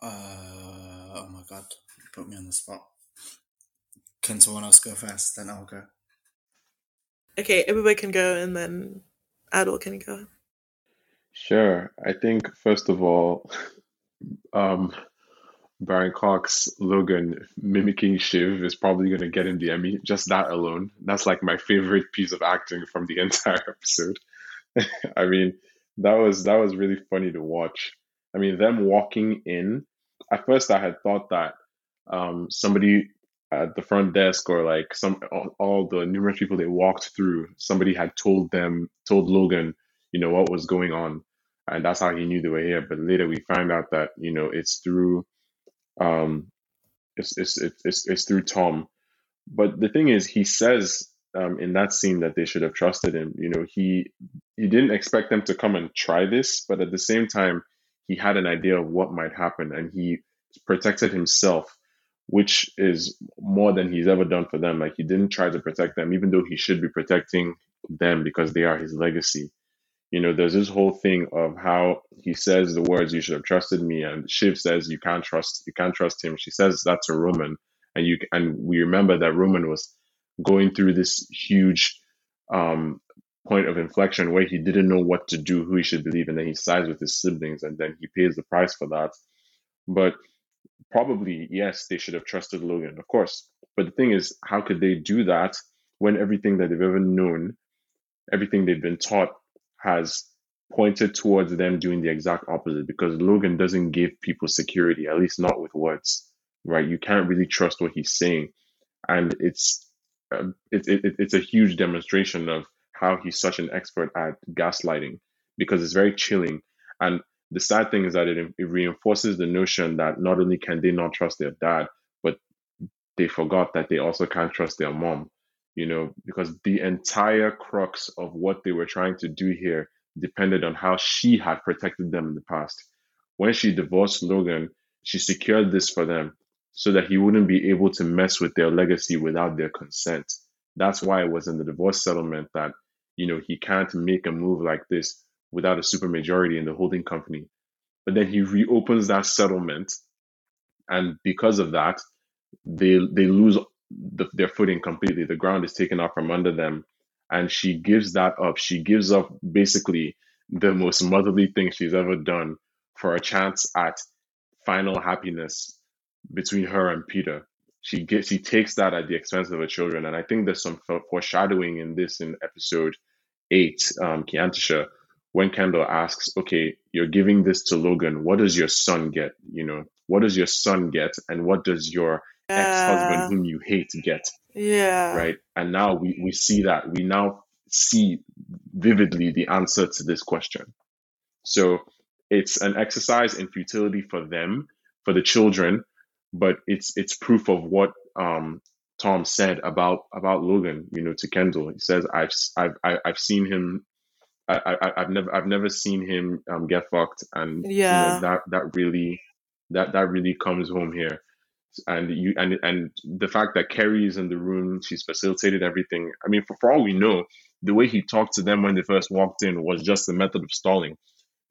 Uh, oh my god, put me on the spot. Can someone else go first? Then I'll go. Okay, everybody can go, and then Adil can go. Sure. I think first of all, um, Brian Cox Logan mimicking Shiv is probably going to get him the Emmy. Just that alone. That's like my favorite piece of acting from the entire episode. I mean, that was that was really funny to watch. I mean, them walking in. At first, I had thought that um, somebody at the front desk or like some all the numerous people they walked through, somebody had told them, told Logan, you know, what was going on and that's how he knew they were here. But later we find out that you know it's through, um, it's it's it's it's, through Tom. But the thing is, he says um, in that scene that they should have trusted him. You know, he he didn't expect them to come and try this, but at the same time, he had an idea of what might happen, and he protected himself, which is more than he's ever done for them. Like he didn't try to protect them, even though he should be protecting them because they are his legacy you know, there's this whole thing of how he says the words "you should have trusted me," and Shiv says you can't trust you can't trust him. She says that to Roman, and you and we remember that Roman was going through this huge um, point of inflection where he didn't know what to do, who he should believe, and then he sides with his siblings, and then he pays the price for that. But probably yes, they should have trusted Logan, of course. But the thing is, how could they do that when everything that they've ever known, everything they've been taught has pointed towards them doing the exact opposite because Logan doesn't give people security, at least not with words, right? You can't really trust what he's saying. And it's, uh, it, it, it's a huge demonstration of how he's such an expert at gaslighting because it's very chilling. And the sad thing is that it, it reinforces the notion that not only can they not trust their dad, but they forgot that they also can't trust their mom you know, because the entire crux of what they were trying to do here depended on how she had protected them in the past. When she divorced Logan, she secured this for them so that he wouldn't be able to mess with their legacy without their consent. That's why it was in the divorce settlement that, you know, he can't make a move like this without a supermajority in the holding company. But then he reopens that settlement, and because of that, they they lose the, their footing completely. The ground is taken off from under them. And she gives that up. She gives up basically the most motherly thing she's ever done for a chance at final happiness between her and Peter. She gets she takes that at the expense of her children, and I think there's some foreshadowing in this in episode eight, um, Chiantishire, when Kendall asks, "Okay, you're giving this to Logan. What does your son get? You know, what does your son get, and what does your ex-husband whom you hate to get. Yeah. Right. And now we, we see that. We now see vividly the answer to this question. So it's an exercise in futility for them, for the children, but it's it's proof of what um, Tom said about about Logan, you know, to Kendall. He says, "I've I've I've seen him. I, I have never I've never seen him um, get fucked, and yeah, you know, that that really that that really comes home here. And you and and the fact that Kerry is in the room, she's facilitated everything. I mean, for, for all we know, the way he talked to them when they first walked in was just a method of stalling,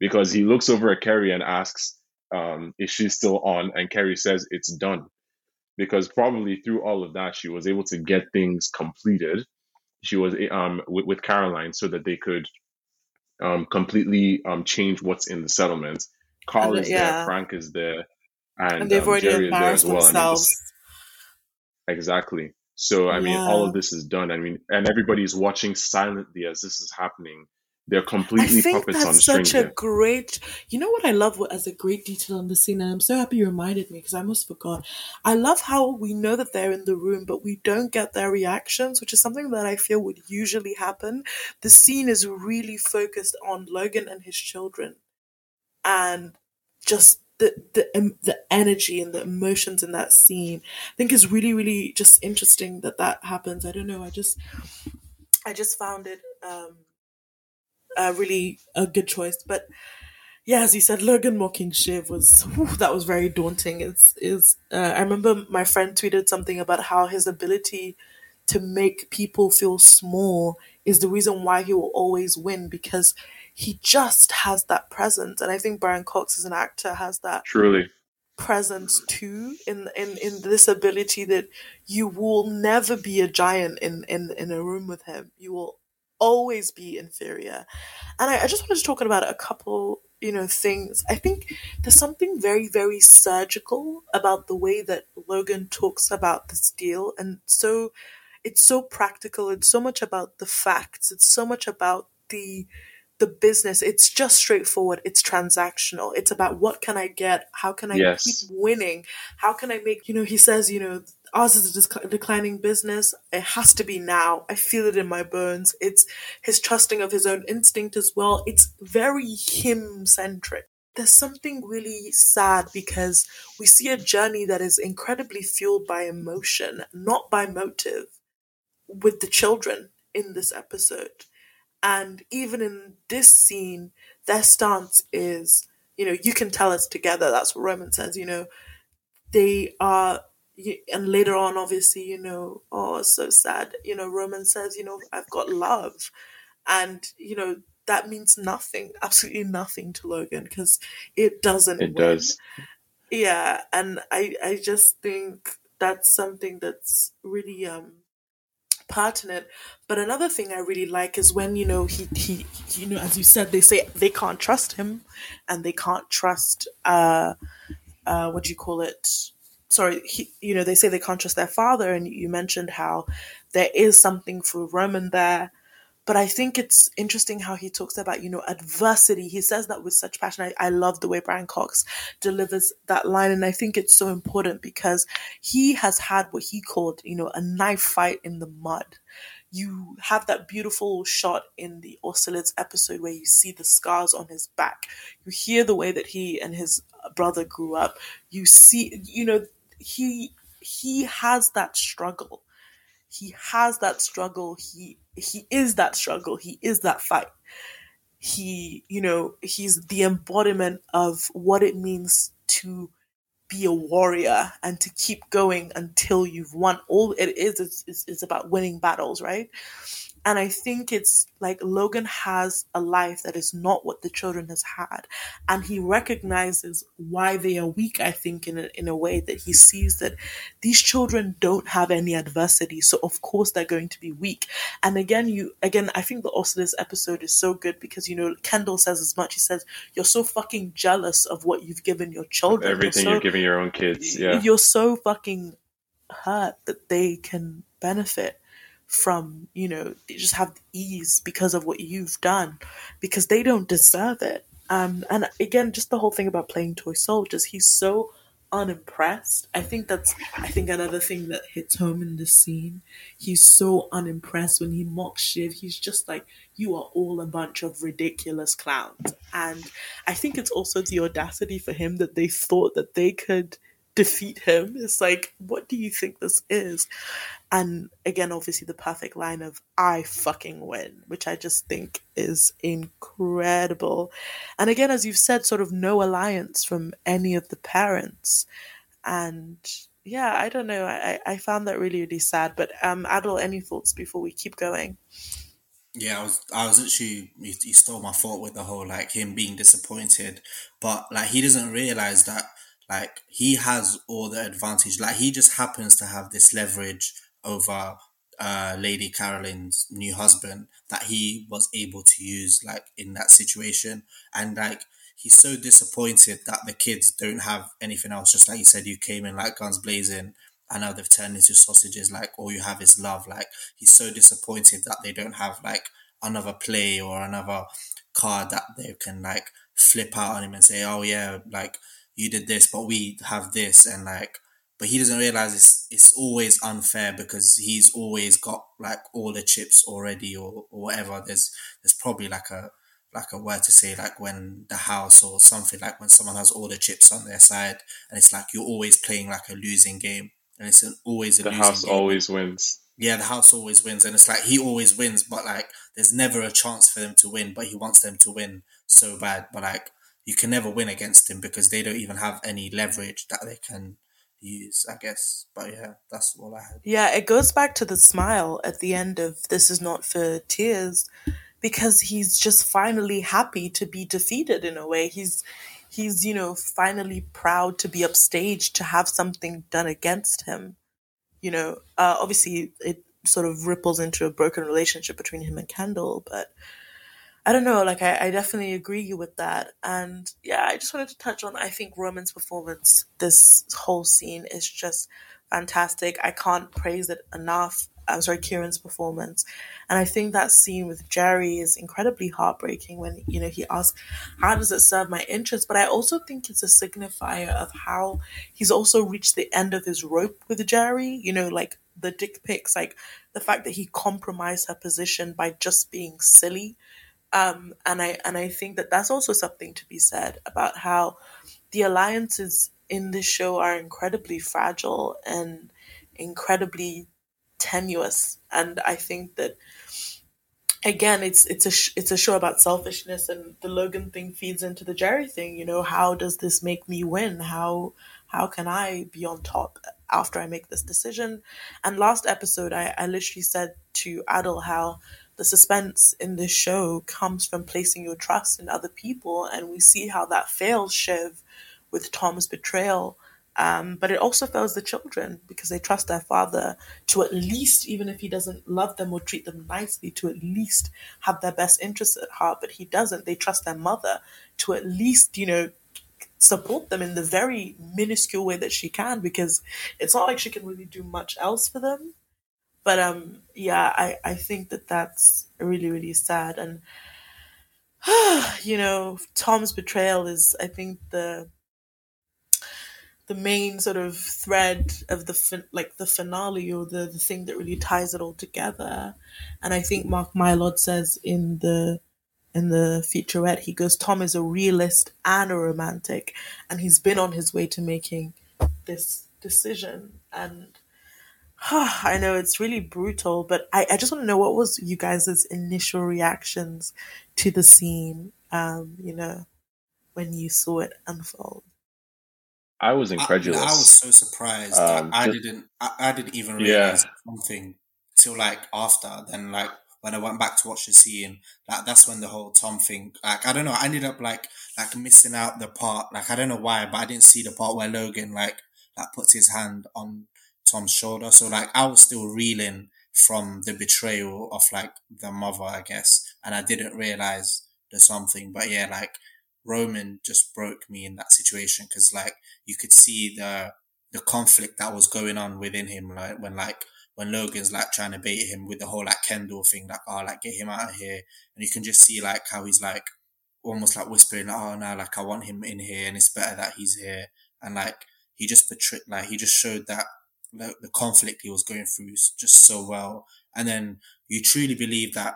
because he looks over at Kerry and asks, um, "Is she still on?" And Kerry says, "It's done," because probably through all of that, she was able to get things completed. She was um with, with Caroline so that they could um completely um change what's in the settlement. Carl is yeah. there, Frank is there and, and they've um, already Jerry embarrassed well. themselves. I exactly. So I yeah. mean, all of this is done. I mean, and everybody's watching silently as this is happening. They're completely puppets on string. Such a great. You know what I love as a great detail in the scene, and I'm so happy you reminded me because I almost forgot. I love how we know that they're in the room, but we don't get their reactions, which is something that I feel would usually happen. The scene is really focused on Logan and his children, and just the the the energy and the emotions in that scene i think is really really just interesting that that happens. I don't know i just i just found it um a really a good choice. But yeah as you said logan mocking shiv was whew, that was very daunting. It's is uh, i remember my friend tweeted something about how his ability to make people feel small is the reason why he will always win because he just has that presence. And I think Brian Cox as an actor has that truly presence too in in in this ability that you will never be a giant in in in a room with him. You will always be inferior. And I, I just wanted to talk about a couple you know things i think there's something very very surgical about the way that logan talks about this deal and so it's so practical it's so much about the facts it's so much about the the business. It's just straightforward. It's transactional. It's about what can i get? How can i yes. keep winning? How can i make you know he says you know ours is a declining business. It has to be now. I feel it in my bones. It's his trusting of his own instinct as well. It's very him centric there's something really sad because we see a journey that is incredibly fueled by emotion not by motive with the children in this episode and even in this scene, their stance is, you know, you can tell us together. That's what Roman says, you know, they are, and later on, obviously, you know, oh, so sad. You know, Roman says, you know, I've got love. And, you know, that means nothing, absolutely nothing to Logan because it doesn't. It win. does. Yeah. And I, I just think that's something that's really, um, pertinent. But another thing I really like is when you know he he you know as you said they say they can't trust him, and they can't trust uh uh what do you call it? Sorry, he, you know they say they can't trust their father, and you mentioned how there is something for Roman there but I think it's interesting how he talks about, you know, adversity. He says that with such passion. I, I love the way Brian Cox delivers that line. And I think it's so important because he has had what he called, you know, a knife fight in the mud. You have that beautiful shot in the Austerlitz episode where you see the scars on his back. You hear the way that he and his brother grew up. You see, you know, he he has that struggle he has that struggle he he is that struggle he is that fight. He you know he's the embodiment of what it means to be a warrior and to keep going until you've won. All it is is, is, about winning battles right and I think it's like Logan has a life that is not what the children has had. And he recognizes why they are weak, I think, in a, in a way that he sees that these children don't have any adversity. So of course they're going to be weak. And again, you, again, I think the this episode is so good because, you know, Kendall says as much. He says, you're so fucking jealous of what you've given your children. Everything you're, so, you're giving your own kids. Yeah. You're so fucking hurt that they can benefit from, you know, they just have ease because of what you've done, because they don't deserve it. Um, and again, just the whole thing about playing toy soldiers, he's so unimpressed. I think that's I think another thing that hits home in the scene. He's so unimpressed when he mocks Shiv. He's just like, you are all a bunch of ridiculous clowns. And I think it's also the audacity for him that they thought that they could defeat him. It's like, what do you think this is? And again, obviously, the perfect line of "I fucking win," which I just think is incredible. And again, as you've said, sort of no alliance from any of the parents, and yeah, I don't know. I, I found that really, really sad. But um, Adil, any thoughts before we keep going? Yeah, I was I was actually he, he stole my thought with the whole like him being disappointed, but like he doesn't realize that like he has all the advantage. Like he just happens to have this leverage over uh Lady Caroline's new husband that he was able to use like in that situation, and like he's so disappointed that the kids don't have anything else. Just like you said, you came in like guns blazing. I know they've turned into sausages. Like all you have is love. Like he's so disappointed that they don't have like another play or another card that they can like flip out on him and say, "Oh yeah, like you did this, but we have this," and like, but he doesn't realize it's it's always unfair because he's always got like all the chips already or, or whatever. There's there's probably like a like a word to say like when the house or something like when someone has all the chips on their side and it's like you're always playing like a losing game and it's an, always a losing game. the house game. always wins yeah the house always wins and it's like he always wins but like there's never a chance for them to win but he wants them to win so bad but like you can never win against him because they don't even have any leverage that they can use i guess but yeah that's all i had yeah it goes back to the smile at the end of this is not for tears because he's just finally happy to be defeated in a way. He's he's you know finally proud to be upstaged to have something done against him. You know, uh, obviously it sort of ripples into a broken relationship between him and Kendall, but I don't know. Like I, I definitely agree with that, and yeah, I just wanted to touch on. I think Roman's performance this whole scene is just fantastic. I can't praise it enough. I'm sorry, Kieran's performance. And I think that scene with Gerri is incredibly heartbreaking when, you know, he asks, How does it serve my interest? But I also think it's a signifier of how he's also reached the end of his rope with Gerri, you know, like the dick pics, like the fact that he compromised her position by just being silly. Um, and I and I think that that's also something to be said about how the alliances in this show are incredibly fragile and incredibly tenuous. And i think that again it's it's a sh- it's a show about selfishness and the logan thing feeds into the Gerri thing you know how does this make me win? How how can i be on top after i make this decision? And last episode i, I literally said to adil how the suspense in this show comes from placing your trust in other people and we see how that fails shiv with tom's betrayal um, but it also fails the children because they trust their father to at least, even if he doesn't love them or treat them nicely, to at least have their best interests at heart. But he doesn't. They trust their mother to at least, you know, support them in the very minuscule way that she can because it's not like she can really do much else for them. But um, yeah, I, I think that that's really, really sad. And, you know, Tom's betrayal is, I think, the the main sort of thread of the fin- like the finale or the, the thing that really ties it all together. And I think Mark Mylod says in the in the featurette, he goes, Tom is a realist and a romantic, and he's been on his way to making this decision. And I know it's really brutal, but I, I just want to know what was you guys' initial reactions to the scene, um, you know, when you saw it unfold. I was incredulous. I, I was so surprised. Um, I, just, didn't. I, I, didn't even realize yeah. something till like after. Then like when I went back to watch the scene, like that's when the whole Tom thing. Like I don't know. I ended up like like missing out the part. Like I don't know why, but I didn't see the part where Logan like like puts his hand on Tom's shoulder. So like I was still reeling from the betrayal of like the mother, I guess, and I didn't realize the something. But yeah, like Roman just broke me in that situation because like you could see the the conflict that was going on within him, like when like when Logan's like trying to bait him with the whole like Kendall thing, like oh like get him out of here, and you can just see like how he's like almost like whispering, oh no, like I want him in here, and it's better that he's here, and like he just portrayed, like he just showed that the, the conflict he was going through just so well, and then you truly believe that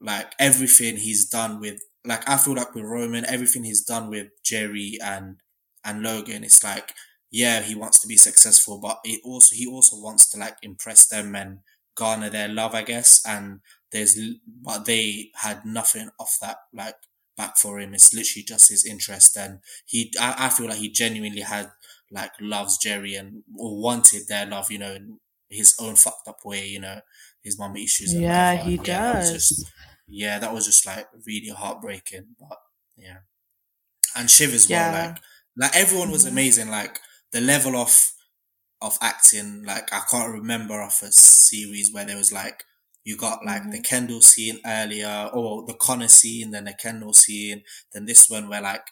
like everything he's done with like I feel like with Roman, everything he's done with Gerri and and Logan, it's like yeah, he wants to be successful, but he also he also wants to like impress them and garner their love, I guess. And there's but they had nothing of that like back for him. It's literally just his interest, and he I, I feel like he genuinely had like loves Gerri and or wanted their love, you know, in his own fucked up way, you know, his mum issues. yeah, he does. Yeah that, just, yeah, that was just like really heartbreaking, but yeah. And Shiv as yeah. well, like like everyone was amazing. Like the level of of acting, like I can't remember of a series where there was like you got like mm-hmm. the Kendall scene earlier, or the Connor scene, then the Kendall scene, then this one where like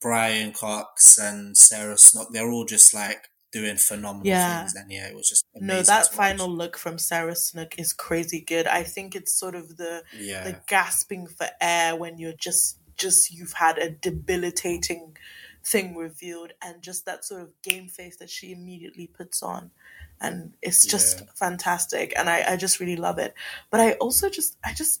Brian Cox and Sarah Snook, they're all just like doing phenomenal yeah. things. And yeah, it was just no. That final look from Sarah Snook is crazy good. I think it's sort of the yeah. the gasping for air when you're just just you've had a debilitating thing revealed, and just that sort of game face that she immediately puts on. And it's just yeah. fantastic, and I, I just really love it. But I also just, I just,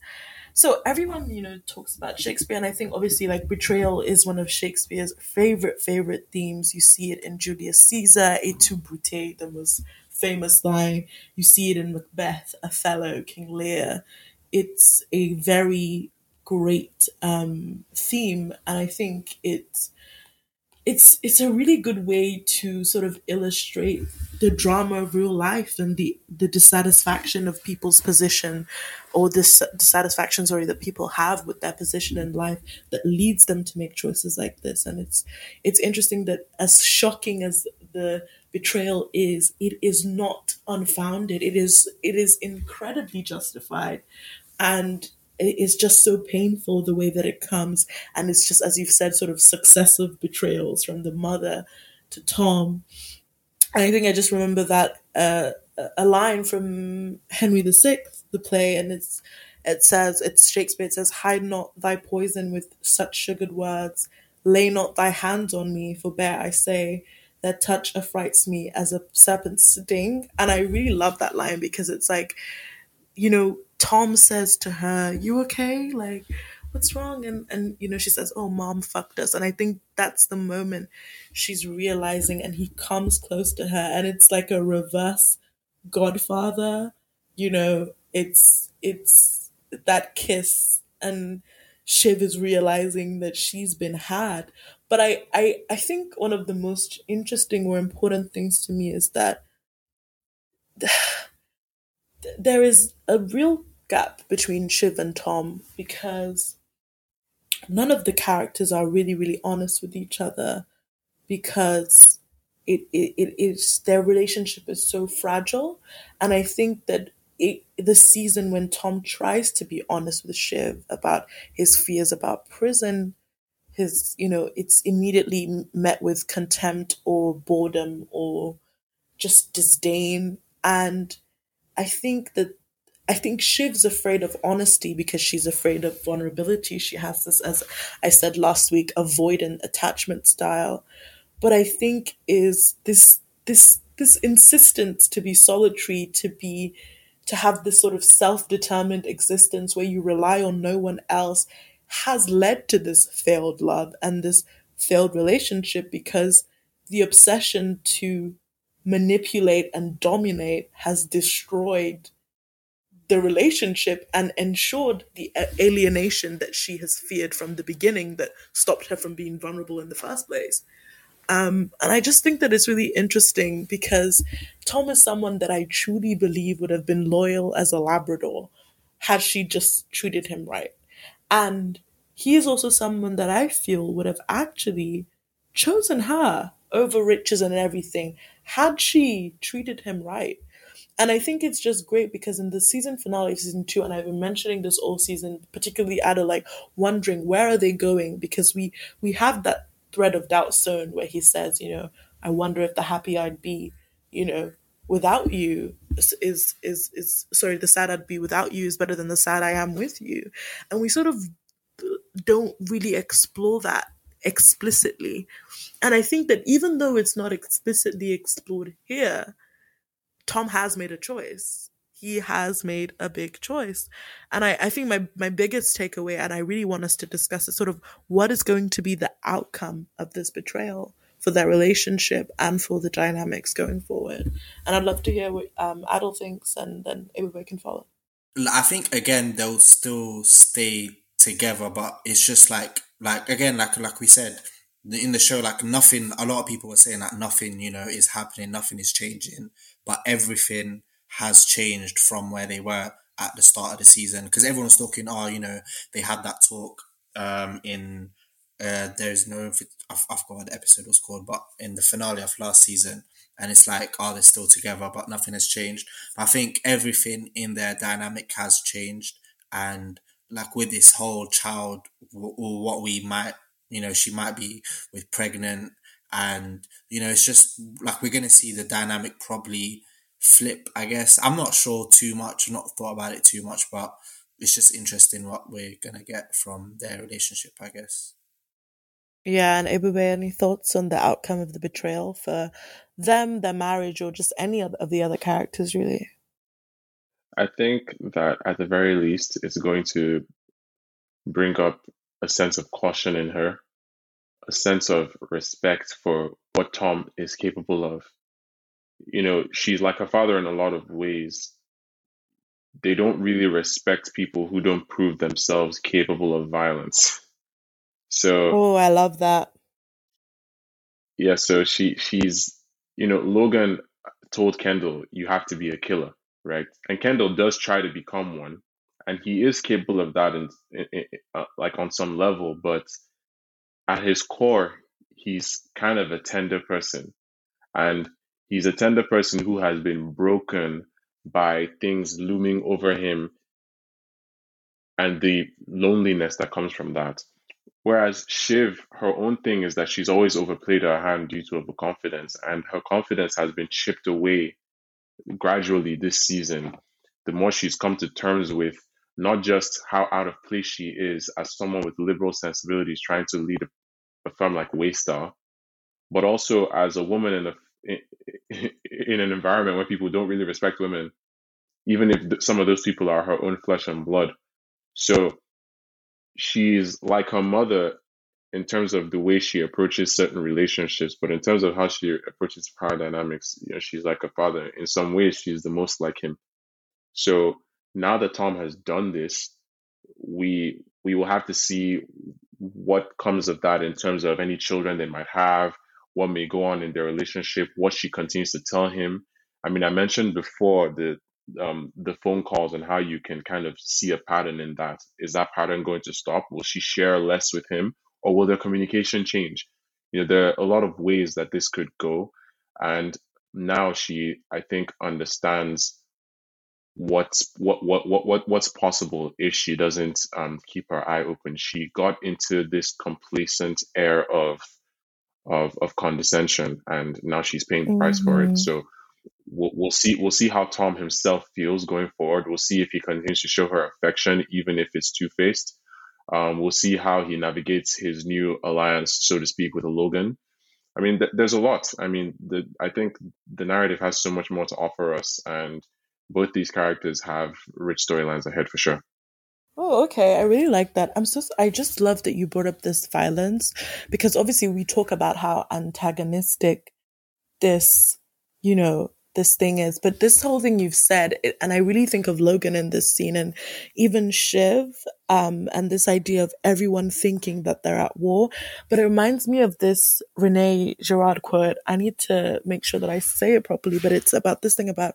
so everyone, you know, talks about Shakespeare, and I think obviously like betrayal is one of Shakespeare's favorite favorite themes. You see it in Julius Caesar, Et tu Brute, the most famous line. You see it in Macbeth, Othello, King Lear. It's a very great um, theme, and I think it's it's it's a really good way to sort of illustrate the drama of real life and the the dissatisfaction of people's position or the dissatisfaction sorry that people have with their position in life that leads them to make choices like this. And it's it's interesting that as shocking as the betrayal is it is not unfounded. It is it is incredibly justified and it's just so painful the way that it comes. And it's just as you've said sort of successive betrayals from the mother to tom i think i just remember that uh, a line from henry vi the play and it's it says it's shakespeare it says hide not thy poison with such sugared words lay not thy hands on me for bear i say their touch affrights me as a serpent's sting and i really love that line because it's like you know Tom says to her, "You okay? Like, what's wrong?" And and you know she says, "Oh, mom fucked us." And I think that's the moment she's realizing, and he comes close to her, and it's like a reverse Godfather. You know, it's it's that kiss, and Shiv is realizing that she's been had. But I, I, I think one of the most interesting or important things to me is that there is a real gap between Shiv and Tom because none of the characters are really, really honest with each other because it, it, it is their relationship is so fragile. And I think that it, the season when Tom tries to be honest with Shiv about his fears about prison, his, you know, it's immediately met with contempt or boredom or just disdain. And I think that I think Shiv's afraid of honesty because she's afraid of vulnerability. She has this, as I said last week, avoidant attachment style. But I think is this this this insistence to be solitary, to be to have this sort of self-determined existence where you rely on no one else has led to this failed love and this failed relationship because the obsession to manipulate and dominate has destroyed the relationship and ensured the alienation that she has feared from the beginning that stopped her from being vulnerable in the first place. Um, and I just think that it's really interesting because Tom is someone that I truly believe would have been loyal as a Labrador had she just treated him right. And he is also someone that I feel would have actually chosen her over riches and everything had she treated him right. And I think it's just great because in the season finale of season two, and I've been mentioning this all season, particularly Ada, like wondering where are they going because we we have that thread of doubt sown where he says, you know, I wonder if the happy I'd be, you know, without you is is is, is sorry, the sad I'd be without you is better than the sad I am with you, and we sort of don't really explore that explicitly. And I think that even though it's not explicitly explored here, Tom has made a choice. He has made a big choice. And I, I think my, my biggest takeaway, and I really want us to discuss is sort of what is going to be the outcome of this betrayal for their relationship and for the dynamics going forward. And I'd love to hear what um, Adil thinks, and then everybody can follow. I think again they'll still stay together, but it's just like like again like like we said, in the show, like nothing. A lot of people were saying that nothing, you know, is happening, nothing is changing, but everything has changed from where they were at the start of the season because everyone was talking. Oh, you know, they had that talk um, in. Uh, there's no, I've, I've got what the episode was called, but in the finale of last season, and it's like, oh, they're still together, but nothing has changed. I think everything in their dynamic has changed, and like with this whole child or what we might you know she might be with pregnant and you know it's just like we're going to see the dynamic probably flip i guess. I'm not sure too much not thought about it too much but it's just interesting what we're going to get from their relationship i guess. Yeah and Ebube, any thoughts on the outcome of the betrayal for them their marriage or just any of the other characters really? I think that at the very least, it's going to bring up a sense of caution in her, a sense of respect for what Tom is capable of. You know, she's like her father in a lot of ways. They don't really respect people who don't prove themselves capable of violence. So Oh, I love that. Yeah, so she she's you know, Logan told Kendall, you have to be a killer right? And Kendall does try to become one, and he is capable of that, in, in, in uh, like on some level. But at his core, he's kind of a tender person, and he's a tender person who has been broken by things looming over him and the loneliness that comes from that. Whereas Shiv, her own thing is that she's always overplayed her hand due to overconfidence, and her confidence has been chipped away gradually this season, the more she's come to terms with not just how out of place she is as someone with liberal sensibilities trying to lead a, a firm like Waystar, but also as a woman in a in, in an environment where people don't really respect women, even if some of those people are her own flesh and blood. So she's like her mother in terms of the way she approaches certain relationships, but in terms of how she approaches power dynamics, you know, she's like a father. In some ways, she's the most like him. So now that Tom has done this, we we will have to see what comes of that in terms of any children they might have, what may go on in their relationship, what she continues to tell him. I mean, I mentioned before the um, the phone calls and how you can kind of see a pattern in that. Is that pattern going to stop? Will she share less with him? or will their communication change? You know, there are a lot of ways that this could go. And now she, I think, understands what's what what what, what what's possible if she doesn't um, keep her eye open. She got into this complacent air of of of condescension, and now she's paying the price mm-hmm. for it. Mm-hmm. So we'll, we'll see we'll see how Tom himself feels going forward. We'll see if he continues to show her affection, even if it's two faced. Um, we'll see how he navigates his new alliance, so to speak, with Logan. I mean, th- there's a lot. I mean, the, I think the narrative has so much more to offer us, and both these characters have rich storylines ahead for sure. Oh, okay. I really like that. I'm so I just love that you brought up this violence because obviously we talk about how antagonistic this, you know, this thing is. But this whole thing you've said, and I really think of Logan in this scene and even Shiv, um, and this idea of everyone thinking that they're at war. But it reminds me of this Rene Girard quote. I need to make sure that I say it properly, but it's about this thing about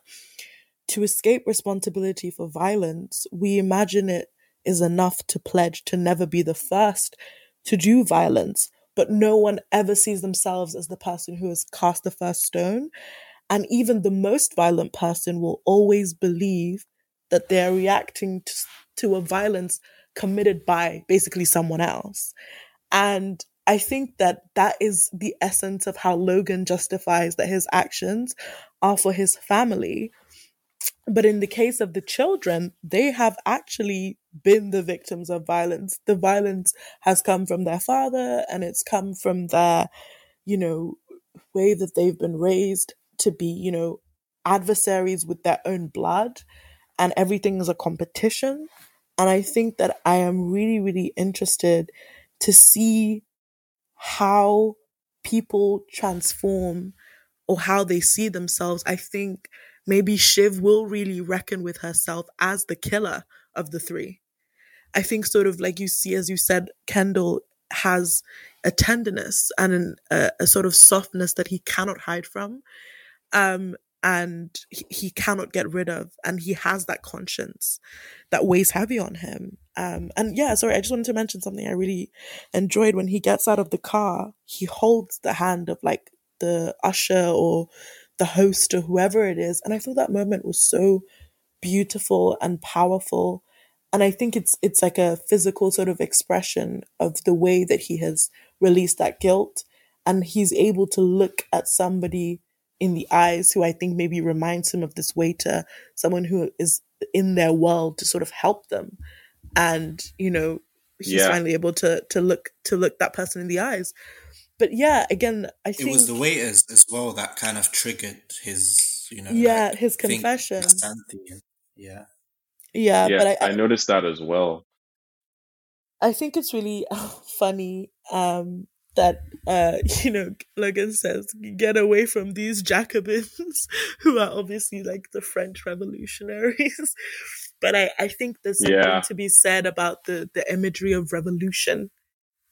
to escape responsibility for violence, we imagine it is enough to pledge to never be the first to do violence but no one ever sees themselves as the person who has cast the first stone. And even the most violent person will always believe that they're reacting to, to a violence committed by basically someone else. And I think that that is the essence of how Logan justifies that his actions are for his family. But in the case of the children, they have actually been the victims of violence. The violence has come from their father and it's come from their, you know, way that they've been raised to be, you know, adversaries with their own blood and everything is a competition. And I think that I am really, really interested to see how people transform or how they see themselves. I think maybe Shiv will really reckon with herself as the killer of the three. I think sort of like you see, as you said, Kendall has a tenderness and an, a, a, sort of softness that he cannot hide from. Um, and he, he, cannot get rid of. And he has that conscience that weighs heavy on him. Um, and yeah, sorry, I just wanted to mention something I really enjoyed when he gets out of the car. He holds the hand of like the usher or the host or whoever it is. And I thought that moment was so beautiful and powerful. And I think it's it's like a physical sort of expression of the way that he has released that guilt. And he's able to look at somebody in the eyes who I think maybe reminds him of this waiter, someone who is in their world to sort of help them. And, you know, he's yeah. finally able to to look to look that person in the eyes. But yeah, again, I think it was the waiters as well that kind of triggered his, you know, yeah, like, his confession. Yeah, yeah, yeah. But I, I, I noticed that as well. I think it's really funny um, that uh, you know Logan says, "Get away from these Jacobins," who are obviously like the French revolutionaries. but I, I think there's something yeah. to be said about the the imagery of revolution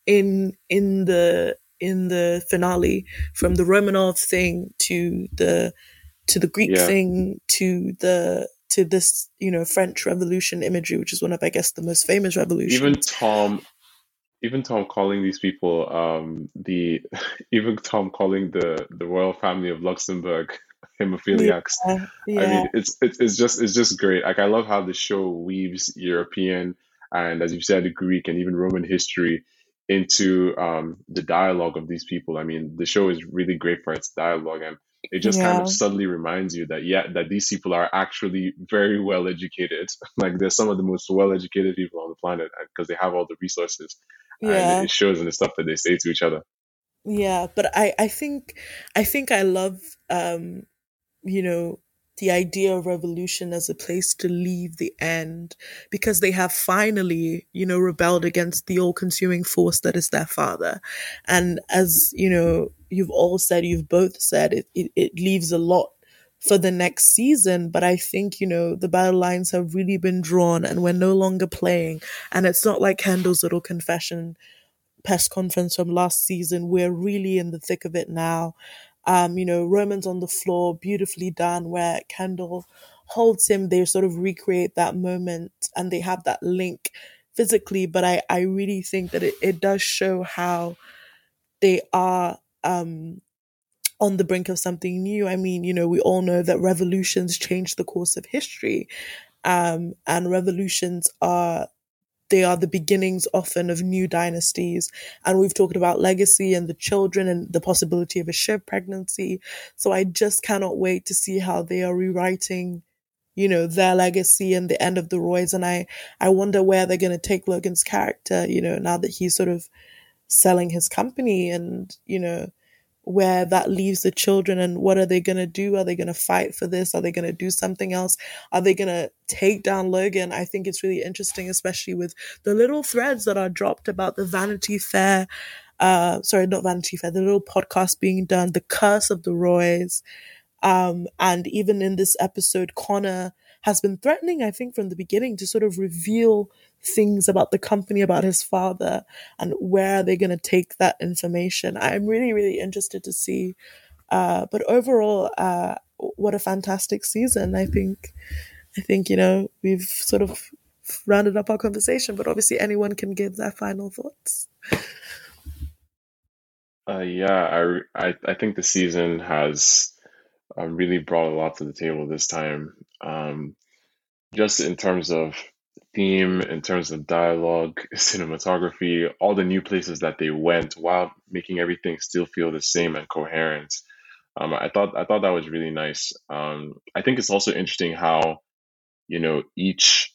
in in the in the finale, from the Romanov thing to the to the Greek yeah. thing to the to this you know French Revolution imagery, which is one of I guess the most famous revolutions. Even Tom even Tom calling these people um, the even Tom calling the the royal family of Luxembourg hemophiliacs. Yeah, yeah. I mean, it's, it's it's just it's just great. Like I love how the show weaves European and, as you said, Greek and even Roman history into um, the dialogue of these people. I mean, the show is really great for its dialogue, and it just yeah. kind of subtly reminds you that yeah, that these people are actually very well educated. like they're some of the most well educated people on the planet because they have all the resources yeah. and it shows in the stuff that they say to each other yeah but i i think i think i love um you know the idea of revolution as a place to leave the end because they have finally, you know, rebelled against the all consuming force that is their father. And as, you know, you've all said, you've both said, it, it, it leaves a lot for the next season. But I think, you know, the battle lines have really been drawn and we're no longer playing. And it's not like Kendall's little confession press conference from last season. We're really in the thick of it now. Um, you know, Roman's on the floor, beautifully done, where Kendall holds him. They sort of recreate that moment and they have that link physically. But I, I really think that it, it does show how they are um, on the brink of something new. I mean, you know, we all know that revolutions change the course of history. Um, and revolutions are they are the beginnings often of new dynasties. And we've talked about legacy and the children and the possibility of a Shiv pregnancy. So I just cannot wait to see how they are rewriting, you know, their legacy and the end of the Roys. And I, I wonder where they're going to take Logan's character, you know, now that he's sort of selling his company and, you know, where that leaves the children and what are they going to do? Are they going to fight for this? Are they going to do something else? Are they going to take down Logan? I think it's really interesting, especially with the little threads that are dropped about the Vanity Fair. Uh, sorry, not Vanity Fair, the little podcast being done, the curse of the Roys. Um, and even in this episode, Connor has been threatening, I think, from the beginning to sort of reveal things about the company, about his father, and where they're going to take that information. I'm really, really interested to see. Uh, but overall, uh, what a fantastic season! I think, I think you know we've sort of rounded up our conversation, but obviously anyone can give their final thoughts. Uh, yeah, I, I I think the season has uh, really brought a lot to the table this time. Um, just in terms of theme, in terms of dialogue, cinematography, all the new places that they went while making everything still feel the same and coherent. Um, I thought I thought that was really nice. Um, I think it's also interesting how, you know, each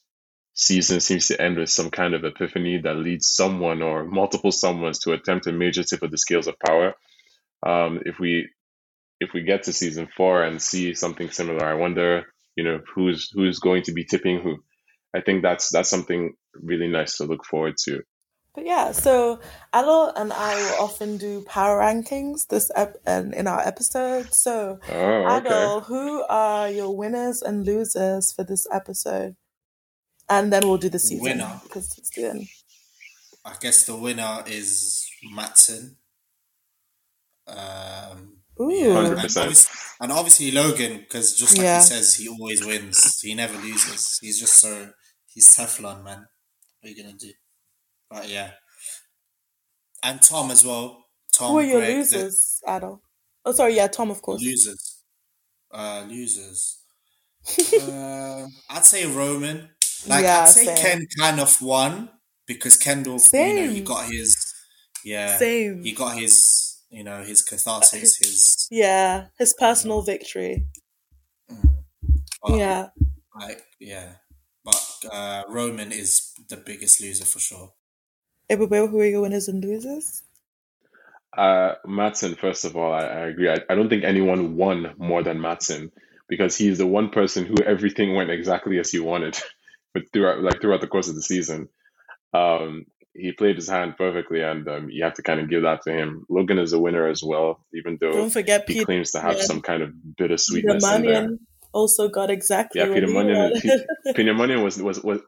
season seems to end with some kind of epiphany that leads someone or multiple someones to attempt a major tip of the scales of power. Um, if we if we get to season four and see something similar, I wonder, you know, who's who's going to be tipping who. I think that's that's something really nice to look forward to. But yeah, so Adil and I will often do power rankings this ep- and in our episodes. So oh, okay. Adil, who are your winners and losers for this episode? And then we'll do the season winner because it's the end. I guess the winner is Matsson Um, Ooh. Yeah, and, obviously, and, obviously, Logan, because just like yeah. he says, he always wins. He never loses. He's just so he's Teflon, man. What are you gonna do? But yeah, and Tom as well. Tom. Who are your Greg, losers, the, Adil? Oh, sorry. Yeah, Tom, of course. Losers. Uh, losers. uh, I'd say Roman. Like yeah, I'd say same. Ken kind of won because Kendall, same. you know, he got his. Yeah, same. He got his, you know, his catharsis, his yeah, his personal victory. Mm. But, yeah, like yeah, but uh, Roman is the biggest loser for sure. Ebube, who are your winners and losers? Uh, Matsson, first of all, I, I agree. I, I don't think anyone won more than Matsson because he's the one person who everything went exactly as he wanted, but throughout like throughout the course of the season, um, he played his hand perfectly, and um, you have to kind of give that to him. Logan is a winner as well, even though don't forget he Peter, claims to have yeah. some kind of bittersweetness in there. Also got exactly. Yeah, Peter Munion. Peter Munion was was was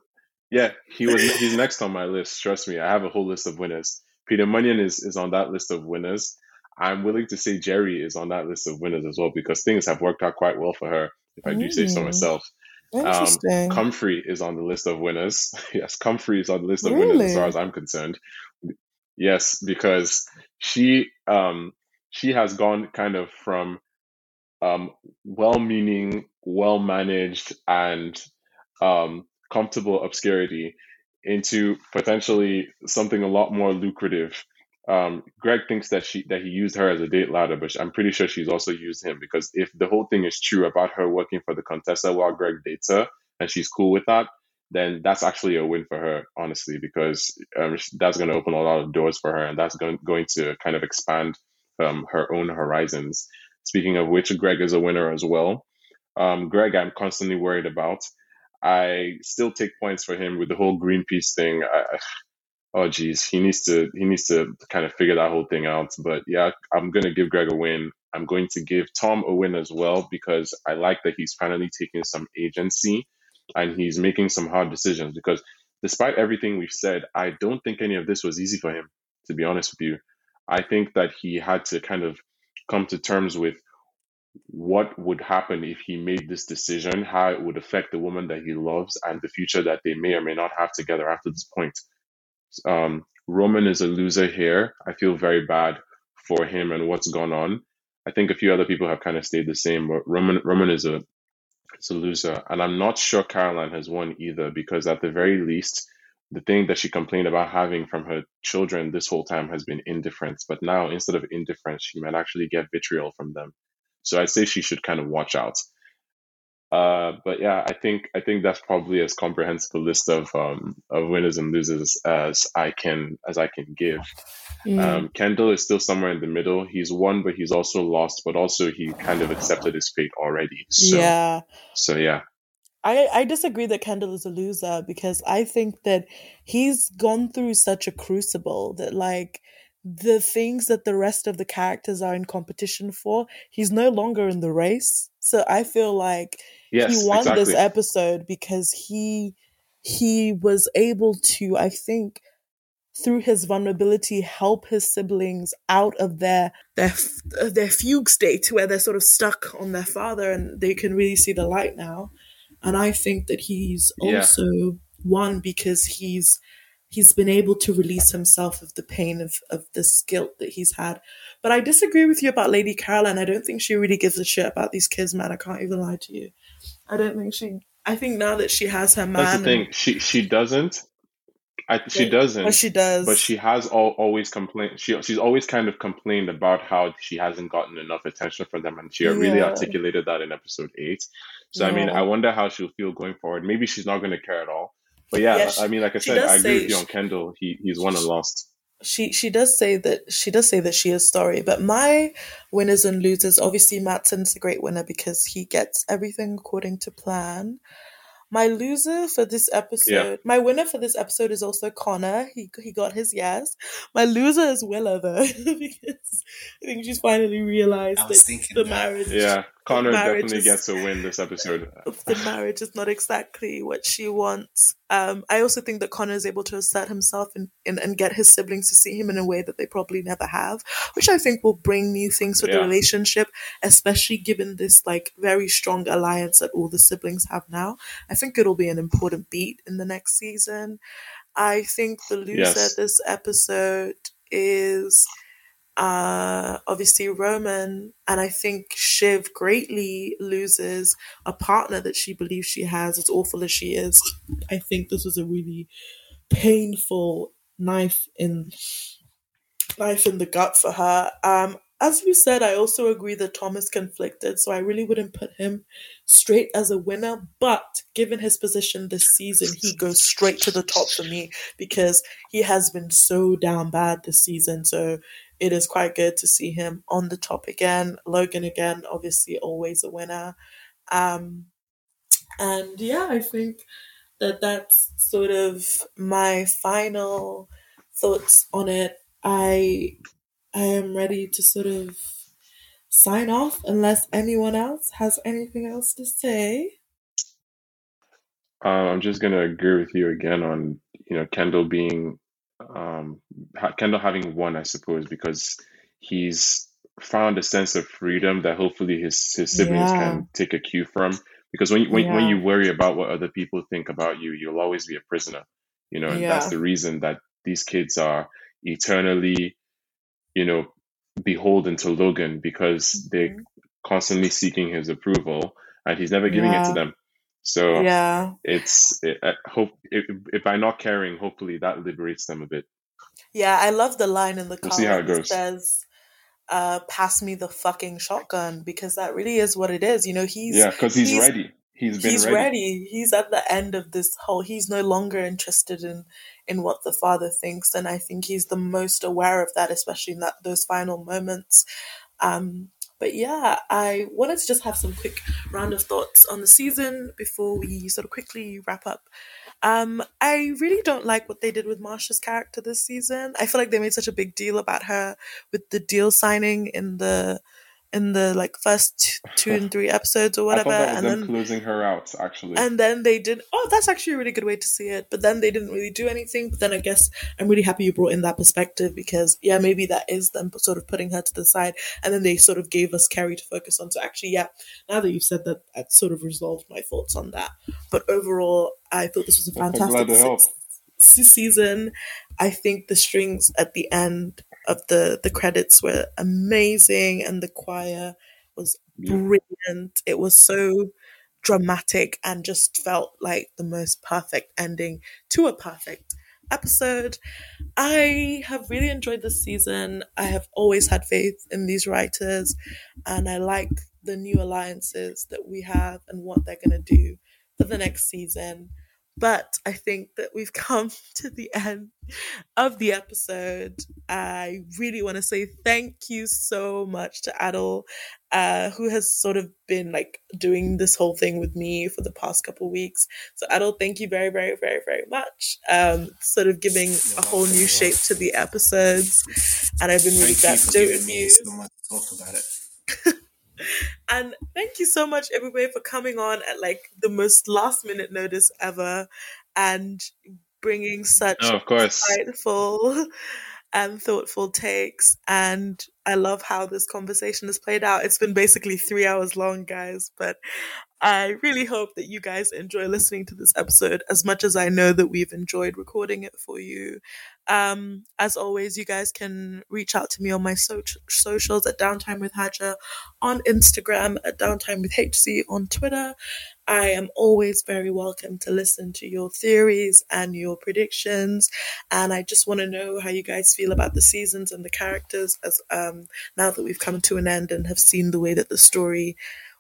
yeah, he was. He's next on my list. Trust me, I have a whole list of winners. Peter Munion is is on that list of winners. I'm willing to say Gerri is on that list of winners as well because things have worked out quite well for her, if I do mm. say so mm. Myself. Um, Comfrey is on the list of winners. yes, Comfrey is on the list of really? winners as far as I'm concerned. Yes, because she um, she has gone kind of from um, well-meaning, well-managed, and um, comfortable obscurity into potentially something a lot more lucrative. Um, Greg thinks that she that he used her as a date ladder, but I'm pretty sure she's also used him because if the whole thing is true about her working for the Contessa while Greg dates her and she's cool with that, then that's actually a win for her, honestly, because um, that's going to open a lot of doors for her and that's going going to kind of expand um, her own horizons. Speaking of which, Greg is a winner as well. Um, Greg, I'm constantly worried about. I still take points for him with the whole Greenpeace thing. I, oh geez, he needs to he needs to kind of figure that whole thing out. But yeah, I'm gonna give Greg a win. I'm going to give Tom a win as well because I like that he's finally taking some agency and he's making some hard decisions. Because despite everything we've said, I don't think any of this was easy for him. To be honest with you, I think that he had to kind of come to terms with what would happen if he made this decision, how it would affect the woman that he loves, and the future that they may or may not have together after this point. Um, Roman is a loser here. I feel very bad for him and what's gone on. I think a few other people have kind of stayed the same, but Roman Roman is a is a loser, and I'm not sure Caroline has won either because at the very least, the thing that she complained about having from her children this whole time has been indifference. But now, instead of indifference, she might actually get vitriol from them. So I'd say she should kind of watch out. Uh, but yeah, I think I think that's probably as comprehensive a list of um, of winners and losers as I can as I can give. Mm. Um, Kendall is still somewhere in the middle. He's won, but he's also lost. But also, he kind of accepted his fate already. So, yeah. So yeah. I, I disagree that Kendall is a loser because I think that he's gone through such a crucible that like the things that the rest of the characters are in competition for, he's no longer in the race. So I feel like yes, he won exactly. this episode because he he was able to, I think, through his vulnerability, help his siblings out of their their their fugue state, where they're sort of stuck on their father, and they can really see the light now. And I think that he's yeah. also won because he's he's been able to release himself of the pain of, of this guilt that he's had. But I disagree with you about Lady Caroline. I don't think she really gives a shit about these kids, man. I can't even lie to you. I don't think she. I think now that she has her man, that's the thing. She she doesn't. I, she doesn't. But she does. But she has all, always complained. She she's always kind of complained about how she hasn't gotten enough attention from them, and she yeah. really articulated that in episode eight. So yeah. I mean, I wonder how she'll feel going forward. Maybe she's not going to care at all. But yeah, yeah she, I mean, like I said, I agree with you on Kendall. He he's won and lost. She she does say that she does say that she is sorry, but my winners and losers obviously Matsson's a great winner because he gets everything according to plan. My loser for this episode, yeah. my winner for this episode is also Connor. He he got his yes. My loser is Willa though because I think she's finally realized that the marriage. Yeah Connor definitely is, gets a win this episode. the marriage is not exactly what she wants. Um, I also think that Connor is able to assert himself and, and, and, get his siblings to see him in a way that they probably never have, which I think will bring new things for yeah. the relationship, especially given this like very strong alliance that all the siblings have now. I think it'll be an important beat in the next season. I think the loser yes. this episode is uh, obviously Roman, and I think Shiv greatly loses a partner that she believes she has, as awful as she is. I think this was a really painful knife in knife in the gut for her. Um, as you said, I also agree that Thomas conflicted, so I really wouldn't put him straight as a winner. But given his position this season, he goes straight to the top for me because he has been so down bad this season. So it is quite good to see him on the top again. Logan again, obviously always a winner. Um, and yeah, I think that that's sort of my final thoughts on it. I I am ready to sort of sign off unless anyone else has anything else to say. Uh, I'm just gonna agree with you again on you know Kendall being um, Kendall having won, I suppose, because he's found a sense of freedom that hopefully his his siblings yeah. can take a cue from. Because when when, yeah. when you worry about what other people think about you, you'll always be a prisoner. You know, and yeah. that's the reason that these kids are eternally, you know, beholden to Logan because mm-hmm. they're constantly seeking his approval, and he's never giving it to them. So yeah, it's it, I hope if, if by not caring, hopefully that liberates them a bit. Yeah, I love the line in the we'll see how it goes. says, uh, "Pass me the fucking shotgun," because that really is what it is. You know, he's yeah, because he's, he's, ready. He's been he's ready. ready. He's at the end of this whole. He's no longer interested in in what the father thinks, and I think he's the most aware of that, especially in that those final moments. Um, but yeah, I wanted to just have some quick round of thoughts on the season before we sort of quickly wrap up. Um, I really don't like what they did with Marcia's character this season. I feel like they made such a big deal about her with the deal signing in the in the like first two and three episodes or whatever. and then closing her out actually. And then they did. Oh, that's actually a really good way to see it. But then they didn't really do anything. But then I guess I'm really happy you brought in that perspective because yeah, maybe that is them sort of putting her to the side, and then they sort of gave us Kerry to focus on. So actually, yeah, now that you've said that, that sort of resolved my thoughts on that. But overall, I thought this was a fantastic season. I think the strings at the end of the the credits were amazing, and the choir was brilliant. It was so dramatic and just felt like the most perfect ending to a perfect episode. I have really enjoyed this season. I have always had faith in these writers, and I like the new alliances that we have and what they're going to do for the next season. But I think that we've come to the end of the episode. I really want to say thank you so much to Adil, uh, who has sort of been like doing this whole thing with me for the past couple weeks. So Adil, thank you very, very, very, very much. Um, sort of giving a whole new shape to the episodes, and I've been really glad to do it with you. So much to talk about it. and thank you so much, everybody, for coming on at like the most last minute notice ever and bringing such oh, of course. insightful and thoughtful takes. And I love how this conversation has played out. It's been basically three hours long, guys, but I really hope that you guys enjoy listening to this episode as much as I know that we've enjoyed recording it for you. Um, as always, you guys can reach out to me on my so- socials at Downtime with Haja on Instagram, at Downtime with HC on Twitter. I am always very welcome to listen to your theories and your predictions. And I just want to know how you guys feel about the seasons and the characters as um, now that we've come to an end and have seen the way that the story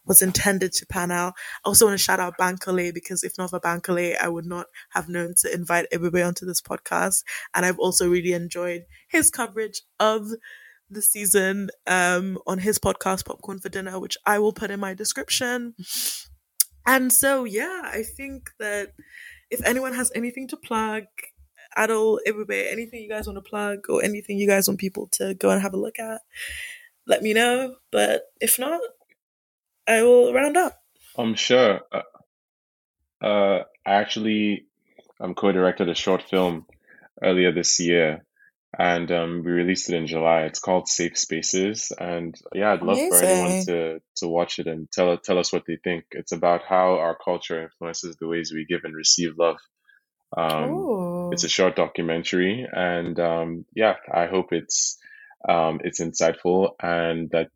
was intended to pan out. I also want to shout out Bankole because if not for Bankole, I would not have known to invite everybody onto this podcast. And I've also really enjoyed his coverage of the season um, on his podcast, Popcorn for Dinner, which I will put in my description. And so, yeah, I think that if anyone has anything to plug, Adil, everybody, anything you guys want to plug or anything you guys want people to go and have a look at, let me know. But if not, I will round up. I'm um, sure. Uh, uh, I'm um, co-directed a short film earlier this year, and um, we released it in July. It's called Safe Spaces, and yeah, I'd love Amazing. for anyone to to watch it and tell tell us what they think. It's about how our culture influences the ways we give and receive love. Um, it's a short documentary, and um, yeah, I hope it's um, it's insightful and that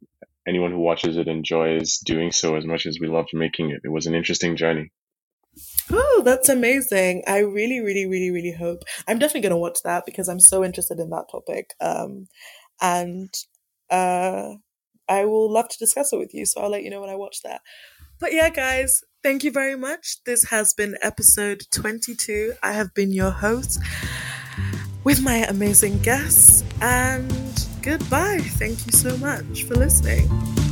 anyone who watches it enjoys doing so as much as we loved making it. It was an interesting journey. Oh, that's amazing. I really, really, really, really hope. I'm definitely going to watch that because I'm so interested in that topic. Um, and uh, I will love to discuss it with you. So I'll let you know when I watch that. But yeah, guys, thank you very much. This has been episode 22. I have been your host with my amazing guests. And goodbye. Thank you so much for listening.